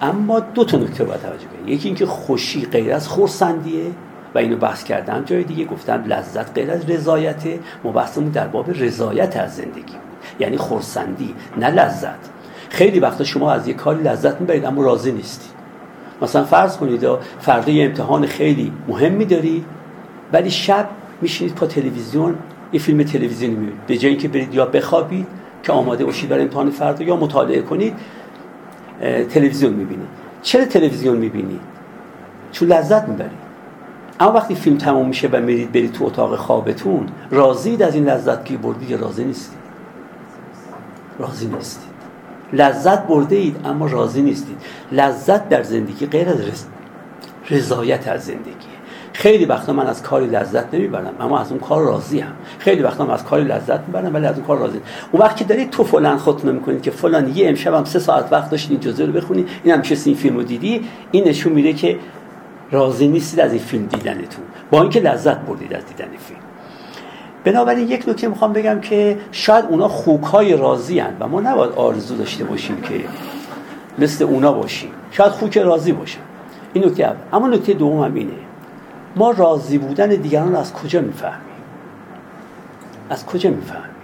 اما دو تا نکته باید توجه کنید یکی اینکه خوشی غیر از خورسندیه و اینو بحث کردم جای دیگه گفتم لذت غیر از رضایته. ما بحثمون در باب رضایت از زندگی یعنی خورسندی نه لذت. خیلی وقتا شما از یه کاری لذت می‌برید اما راضی نیستی. مثلا فرض کنید فردا یه امتحان خیلی مهمی دارید ولی شب میشینید پا تلویزیون یه فیلم تلویزیونی می‌بینید. به جایی که برید یا بخوابید که آماده باشید برای امتحان فردا یا مطالعه کنید تلویزیون می‌بینید چرا تلویزیون می‌بینید چون لذت می‌برید اما وقتی فیلم تموم میشه و میرید برید تو اتاق خوابتون راضید از این لذت که بردید راضی نیستید؟ راضی نیستید. لذت برده اید اما راضی نیستید. لذت در زندگی غیر از رضایت از زندگی. خیلی وقتا من از کاری لذت نمی‌برم اما از اون کار راضی هم خیلی وقتا من از کاری لذت می‌برم ولی از اون کار راضی اون وقت که دارید تو فلان خودتون می‌کنید که فلان یه امشب هم سه ساعت وقت داشتید این رو بخونید این هم این فیلم رو دیدی این نشون میده که راضی نیستید از این فیلم دیدنتون. با اینکه لذت بردید از دیدن فیلم. بنابراین یک نکته می‌خوام بگم که شاید اونا خوکهای راضی و ما نباید آرزو داشته باشیم که مثل اونا باشیم. شاید خوک راضی باشن این نکته اول. اما نکته دوم هم اینه. ما راضی بودن دیگران از کجا می‌فهمیم؟ از کجا می‌فهمیم؟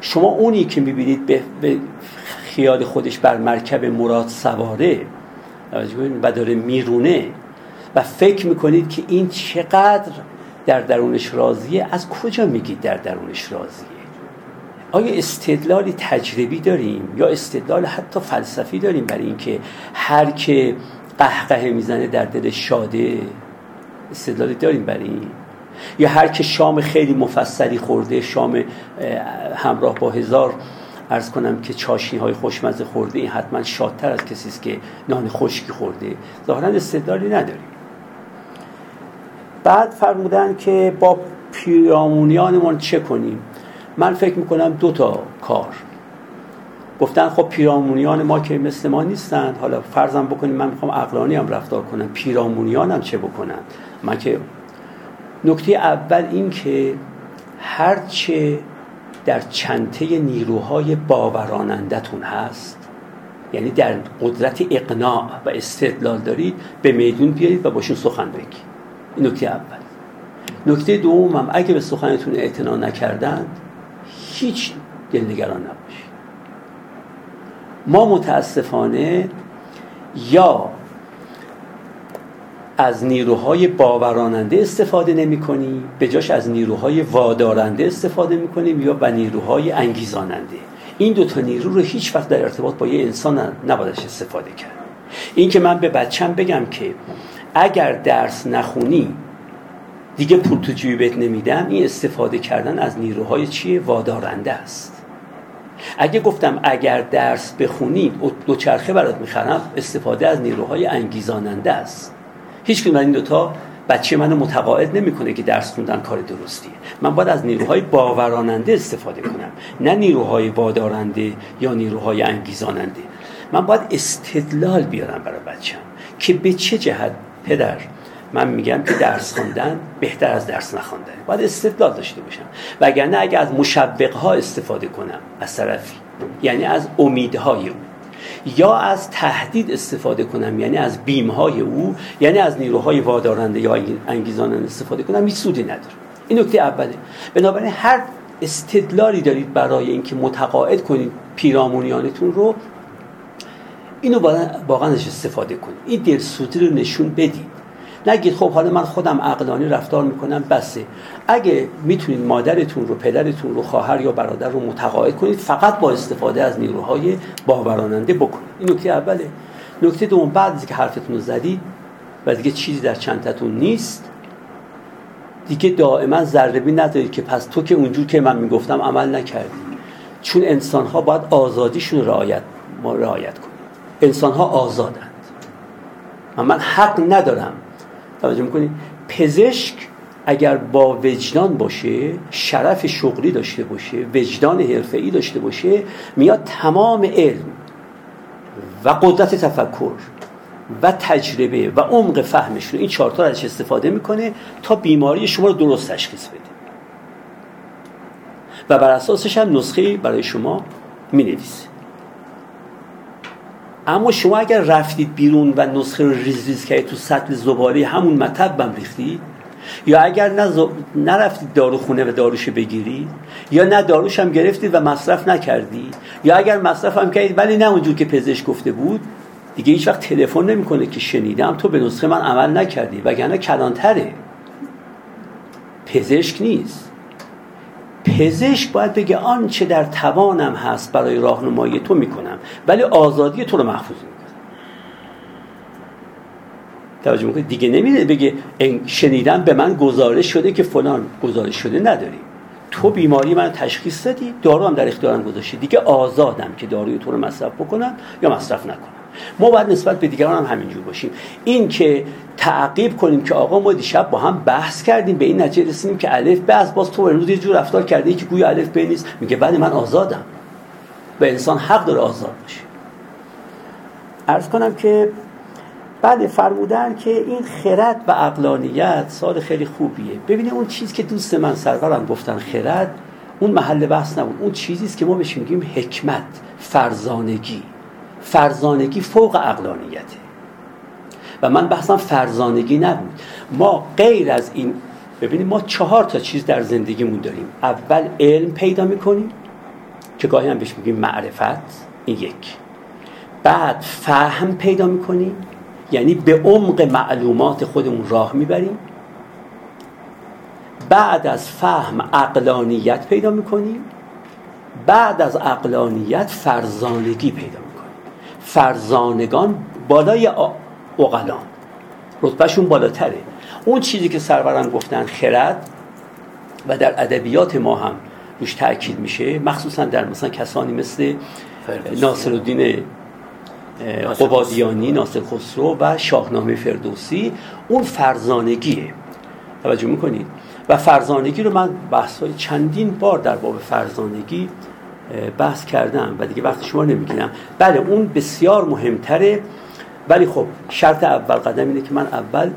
شما اونی که می‌بینید به, به خیال خودش بر مرکب مراد سواره و داره میرونه و فکر می‌کنید که این چقدر در درونش راضیه از کجا میگید در درونش راضیه؟ آیا استدلالی تجربی داریم؟ یا استدلال حتی فلسفی داریم برای اینکه هر که قهقه می‌زنه در دل شاده؟ استدلالی داریم برای این. یا هر که شام خیلی مفصلی خورده شام همراه با هزار ارز کنم که چاشنی های خوشمزه خورده این حتما شادتر از کسی است که نان خشکی خورده. ظاهرا استدلالی نداریم. بعد فرمودن که با پیرامونیانمون چه کنیم؟ من فکر می‌کنم دو تا کار. گفتن خب پیرامونیان ما که مثل ما نیستند. حالا فرضم بکنیم من می‌خوام اقلانی هم رفتار کنم. پیرامونیان هم چه بکنن؟ من که نکته اول این که هرچه در چنته نیروهای باورانندتون هست یعنی در قدرت اقناع و استدلال دارید به میدون بیارید و باشون سخن بگید. این نکته اول. نکته دوم هم اگه به سخنتون اعتنا نکردن هیچ دلنگران نباشید. ما متاسفانه یا از نیروهای باوراننده استفاده نمی کنیم به جاش از نیروهای وادارنده استفاده می کنیم یا به نیروهای انگیزاننده. این دو تا نیرو رو هیچ وقت در ارتباط با یه انسان نبایدش استفاده کرد این که من به بچم بگم که اگر درس نخونی دیگه پول تو جیبت نمیدم این استفاده کردن از نیروهای چیه وادارنده است. اگه گفتم اگر درس بخونی دوچرخه برات می‌خرم استفاده از نیروهای انگیزاننده است. هیچ من این دوتا بچه منو متقاعد نمی‌کنه که درس خوندن کار درستیه. من باید از نیروهای باوراننده استفاده کنم. نه نیروهای وادارنده یا نیروهای انگیزاننده. من باید استدلال بیارم برای بچم که به چه جهت پدر من میگم که درس خواندن بهتر از درس نخواندن باید استدلال داشته باشم. وگرنه اگر از مشوق استفاده کنم از طرفی یعنی از امیدهای او. یا از تهدید استفاده کنم یعنی از بیمهای او یعنی از نیروهای وادارنده یا انگیزاننده استفاده کنم هیچ سودی نداره این نکته اوله. بنابراین هر استدلالی دارید برای اینکه متقاعد کنید پیرامونیانتون رو اینو واقعا استفاده کنید. این دلسوزی رو نشون بدید. نگید خب حالا من خودم عقلانی رفتار می‌کنم بسه. اگه می‌تونید مادرتون رو پدرتون رو خواهر یا برادر رو متقاعد کنید فقط با استفاده از نیروهای باوراننده بکنید. این نکته اوله. نکته دوم بعد از که حرفتون رو زدید و دیگه چیزی در چندتون نیست دیگه دائما ذره ندارید که پس تو که اونجور که من می‌گفتم عمل نکردی. چون انسان ها باید آزادیشون رعایت ما رعایت کنیم انسان ها آزادند من حق ندارم توجه می‌کنید پزشک اگر با وجدان باشه شرف شغلی داشته باشه وجدان حرفه‌ای داشته باشه میاد تمام علم و قدرت تفکر و تجربه و عمق فهمش رو این چهار تا ازش استفاده می‌کنه تا بیماری شما رو درست تشخیص بده. و بر اساسش هم نسخه برای شما می‌نویسه. اما شما اگر رفتید بیرون و نسخه رو ریز ریز کردید تو سطل زباله همون مطبم ریختید؟ یا اگر نرفتید داروخونه و داروش بگیرید؟ یا نه داروش هم گرفتید و مصرف نکردید؟ یا اگر مصرف هم کردید ولی نه اونجور که پزشک گفته بود؟ دیگه هیچ وقت تلفن نمی‌کنه که شنیدم تو به نسخه من عمل نکردی وگرنه کلانتره. پزشک نیست. پزشک باید بگه آنچه در توانم هست برای راهنمایی تو می‌کنم ولی آزادی تو رو محفوظ می‌کنم. توجه دیگه نمیده بگه شنیدم به من گزارش شده که فلان گزارش شده نداری. تو بیماری من تشخیص دادی دارو هم در اختیارم گذاشتی. دیگه آزادم که داروی تو رو مصرف بکنم یا مصرف نکنم ما باید نسبت به دیگران هم همینجور باشیم. این که تعقیب کنیم که آقا ما دیشب با هم بحث کردیم به این نتیجه رسیدیم که الف به از باز تو امروز یه جور رفتار کردی که گویا الف به نیست میگه بله من آزادم. و انسان حق داره آزاد باشه. عرض کنم که بله فرمودن که این خرد و اقلانیت سال خیلی خوبیه. ببینید اون چیز که دوست من سرورم گفتن خرد اون محل بحث نبود. اون چیزی است که ما بهش میگیم حکمت فرزانگی. فرزانگی فوق اقلانیته و من بحثم فرزانگی نبود. ما غیر از این ببینید ما چهار تا چیز در زندگیمون داریم. اول علم پیدا می‌کنیم که گاهی هم بهش میگیم معرفت این یک. بعد فهم پیدا می‌کنیم یعنی به عمق معلومات خودمون راه می‌بریم. بعد از فهم اقلانیت پیدا می‌کنیم. بعد از اقلانیت فرزانگی پیدا می‌کنیم فرزانگان بالای اقلان رتبهشون بالاتره. اون چیزی که سروران گفتن خرد و در ادبیات ما هم روش تاکید میشه مخصوصا در مثلا کسانی مثل ناصر الدین قبادیانی ناصر خسرو و شاهنامه فردوسی اون فرزانگیه. توجه می‌کنید؟ و فرزانگی رو من بحث های چندین بار در باب فرزانگی بحث کردم و دیگه وقت شما نمی‌گیرم. بله اون بسیار مهمتره. ولی خب شرط اول قدم اینه که من اول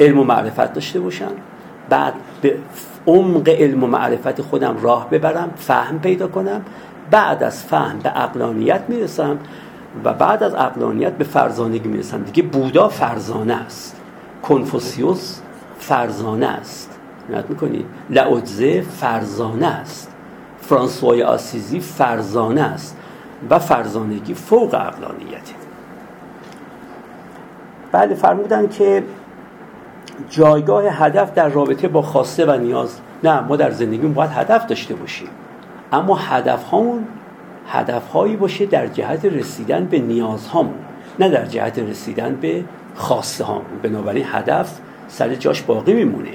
علم و معرفت داشته باشم. بعد به عمق علم و معرفت خودم راه ببرم فهم پیدا کنم. بعد از فهم به اقلانیت می‌رسم و بعد از اقلانیت به فرزانگی می‌رسم. دیگه بودا فرزانه است. کنفوسیوس فرزانه است. نت می‌کنید لعوزه فرزانه است. فرانسوای آسیزی فرزانه است و فرزانگی فوق اقلانیته بله فرمودن که جایگاه هدف در رابطه با خواسته و نیاز. نه ما در زندگی باید هدف داشته باشیم. اما هدف هامون هدف هایی باشه در جهت رسیدن به نیاز هامون نه در جهت رسیدن به خواسته هامون بنابراین هدف سر جاش باقی میمونه.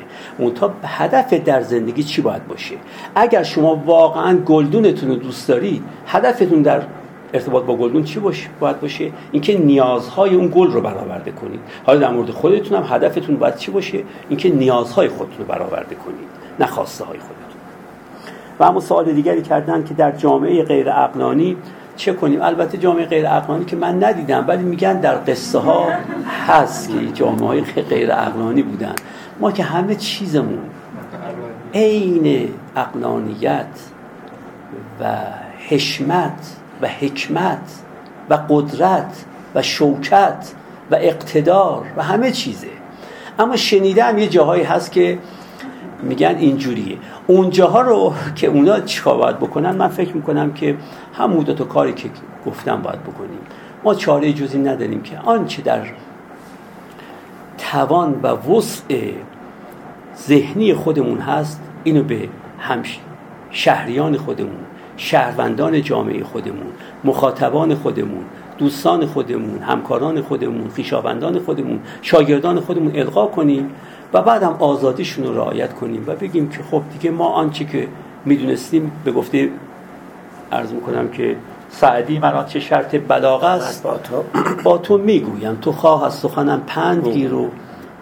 تا هدف در زندگی چی باید باشه؟ اگر شما واقعا گلدونتون رو دوست دارید هدفتون در ارتباط با گلدون چی باشه باید باشه؟ اینکه نیازهای اون گل رو برآورده کنید. حالا در مورد خودتون هم هدفتون باید چی باشه؟ اینکه نیازهای خودتون رو برآورده کنید نه خواسته های خودتون. و اما سوال دیگری کردن که در جامعه غیر اقلانی چه کنیم؟ البته جامعه غیر اقلانی که من ندیدم ولی میگن در قصه ها هست که جامعه های غیر اقلانی بودن. ما که همه چیزمون عین اقلانیت و حشمت و حکمت و قدرت و شوکت و اقتدار و همه چیزه. اما شنیدم یه جاهایی هست که میگن اینجوریه. اونجاها رو که اونا چیکار باید بکنن من فکر می‌کنم که همون دو تا کاری که گفتم باید بکنیم. ما چاره جزی نداریم که آنچه در توان و وسع ذهنی خودمون هست اینو به هم شهریان خودمون شهروندان جامعه خودمون مخاطبان خودمون دوستان خودمون همکاران خودمون خویشاوندان خودمون شاگردان خودمون القا کنیم و بعد هم آزادیشون رو رعایت کنیم و بگیم که خب دیگه ما آنچه که می‌دونستیم به گفته عرض می‌کنم که سعدی من چه شرط بلاغ است با تو, با تو می‌گویم. تو خواه از سخنم پند گیر و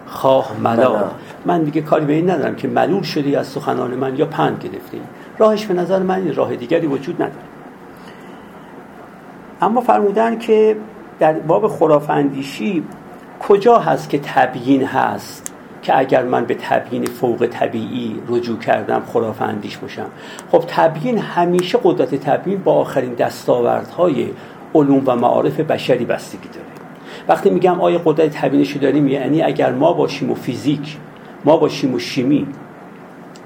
خواه ملا. من دیگه کاری به این ندارم که ملول شدی از سخنان من یا پند گرفتی. راهش به نظر من راه دیگری وجود نداره. اما فرمودن که در باب خرافندیشی کجا هست که تبیین هست که اگر من به تبیین فوق طبیعی رجوع کردم خرافندیش باشم؟ خب تبیین همیشه قدرت تبیین با آخرین دستاوردهای علوم و معارف بشری بستگی داره. وقتی میگم آیا قدرت تبیینشو داریم یعنی اگر ما باشیم و فیزیک ما باشیم و شیمی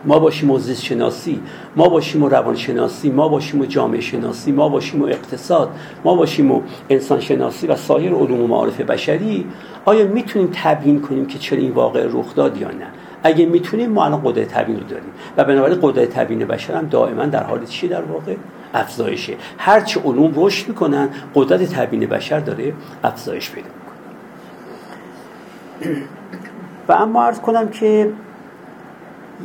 ما باشیم و زیست شناسی ما باشیم و روان شناسی ما باشیم و جامعه شناسی ما باشیم و اقتصاد ما باشیم و انسان شناسی و سایر علوم و معارف بشری آیا می‌تونیم تبیین کنیم که چرا این واقع رخ داد یا نه؟ اگه می‌تونیم ما الان قدرت تبیین رو داریم. و بنابراین قدرت تبیین بشر هم دائما در حال چی؟ در واقع افزایشه. هرچه علوم رشد می‌کنن قدرت تبیین بشر داره افزایش پیدا می‌کنه. [CLEARS THROAT] و اما عرض کنم که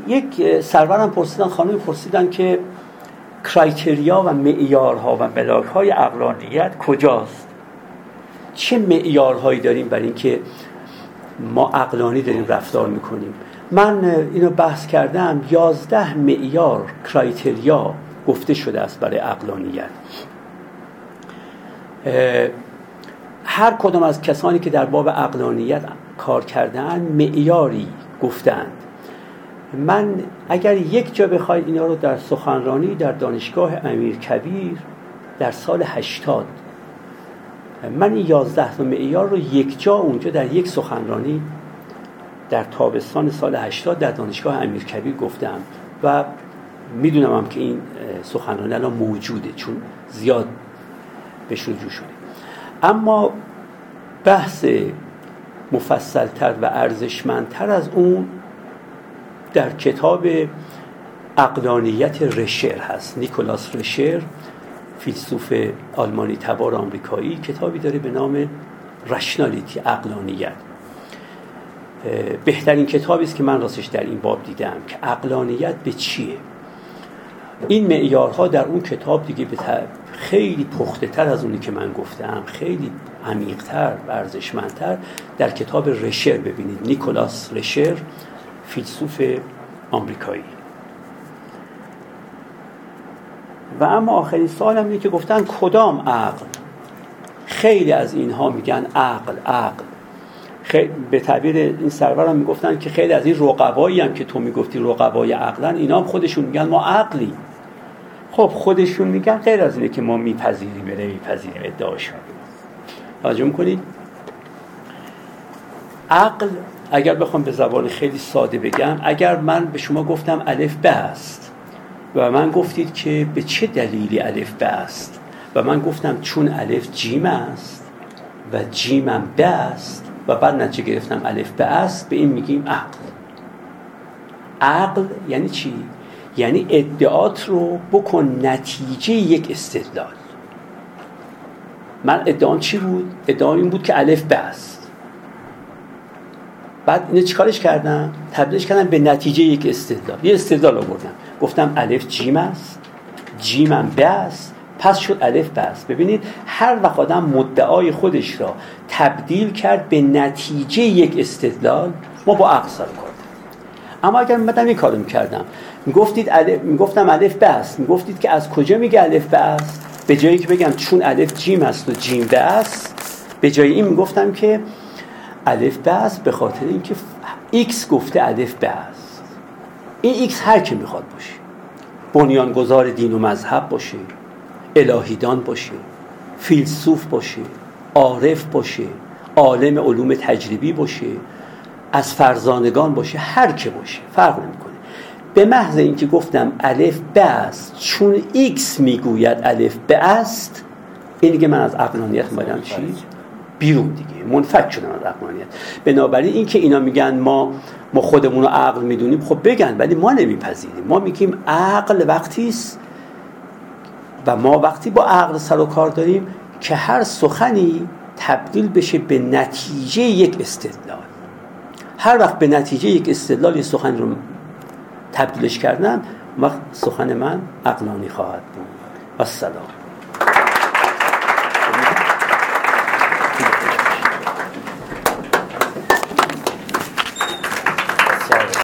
یک سرورم پرسیدن خانم پرسیدن که کرایتریا و معیارها و ملاکهای اقلانیت کجاست؟ چه معیارهایی داریم برای اینکه ما اقلانی داریم رفتار می‌کنیم؟ من اینو بحث کردم یازده معیار کرایتریا گفته شده است برای اقلانیت. هر کدام از کسانی که در باب اقلانیت کار کردن معیاری گفتند من اگر یک جا بخواید اینا رو در سخنرانی در دانشگاه امیر کبیر در سال هشتاد من این یازده تا معیار رو یک جا اونجا در یک سخنرانی در تابستان سال 80 در دانشگاه امیرکبیر گفتم و می‌دونم هم که این سخنرانی الان موجوده چون زیاد بهش رجوع شده. اما بحث مفصلتر و ارزشمندتر از اون در کتاب اقلانیت رشر هست. نیکولاس رشر فیلسوف آلمانی تبار آمریکایی کتابی داره به نام رشنالیتی اقلانیت بهترین کتابی است که من راستش در این باب دیدم که اقلانیت به چیه؟ این معیارها در اون کتاب دیگه به خیلی پخته تر از اونی که من گفتم خیلی عمیقتر و ارزشمندتر. در کتاب رشر ببینید. نیکولاس رشر فیلسوف آمریکایی. و اما آخرین سوالم اینه که گفتن کدام عقل؟ خیلی از اینها میگن عقل عقل. به تعبیر این سرورم می‌گفتن که خیلی از این رقبایی هم که تو می‌گفتی رقبای عقلن اینا هم خودشون میگن ما عقلی. خب خودشون میگن غیر از اینه که ما میپذیریم یا نمیپذیریم ادعاشون. توجه می‌کنید؟ عقل اگر بخوام به زبان خیلی ساده بگم اگر من به شما گفتم الف به است و من گفتید که به چه دلیلی الف به است و من گفتم چون الف جیم است و جیمم به است و بعد نتیجه گرفتم الف به است به این میگیم عقل عقل یعنی چی؟ یعنی ادعات رو بکن نتیجه یک استدلال من ادعام چی بود؟ ادعام این بود که الف به است بعد اینو چیکارش کردم؟ تبدیلش کردم به نتیجه یک استدلال. یه استدلال آوردم گفتم الف جیم است جیمم به است. پس شد الف بس ببینید هر وقت آدم مدعای خودش را تبدیل کرد به نتیجه یک استدلال ما با عقل سر کردیم اما اگر من این کارو می‌کردم می‌گفتید الف می‌گفتم الف بس می‌گفتید که از کجا میگه الف بس به جایی که بگم چون الف جیم است و جیم بس به جای این می‌گفتم که الف بس به خاطر اینکه ایکس گفته الف ب است این ایکس هر کی می‌خواد باشه. بنیانگذار دین و مذهب باشه. الهیدان باشه. فیلسوف باشه. عارف باشه. عالم علوم تجربی باشه. از فرزانگان باشه. هر که باشه. فرق نمی‌کنه. به محض اینکه گفتم الف ب است چون ایکس می‌گوید الف ب است این دیگه من از عقلانیت مادم چی؟ بیرون دیگه. منفک شدم از عقلانیت. بنابراین اینکه اینا میگن ما ما خودمون رو عقل می‌دونیم خب بگن ولی ما نمیپذیریم. ما میگیم عقل وقتی است و ما وقتی با عقل سر و کار داریم که هر سخنی تبدیل بشه به نتیجه یک استدلال. هر وقت به نتیجه یک استدلال یه سخن رو تبدیلش کردن وقت سخن من عقلانی خواهد بود. و سلام.